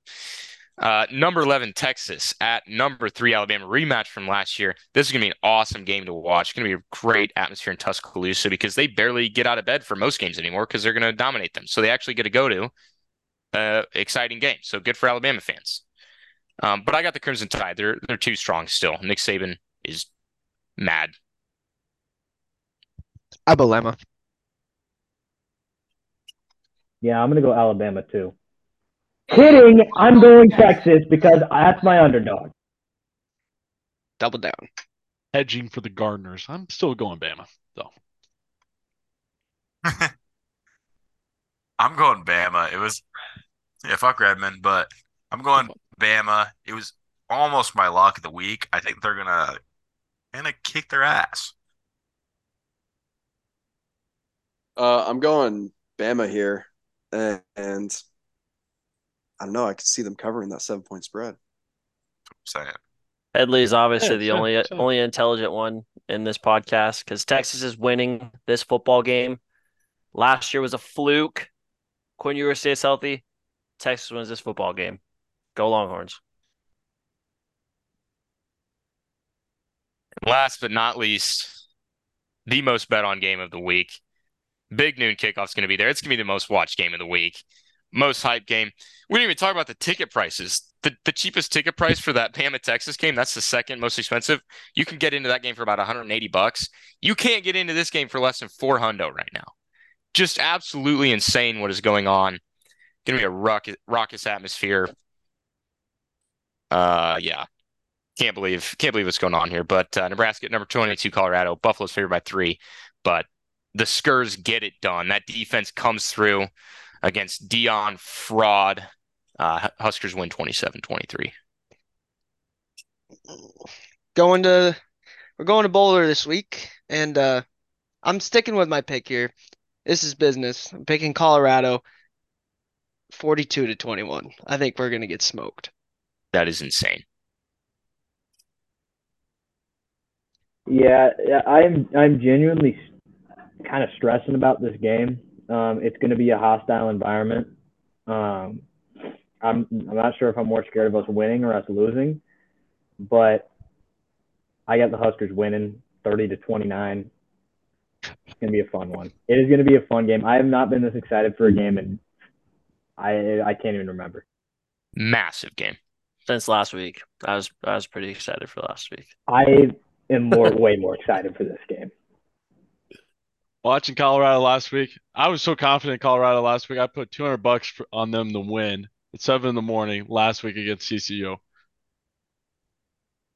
Speaker 3: Uh, number 11, Texas at number three, Alabama. Rematch from last year. This is going to be an awesome game to watch. It's going to be a great atmosphere in Tuscaloosa because they barely get out of bed for most games anymore because they're going to dominate them. So they actually get to go to uh, exciting game. So good for Alabama fans. Um, but I got the Crimson Tide. They're they're too strong still. Nick Saban is mad.
Speaker 2: Alabama.
Speaker 5: Yeah, I'm gonna go Alabama too. Kidding! I'm going Texas because that's my underdog.
Speaker 2: Double down.
Speaker 7: Hedging for the Gardeners. I'm still going Bama, though.
Speaker 6: I'm going Bama. It was yeah, fuck Redmond, but I'm going Bama. It was almost my lock of the week. I think they're gonna gonna kick their ass.
Speaker 4: Uh, I'm going Bama here, and, and I don't know. I can see them covering that seven point spread.
Speaker 6: saying.
Speaker 1: Headley's obviously
Speaker 7: Yeah,
Speaker 1: the
Speaker 7: sure,
Speaker 1: only
Speaker 7: sure.
Speaker 1: only intelligent one in this podcast because Texas is winning this football game. Last year was a fluke. Quinn Ewers stays healthy. Texas wins this football game. Go Longhorns.
Speaker 3: Last but not least, the most bet on game of the week. Big noon kickoff's going to be there. It's going to be the most watched game of the week. Most hype game. We didn't even talk about the ticket prices. The the cheapest ticket price for that Bama Texas game, that's the second most expensive. You can get into that game for about 180 bucks. You can't get into this game for less than 400 right now. Just absolutely insane what is going on. Going to be a raucous, raucous atmosphere. Uh yeah. Can't believe can't believe what's going on here. But uh, Nebraska at number 22, Colorado. Buffalo's favored by three. But the Skurs get it done. That defense comes through against Deion Fraud. Uh, Huskers win 27 23.
Speaker 2: Going to we're going to Boulder this week, and uh I'm sticking with my pick here. This is business. I'm picking Colorado 42 to 21. I think we're gonna get smoked.
Speaker 3: That is insane.
Speaker 5: Yeah, yeah, I'm I'm genuinely kind of stressing about this game. Um, it's going to be a hostile environment. Um, I'm I'm not sure if I'm more scared of us winning or us losing, but I got the Huskers winning 30 to 29. It's going to be a fun one. It is going to be a fun game. I have not been this excited for a game, and I I can't even remember.
Speaker 3: Massive game.
Speaker 1: Since last week, I was I was pretty excited for last week.
Speaker 5: I am more way more excited for this game.
Speaker 7: Watching Colorado last week, I was so confident in Colorado last week. I put 200 bucks on them to win at seven in the morning last week against TCU.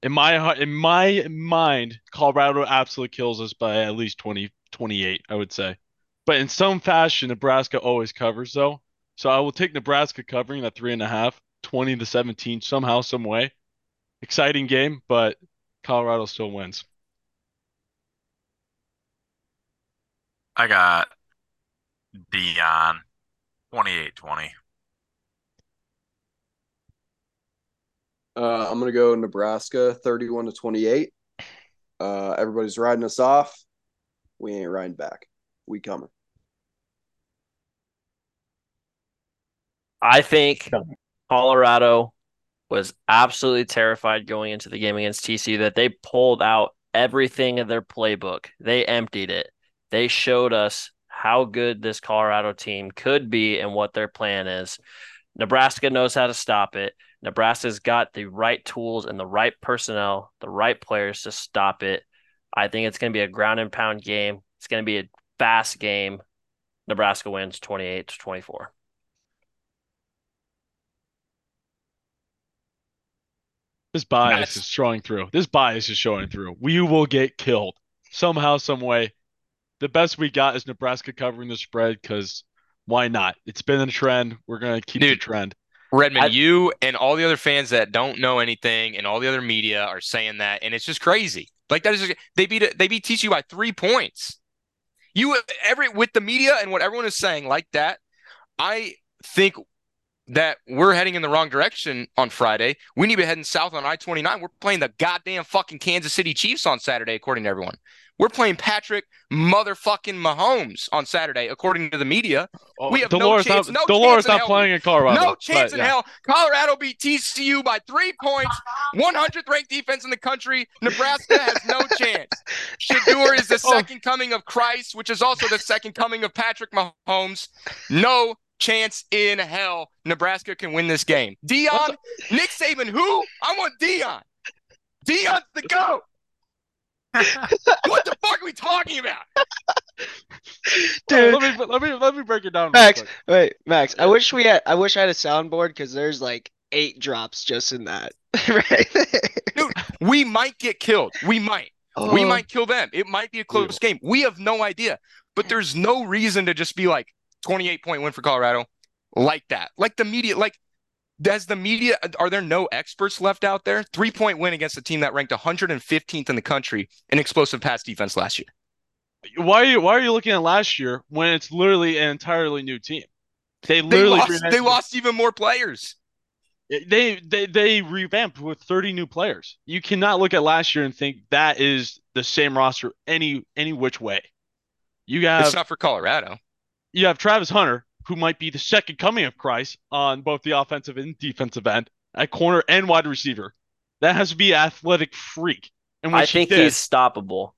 Speaker 7: In my heart- in my mind, Colorado absolutely kills us by at least 20, 28, I would say. But in some fashion, Nebraska always covers though. So I will take Nebraska covering that three and a half, 20 to 17, somehow, some way. Exciting game, but Colorado still wins.
Speaker 6: I got Deion 28-20.
Speaker 4: Uh, I'm gonna go Nebraska, 31 to 28. Uh, everybody's riding us off. We ain't riding back. We coming.
Speaker 1: I think Colorado was absolutely terrified going into the game against TCU that they pulled out everything in their playbook. They emptied it. They showed us how good this Colorado team could be and what their plan is. Nebraska knows how to stop it. Nebraska's got the right tools and the right personnel, the right players to stop it. I think it's going to be a ground and pound game. It's going to be a fast game. Nebraska wins 28 to 24.
Speaker 7: This bias
Speaker 3: Nice.
Speaker 7: is showing through. This bias is showing through. We will get killed somehow, some way. The best we got is Nebraska covering the spread because why not? It's been a trend. We're gonna keep the trend.
Speaker 3: Redmond,
Speaker 1: I-
Speaker 3: you and all the other fans that don't know anything and all the other media are saying that, and it's just crazy. Like that is just, they beat they beat TCU by three points. You every with the media and what everyone is saying like that, I think that we're heading in the wrong direction on Friday. We need to be heading south on I twenty nine. We're playing the goddamn fucking Kansas City Chiefs on Saturday, according to everyone. We're playing Patrick motherfucking Mahomes on Saturday, according to the media.
Speaker 7: Oh,
Speaker 3: We have no chance-
Speaker 7: not,
Speaker 3: no
Speaker 7: Dolores
Speaker 3: chance in
Speaker 7: not
Speaker 3: hell.
Speaker 7: playing in Colorado.
Speaker 3: No chance
Speaker 7: but,
Speaker 3: in
Speaker 7: yeah.
Speaker 3: hell. Colorado beat TCU by three points. 100th ranked defense in the country. Nebraska has no chance. Shedeur is the
Speaker 7: Oh.
Speaker 3: second coming of Christ, which is also the second coming of Patrick Mahomes. No chance in hell. Nebraska can win this game. Deion, Nick Saban, who? I want Deion. Deion's the GOAT. what the fuck are we talking about?
Speaker 2: Dude,
Speaker 7: let me let me let me break it down.
Speaker 2: Max, wait, Max. I wish we had. I wish I had a soundboard because there's like eight drops just in that. right Dude,
Speaker 3: We might get killed. We might. We
Speaker 2: Oh,
Speaker 3: might kill them. It might be a close game. We have no idea. But there's no reason to just be like 28 point win for Colorado like that. Like the media, like does the media are there no experts left out there? Three point win against a team that ranked 115th in the country in explosive pass defense last year.
Speaker 7: Why are you why are you looking at last year when it's literally an entirely new team? They
Speaker 3: They
Speaker 7: literally
Speaker 3: lost, they lost even more players.
Speaker 7: they they they revamped with 30 new players. You cannot look at last year and think that is the same roster any any which way. You have
Speaker 3: It's not for Colorado.
Speaker 7: You have Travis Hunter, who might be the second coming of Christ on both the offensive and defensive end, at corner and wide receiver. That has to be athletic freak. And
Speaker 1: I think
Speaker 7: did.
Speaker 1: he's stoppable.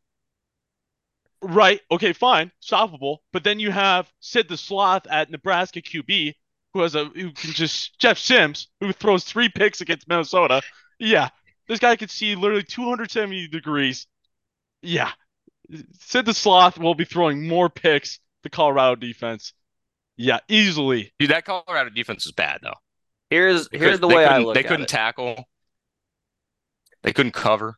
Speaker 7: Right. Okay, fine. Stoppable. But then you have Sid the Sloth at Nebraska QB, who has a who can just Jeff Sims, who throws three picks against Minnesota. Yeah. This guy can see literally 270 degrees. Yeah. Sid the Sloth will be throwing more picks the Colorado defense. Yeah, easily.
Speaker 3: Dude, that Colorado defense is bad though.
Speaker 1: Here's here's the way I look
Speaker 3: They
Speaker 1: at
Speaker 3: couldn't
Speaker 1: it.
Speaker 3: tackle. They couldn't cover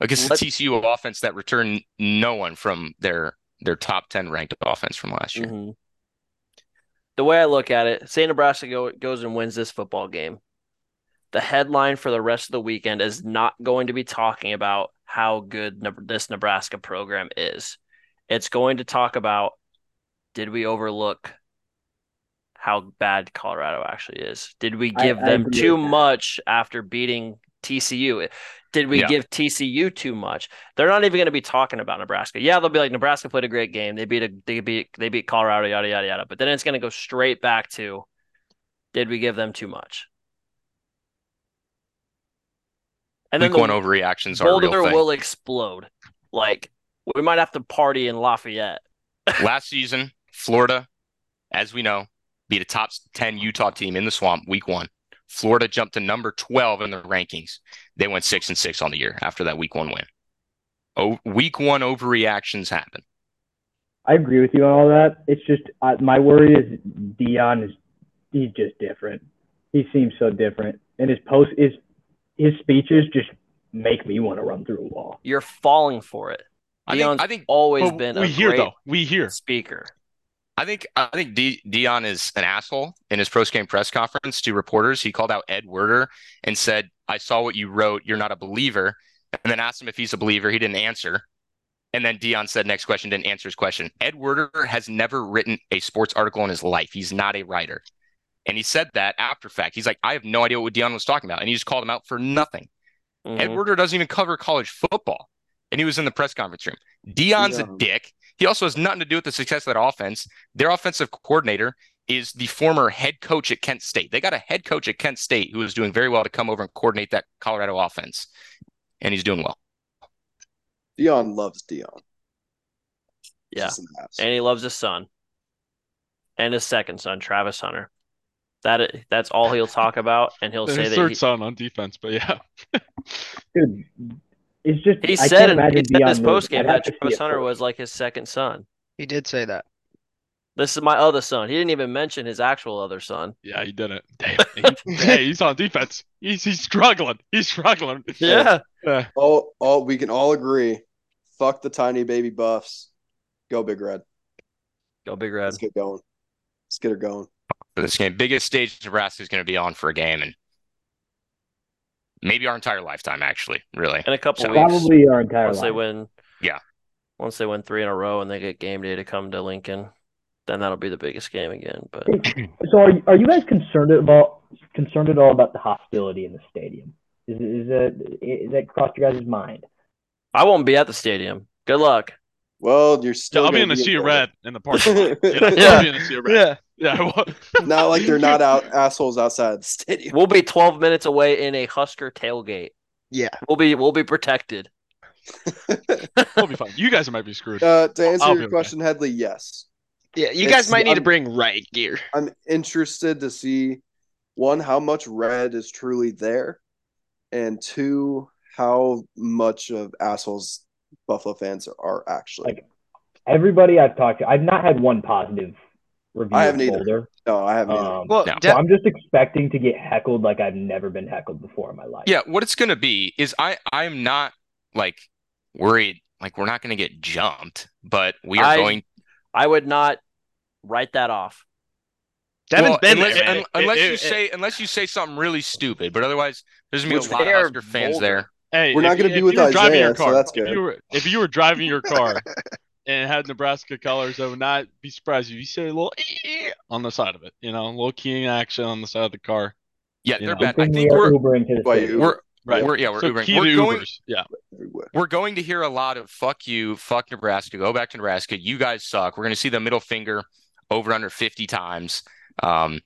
Speaker 3: against the
Speaker 1: Let-
Speaker 3: TCU offense that returned no one from their their top ten ranked offense from last year.
Speaker 1: Mhm. The way I look at it, say Nebraska go, goes and wins this football game. The headline for the rest of the weekend is not going to be talking about how good Ne- this Nebraska program is. It's going to talk about did we overlook how bad Colorado actually is? Did we give
Speaker 5: I
Speaker 1: them
Speaker 5: agree
Speaker 1: too
Speaker 5: that.
Speaker 1: much after beating TCU? Did we
Speaker 3: Yeah.
Speaker 1: give TCU too much? They're not even going to be talking about Nebraska. Yeah, they'll be like Nebraska played a great game. They beat a they beat they beat Colorado, yada yada yada. But then it's going to go straight back to did we give them too much? And then
Speaker 3: Week one
Speaker 1: the
Speaker 3: overreactions are real
Speaker 1: Boulder
Speaker 3: thing.
Speaker 1: will explode. Like we might have to party in Lafayette.
Speaker 3: Last season, Florida, as we know, beat a top 10 Utah team in the swamp week one. Florida jumped to number 12 in the rankings. They went six and six on the year after that week one win. Oh, week one overreactions happen.
Speaker 5: I agree with you on all that. It's just uh, my worry is Deion is he's just different. He seems so different, and his post is his speeches just make me want to run through a wall.
Speaker 1: You're falling for it.
Speaker 3: I
Speaker 1: Deion's
Speaker 3: think, I think
Speaker 1: always
Speaker 7: But
Speaker 1: been
Speaker 7: we
Speaker 1: a
Speaker 7: hear
Speaker 1: great
Speaker 7: though. We hear.
Speaker 1: speaker.
Speaker 3: I think I think D, Deion is an asshole. In his post game press conference to reporters, he called out Ed Werder and said, "I saw what you wrote. You're not a believer." And then asked him if he's a believer. He didn't answer. And then Deion said, "Next question." Didn't answer his question. Ed Werder has never written a sports article in his life. He's not a writer. And he said that after fact. He's like, "I have no idea what Deion was talking about," and he just called him out for nothing. Ed
Speaker 1: Mhm.
Speaker 3: Werder doesn't even cover college football. And he was in the press conference room. Deion's a
Speaker 4: um,
Speaker 3: dick. He also has nothing to do with the success of that offense. Their offensive coordinator is the former head coach at Kent State. They got a head coach at Kent State who is doing very well to come over and coordinate that Colorado offense. And he's doing well.
Speaker 4: Deion loves Deion.
Speaker 1: Yeah.
Speaker 4: Just an ass.
Speaker 1: and he loves his son and his second son, Travis Hunter. That that's all he'll talk about, and he'll say
Speaker 7: His
Speaker 1: that
Speaker 7: third
Speaker 1: he,
Speaker 7: son on defense, but yeah.
Speaker 5: Dude, it's just
Speaker 1: he
Speaker 5: I
Speaker 1: said
Speaker 5: can't
Speaker 1: in
Speaker 5: imagine
Speaker 1: he said
Speaker 5: beyond
Speaker 1: this post game that
Speaker 5: to
Speaker 1: Travis Hunter was like his second son.
Speaker 2: He did say that.
Speaker 1: This is my other son. He didn't even mention his actual other son.
Speaker 7: Yeah, he did it. Damn. Hey, he's on defense. He's he's struggling. He's struggling.
Speaker 1: Yeah,
Speaker 7: Yeah.
Speaker 4: all all we can all agree. Fuck the tiny baby buffs. Go big red.
Speaker 1: go big red.
Speaker 4: Let's get going. Let's get her going.
Speaker 3: for this game. Biggest stage Nebraska's going to be on for a game, and maybe our entire lifetime, actually. Really,
Speaker 1: In a couple
Speaker 3: So-
Speaker 1: weeks,
Speaker 5: Probably our entire
Speaker 1: once they win.
Speaker 3: Yeah.
Speaker 1: Once they win three in a row and they get game day to come to Lincoln, then that'll be the biggest game again. But
Speaker 5: So are are you guys concerned about concerned at all about the hostility in the stadium? Is is that is that crossed your guys' mind?
Speaker 1: I won't be at the stadium. Good luck.
Speaker 4: Well, you're still.
Speaker 7: I'll be in the sea of red in the parking lot. Yeah,
Speaker 1: Yeah.
Speaker 7: I'll be in the sea of red.
Speaker 2: Yeah.
Speaker 7: Yeah.
Speaker 4: Not like they're not out assholes outside the stadium.
Speaker 1: We'll be 12 minutes away in a Husker tailgate.
Speaker 2: Yeah.
Speaker 1: We'll be we'll be protected.
Speaker 7: We'll be fine. You guys might be screwed.
Speaker 4: Uh, to answer
Speaker 7: I'll be
Speaker 4: your
Speaker 7: okay.
Speaker 4: question, Headley, yes.
Speaker 2: Yeah. You
Speaker 4: It's-
Speaker 2: guys might need to
Speaker 4: I'm-
Speaker 2: bring right gear.
Speaker 4: I'm interested to see one how much red is truly there, and two how much of assholes Buffalo fans are actually.
Speaker 5: Like, Everybody I've talked to, I've not had one positive review
Speaker 4: I haven't either.
Speaker 5: Boulder.
Speaker 4: no, I haven't. either.
Speaker 5: Um,
Speaker 2: Well,
Speaker 3: No.
Speaker 2: de-
Speaker 5: so I'm just expecting to get heckled like I've never been heckled before in my life.
Speaker 3: yeah. What it's going to be is I I'm not like worried. Like we're not going to get jumped, but we are
Speaker 1: I-
Speaker 3: going.
Speaker 1: I would not write that off.
Speaker 2: Devin's
Speaker 3: Well,
Speaker 2: been
Speaker 3: unless,
Speaker 2: there. man.
Speaker 3: un- unless
Speaker 7: It-
Speaker 3: you
Speaker 7: it-
Speaker 3: say unless you say something really stupid, but otherwise there's gonna be
Speaker 4: Which
Speaker 3: a lot of Husker fans
Speaker 1: Boulder.
Speaker 3: there.
Speaker 7: Hey,
Speaker 4: We're not gonna be with
Speaker 7: you were driving your
Speaker 4: Isaiah, so
Speaker 7: car,
Speaker 4: that's
Speaker 7: If you were if you were driving your car and had Nebraska colors, I would not be surprised if you see a little on the side of it. You know, a little keying action on the side of the car.
Speaker 3: Yeah, they're
Speaker 7: know.
Speaker 3: bad. I think
Speaker 5: we are
Speaker 3: we're
Speaker 5: Ubering to the
Speaker 3: we're
Speaker 7: Right.
Speaker 3: we're yeah we're
Speaker 7: so
Speaker 3: Ubering. We're going
Speaker 7: Ubers. Yeah.
Speaker 3: We're going to hear a lot of fuck you, fuck Nebraska, go back to Nebraska. You guys suck. We're going to see the middle finger over under 50 times. Um,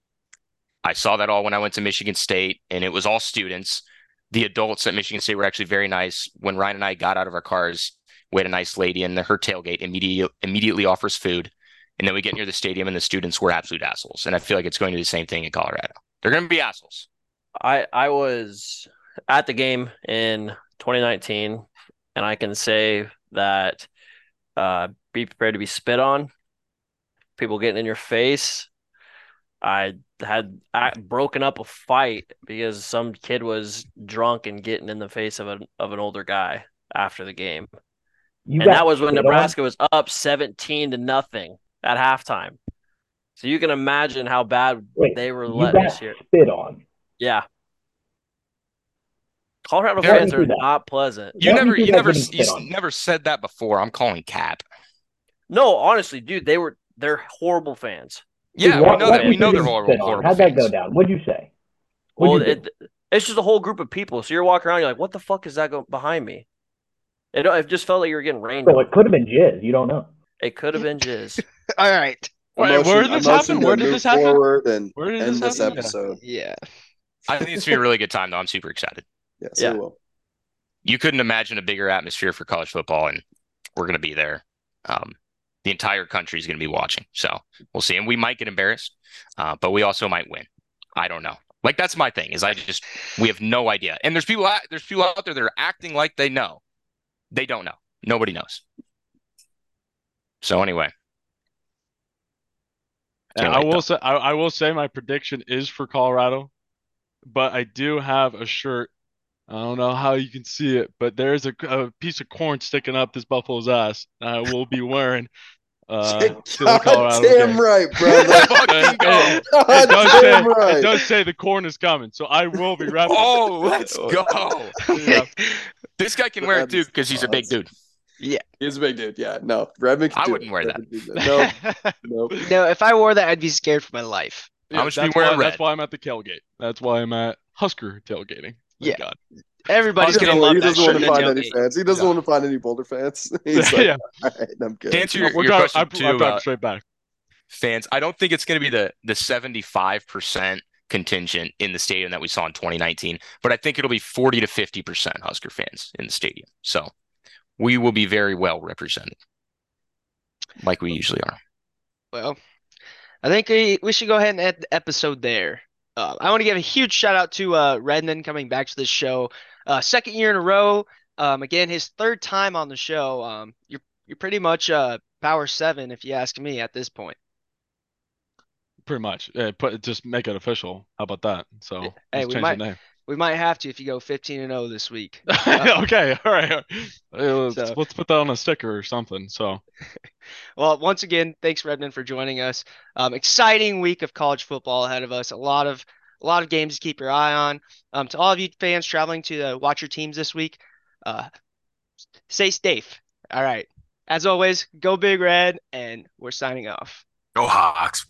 Speaker 3: I saw that all when I went to Michigan State, and it was all students. The adults at Michigan State were actually very nice. When Ryan and I got out of our cars, we had a nice lady in the, her tailgate immediately immediately offers food. And then we get near the stadium, and the students were absolute assholes. And I feel like it's going to be the same thing in Colorado. They're going to be assholes.
Speaker 1: I I was at the game in 2019, and I can say that uh, be prepared to be spit on. People getting in your face. I had I broken up a fight because some kid was drunk and getting in the face of an of an older guy after the game,
Speaker 5: You
Speaker 1: and that was when
Speaker 5: spit on?
Speaker 1: Nebraska was up 17 to nothing at halftime. So you can imagine how bad
Speaker 5: Wait,
Speaker 1: they were
Speaker 5: you
Speaker 1: letting
Speaker 5: got
Speaker 1: us here.
Speaker 5: spit on.
Speaker 1: Yeah. Colorado
Speaker 3: Walk
Speaker 1: fans are
Speaker 5: that.
Speaker 1: not pleasant.
Speaker 3: You
Speaker 5: Walk
Speaker 3: never, you never, you
Speaker 5: on.
Speaker 3: never said that before. I'm calling cap.
Speaker 1: No, honestly, dude, they were they're horrible fans.
Speaker 3: Yeah,
Speaker 5: Dude,
Speaker 3: we know that. We know
Speaker 5: through
Speaker 3: they're
Speaker 5: getting
Speaker 3: horrible. horrible
Speaker 5: How'd that go down? What'd you say?
Speaker 1: Well,
Speaker 5: What'd you
Speaker 1: it, it's just a whole group of people. So you're walking around, you're like, what the fuck is that going behind me? It, it just felt like you were getting rained
Speaker 5: So it could have been jizz. You don't know.
Speaker 1: It could have been jizz.
Speaker 2: All right.
Speaker 7: Wait,
Speaker 4: Emotion-
Speaker 7: where did this happen? Where did this happen?
Speaker 4: Forward and
Speaker 7: Where did
Speaker 4: end
Speaker 7: this
Speaker 4: this
Speaker 7: happen?
Speaker 4: episode.
Speaker 2: Yeah.
Speaker 3: I think it's gonna be a really good time, though. I'm super excited.
Speaker 4: Yes,
Speaker 1: Yeah.
Speaker 4: it will.
Speaker 3: You couldn't imagine a bigger atmosphere for college football, and we're gonna be there. Um, the entire country is gonna be watching, so we'll see. And we might get embarrassed, uh, but we also might win. I don't know. Like that's my thing. Is I just we have no idea. And there's people out, there's people out there that are acting like they know. They don't know. Nobody knows. So anyway,
Speaker 7: And I will
Speaker 3: though.
Speaker 7: say I, I will say my prediction is for Colorado, but I do have a shirt. I don't know how you can see it, but there's a, a piece of corn sticking up this buffalo's ass. and I will be wearing uh
Speaker 4: God
Speaker 7: Colorado
Speaker 4: damn
Speaker 7: game.
Speaker 4: right, brother.
Speaker 3: Fucking go.
Speaker 7: It
Speaker 4: God
Speaker 7: does, say,
Speaker 4: damn
Speaker 7: it does say the corn is coming, so I will be repping.
Speaker 3: Oh, let's go.
Speaker 7: Yeah.
Speaker 3: This guy can wear it too because he's a big dude.
Speaker 4: Yeah, he's a big dude. Yeah, no. Redmond can
Speaker 3: I
Speaker 4: do
Speaker 3: wouldn't
Speaker 4: it.
Speaker 3: wear that.
Speaker 4: Redmond can do it. No, no.
Speaker 2: no, if I wore that, I'd be scared for my life.
Speaker 7: Yeah,
Speaker 3: I'm just be
Speaker 7: that's
Speaker 3: wearing
Speaker 7: why,
Speaker 3: red.
Speaker 7: That's why I'm at the tailgate. That's why I'm at Husker tailgating. Thank
Speaker 2: Yeah.
Speaker 7: God.
Speaker 2: Everybody's gonna
Speaker 4: doesn't,
Speaker 2: love
Speaker 4: he
Speaker 2: that
Speaker 4: doesn't want to find any fans. He doesn't
Speaker 7: Yeah.
Speaker 4: want to find any Boulder fans. He's like,
Speaker 7: yeah,
Speaker 4: all right, I'm good.
Speaker 3: To answer
Speaker 7: No,
Speaker 3: your,
Speaker 7: we're
Speaker 3: your
Speaker 7: driving,
Speaker 3: question
Speaker 7: I'm,
Speaker 3: too,
Speaker 7: I'm driving
Speaker 3: uh,
Speaker 7: straight back.
Speaker 3: fans, I don't think it's going to be the the 75% contingent in the stadium that we saw in 2019, but I think it'll be 40 to 50% Husker fans in the stadium. So we will be very well represented. like we usually are.
Speaker 2: Well, I think we, we should go ahead and end the episode there. Uh, I want to give a huge shout out to uh, Redmond coming back to this show, uh, second year in a row. Um, again, his third time on the show. Um, you're you're pretty much uh power seven if you ask me at this point.
Speaker 7: Pretty much. Yeah, put just make it official. How about that? So
Speaker 2: Hey, we
Speaker 7: change
Speaker 2: might-
Speaker 7: name.
Speaker 2: We might have to if you go 15 and 0 this week.
Speaker 7: Okay, all right. Let's,
Speaker 2: So-
Speaker 7: let's put that on a sticker or something. So
Speaker 2: Well, once again, thanks Redmond for joining us. Um, exciting week of college football ahead of us. A lot of a lot of games to keep your eye on. Um, to all of you fans traveling to uh, watch your teams this week, uh, stay safe. All right. As always, go Big Red, and we're signing off.
Speaker 6: Go Hawks.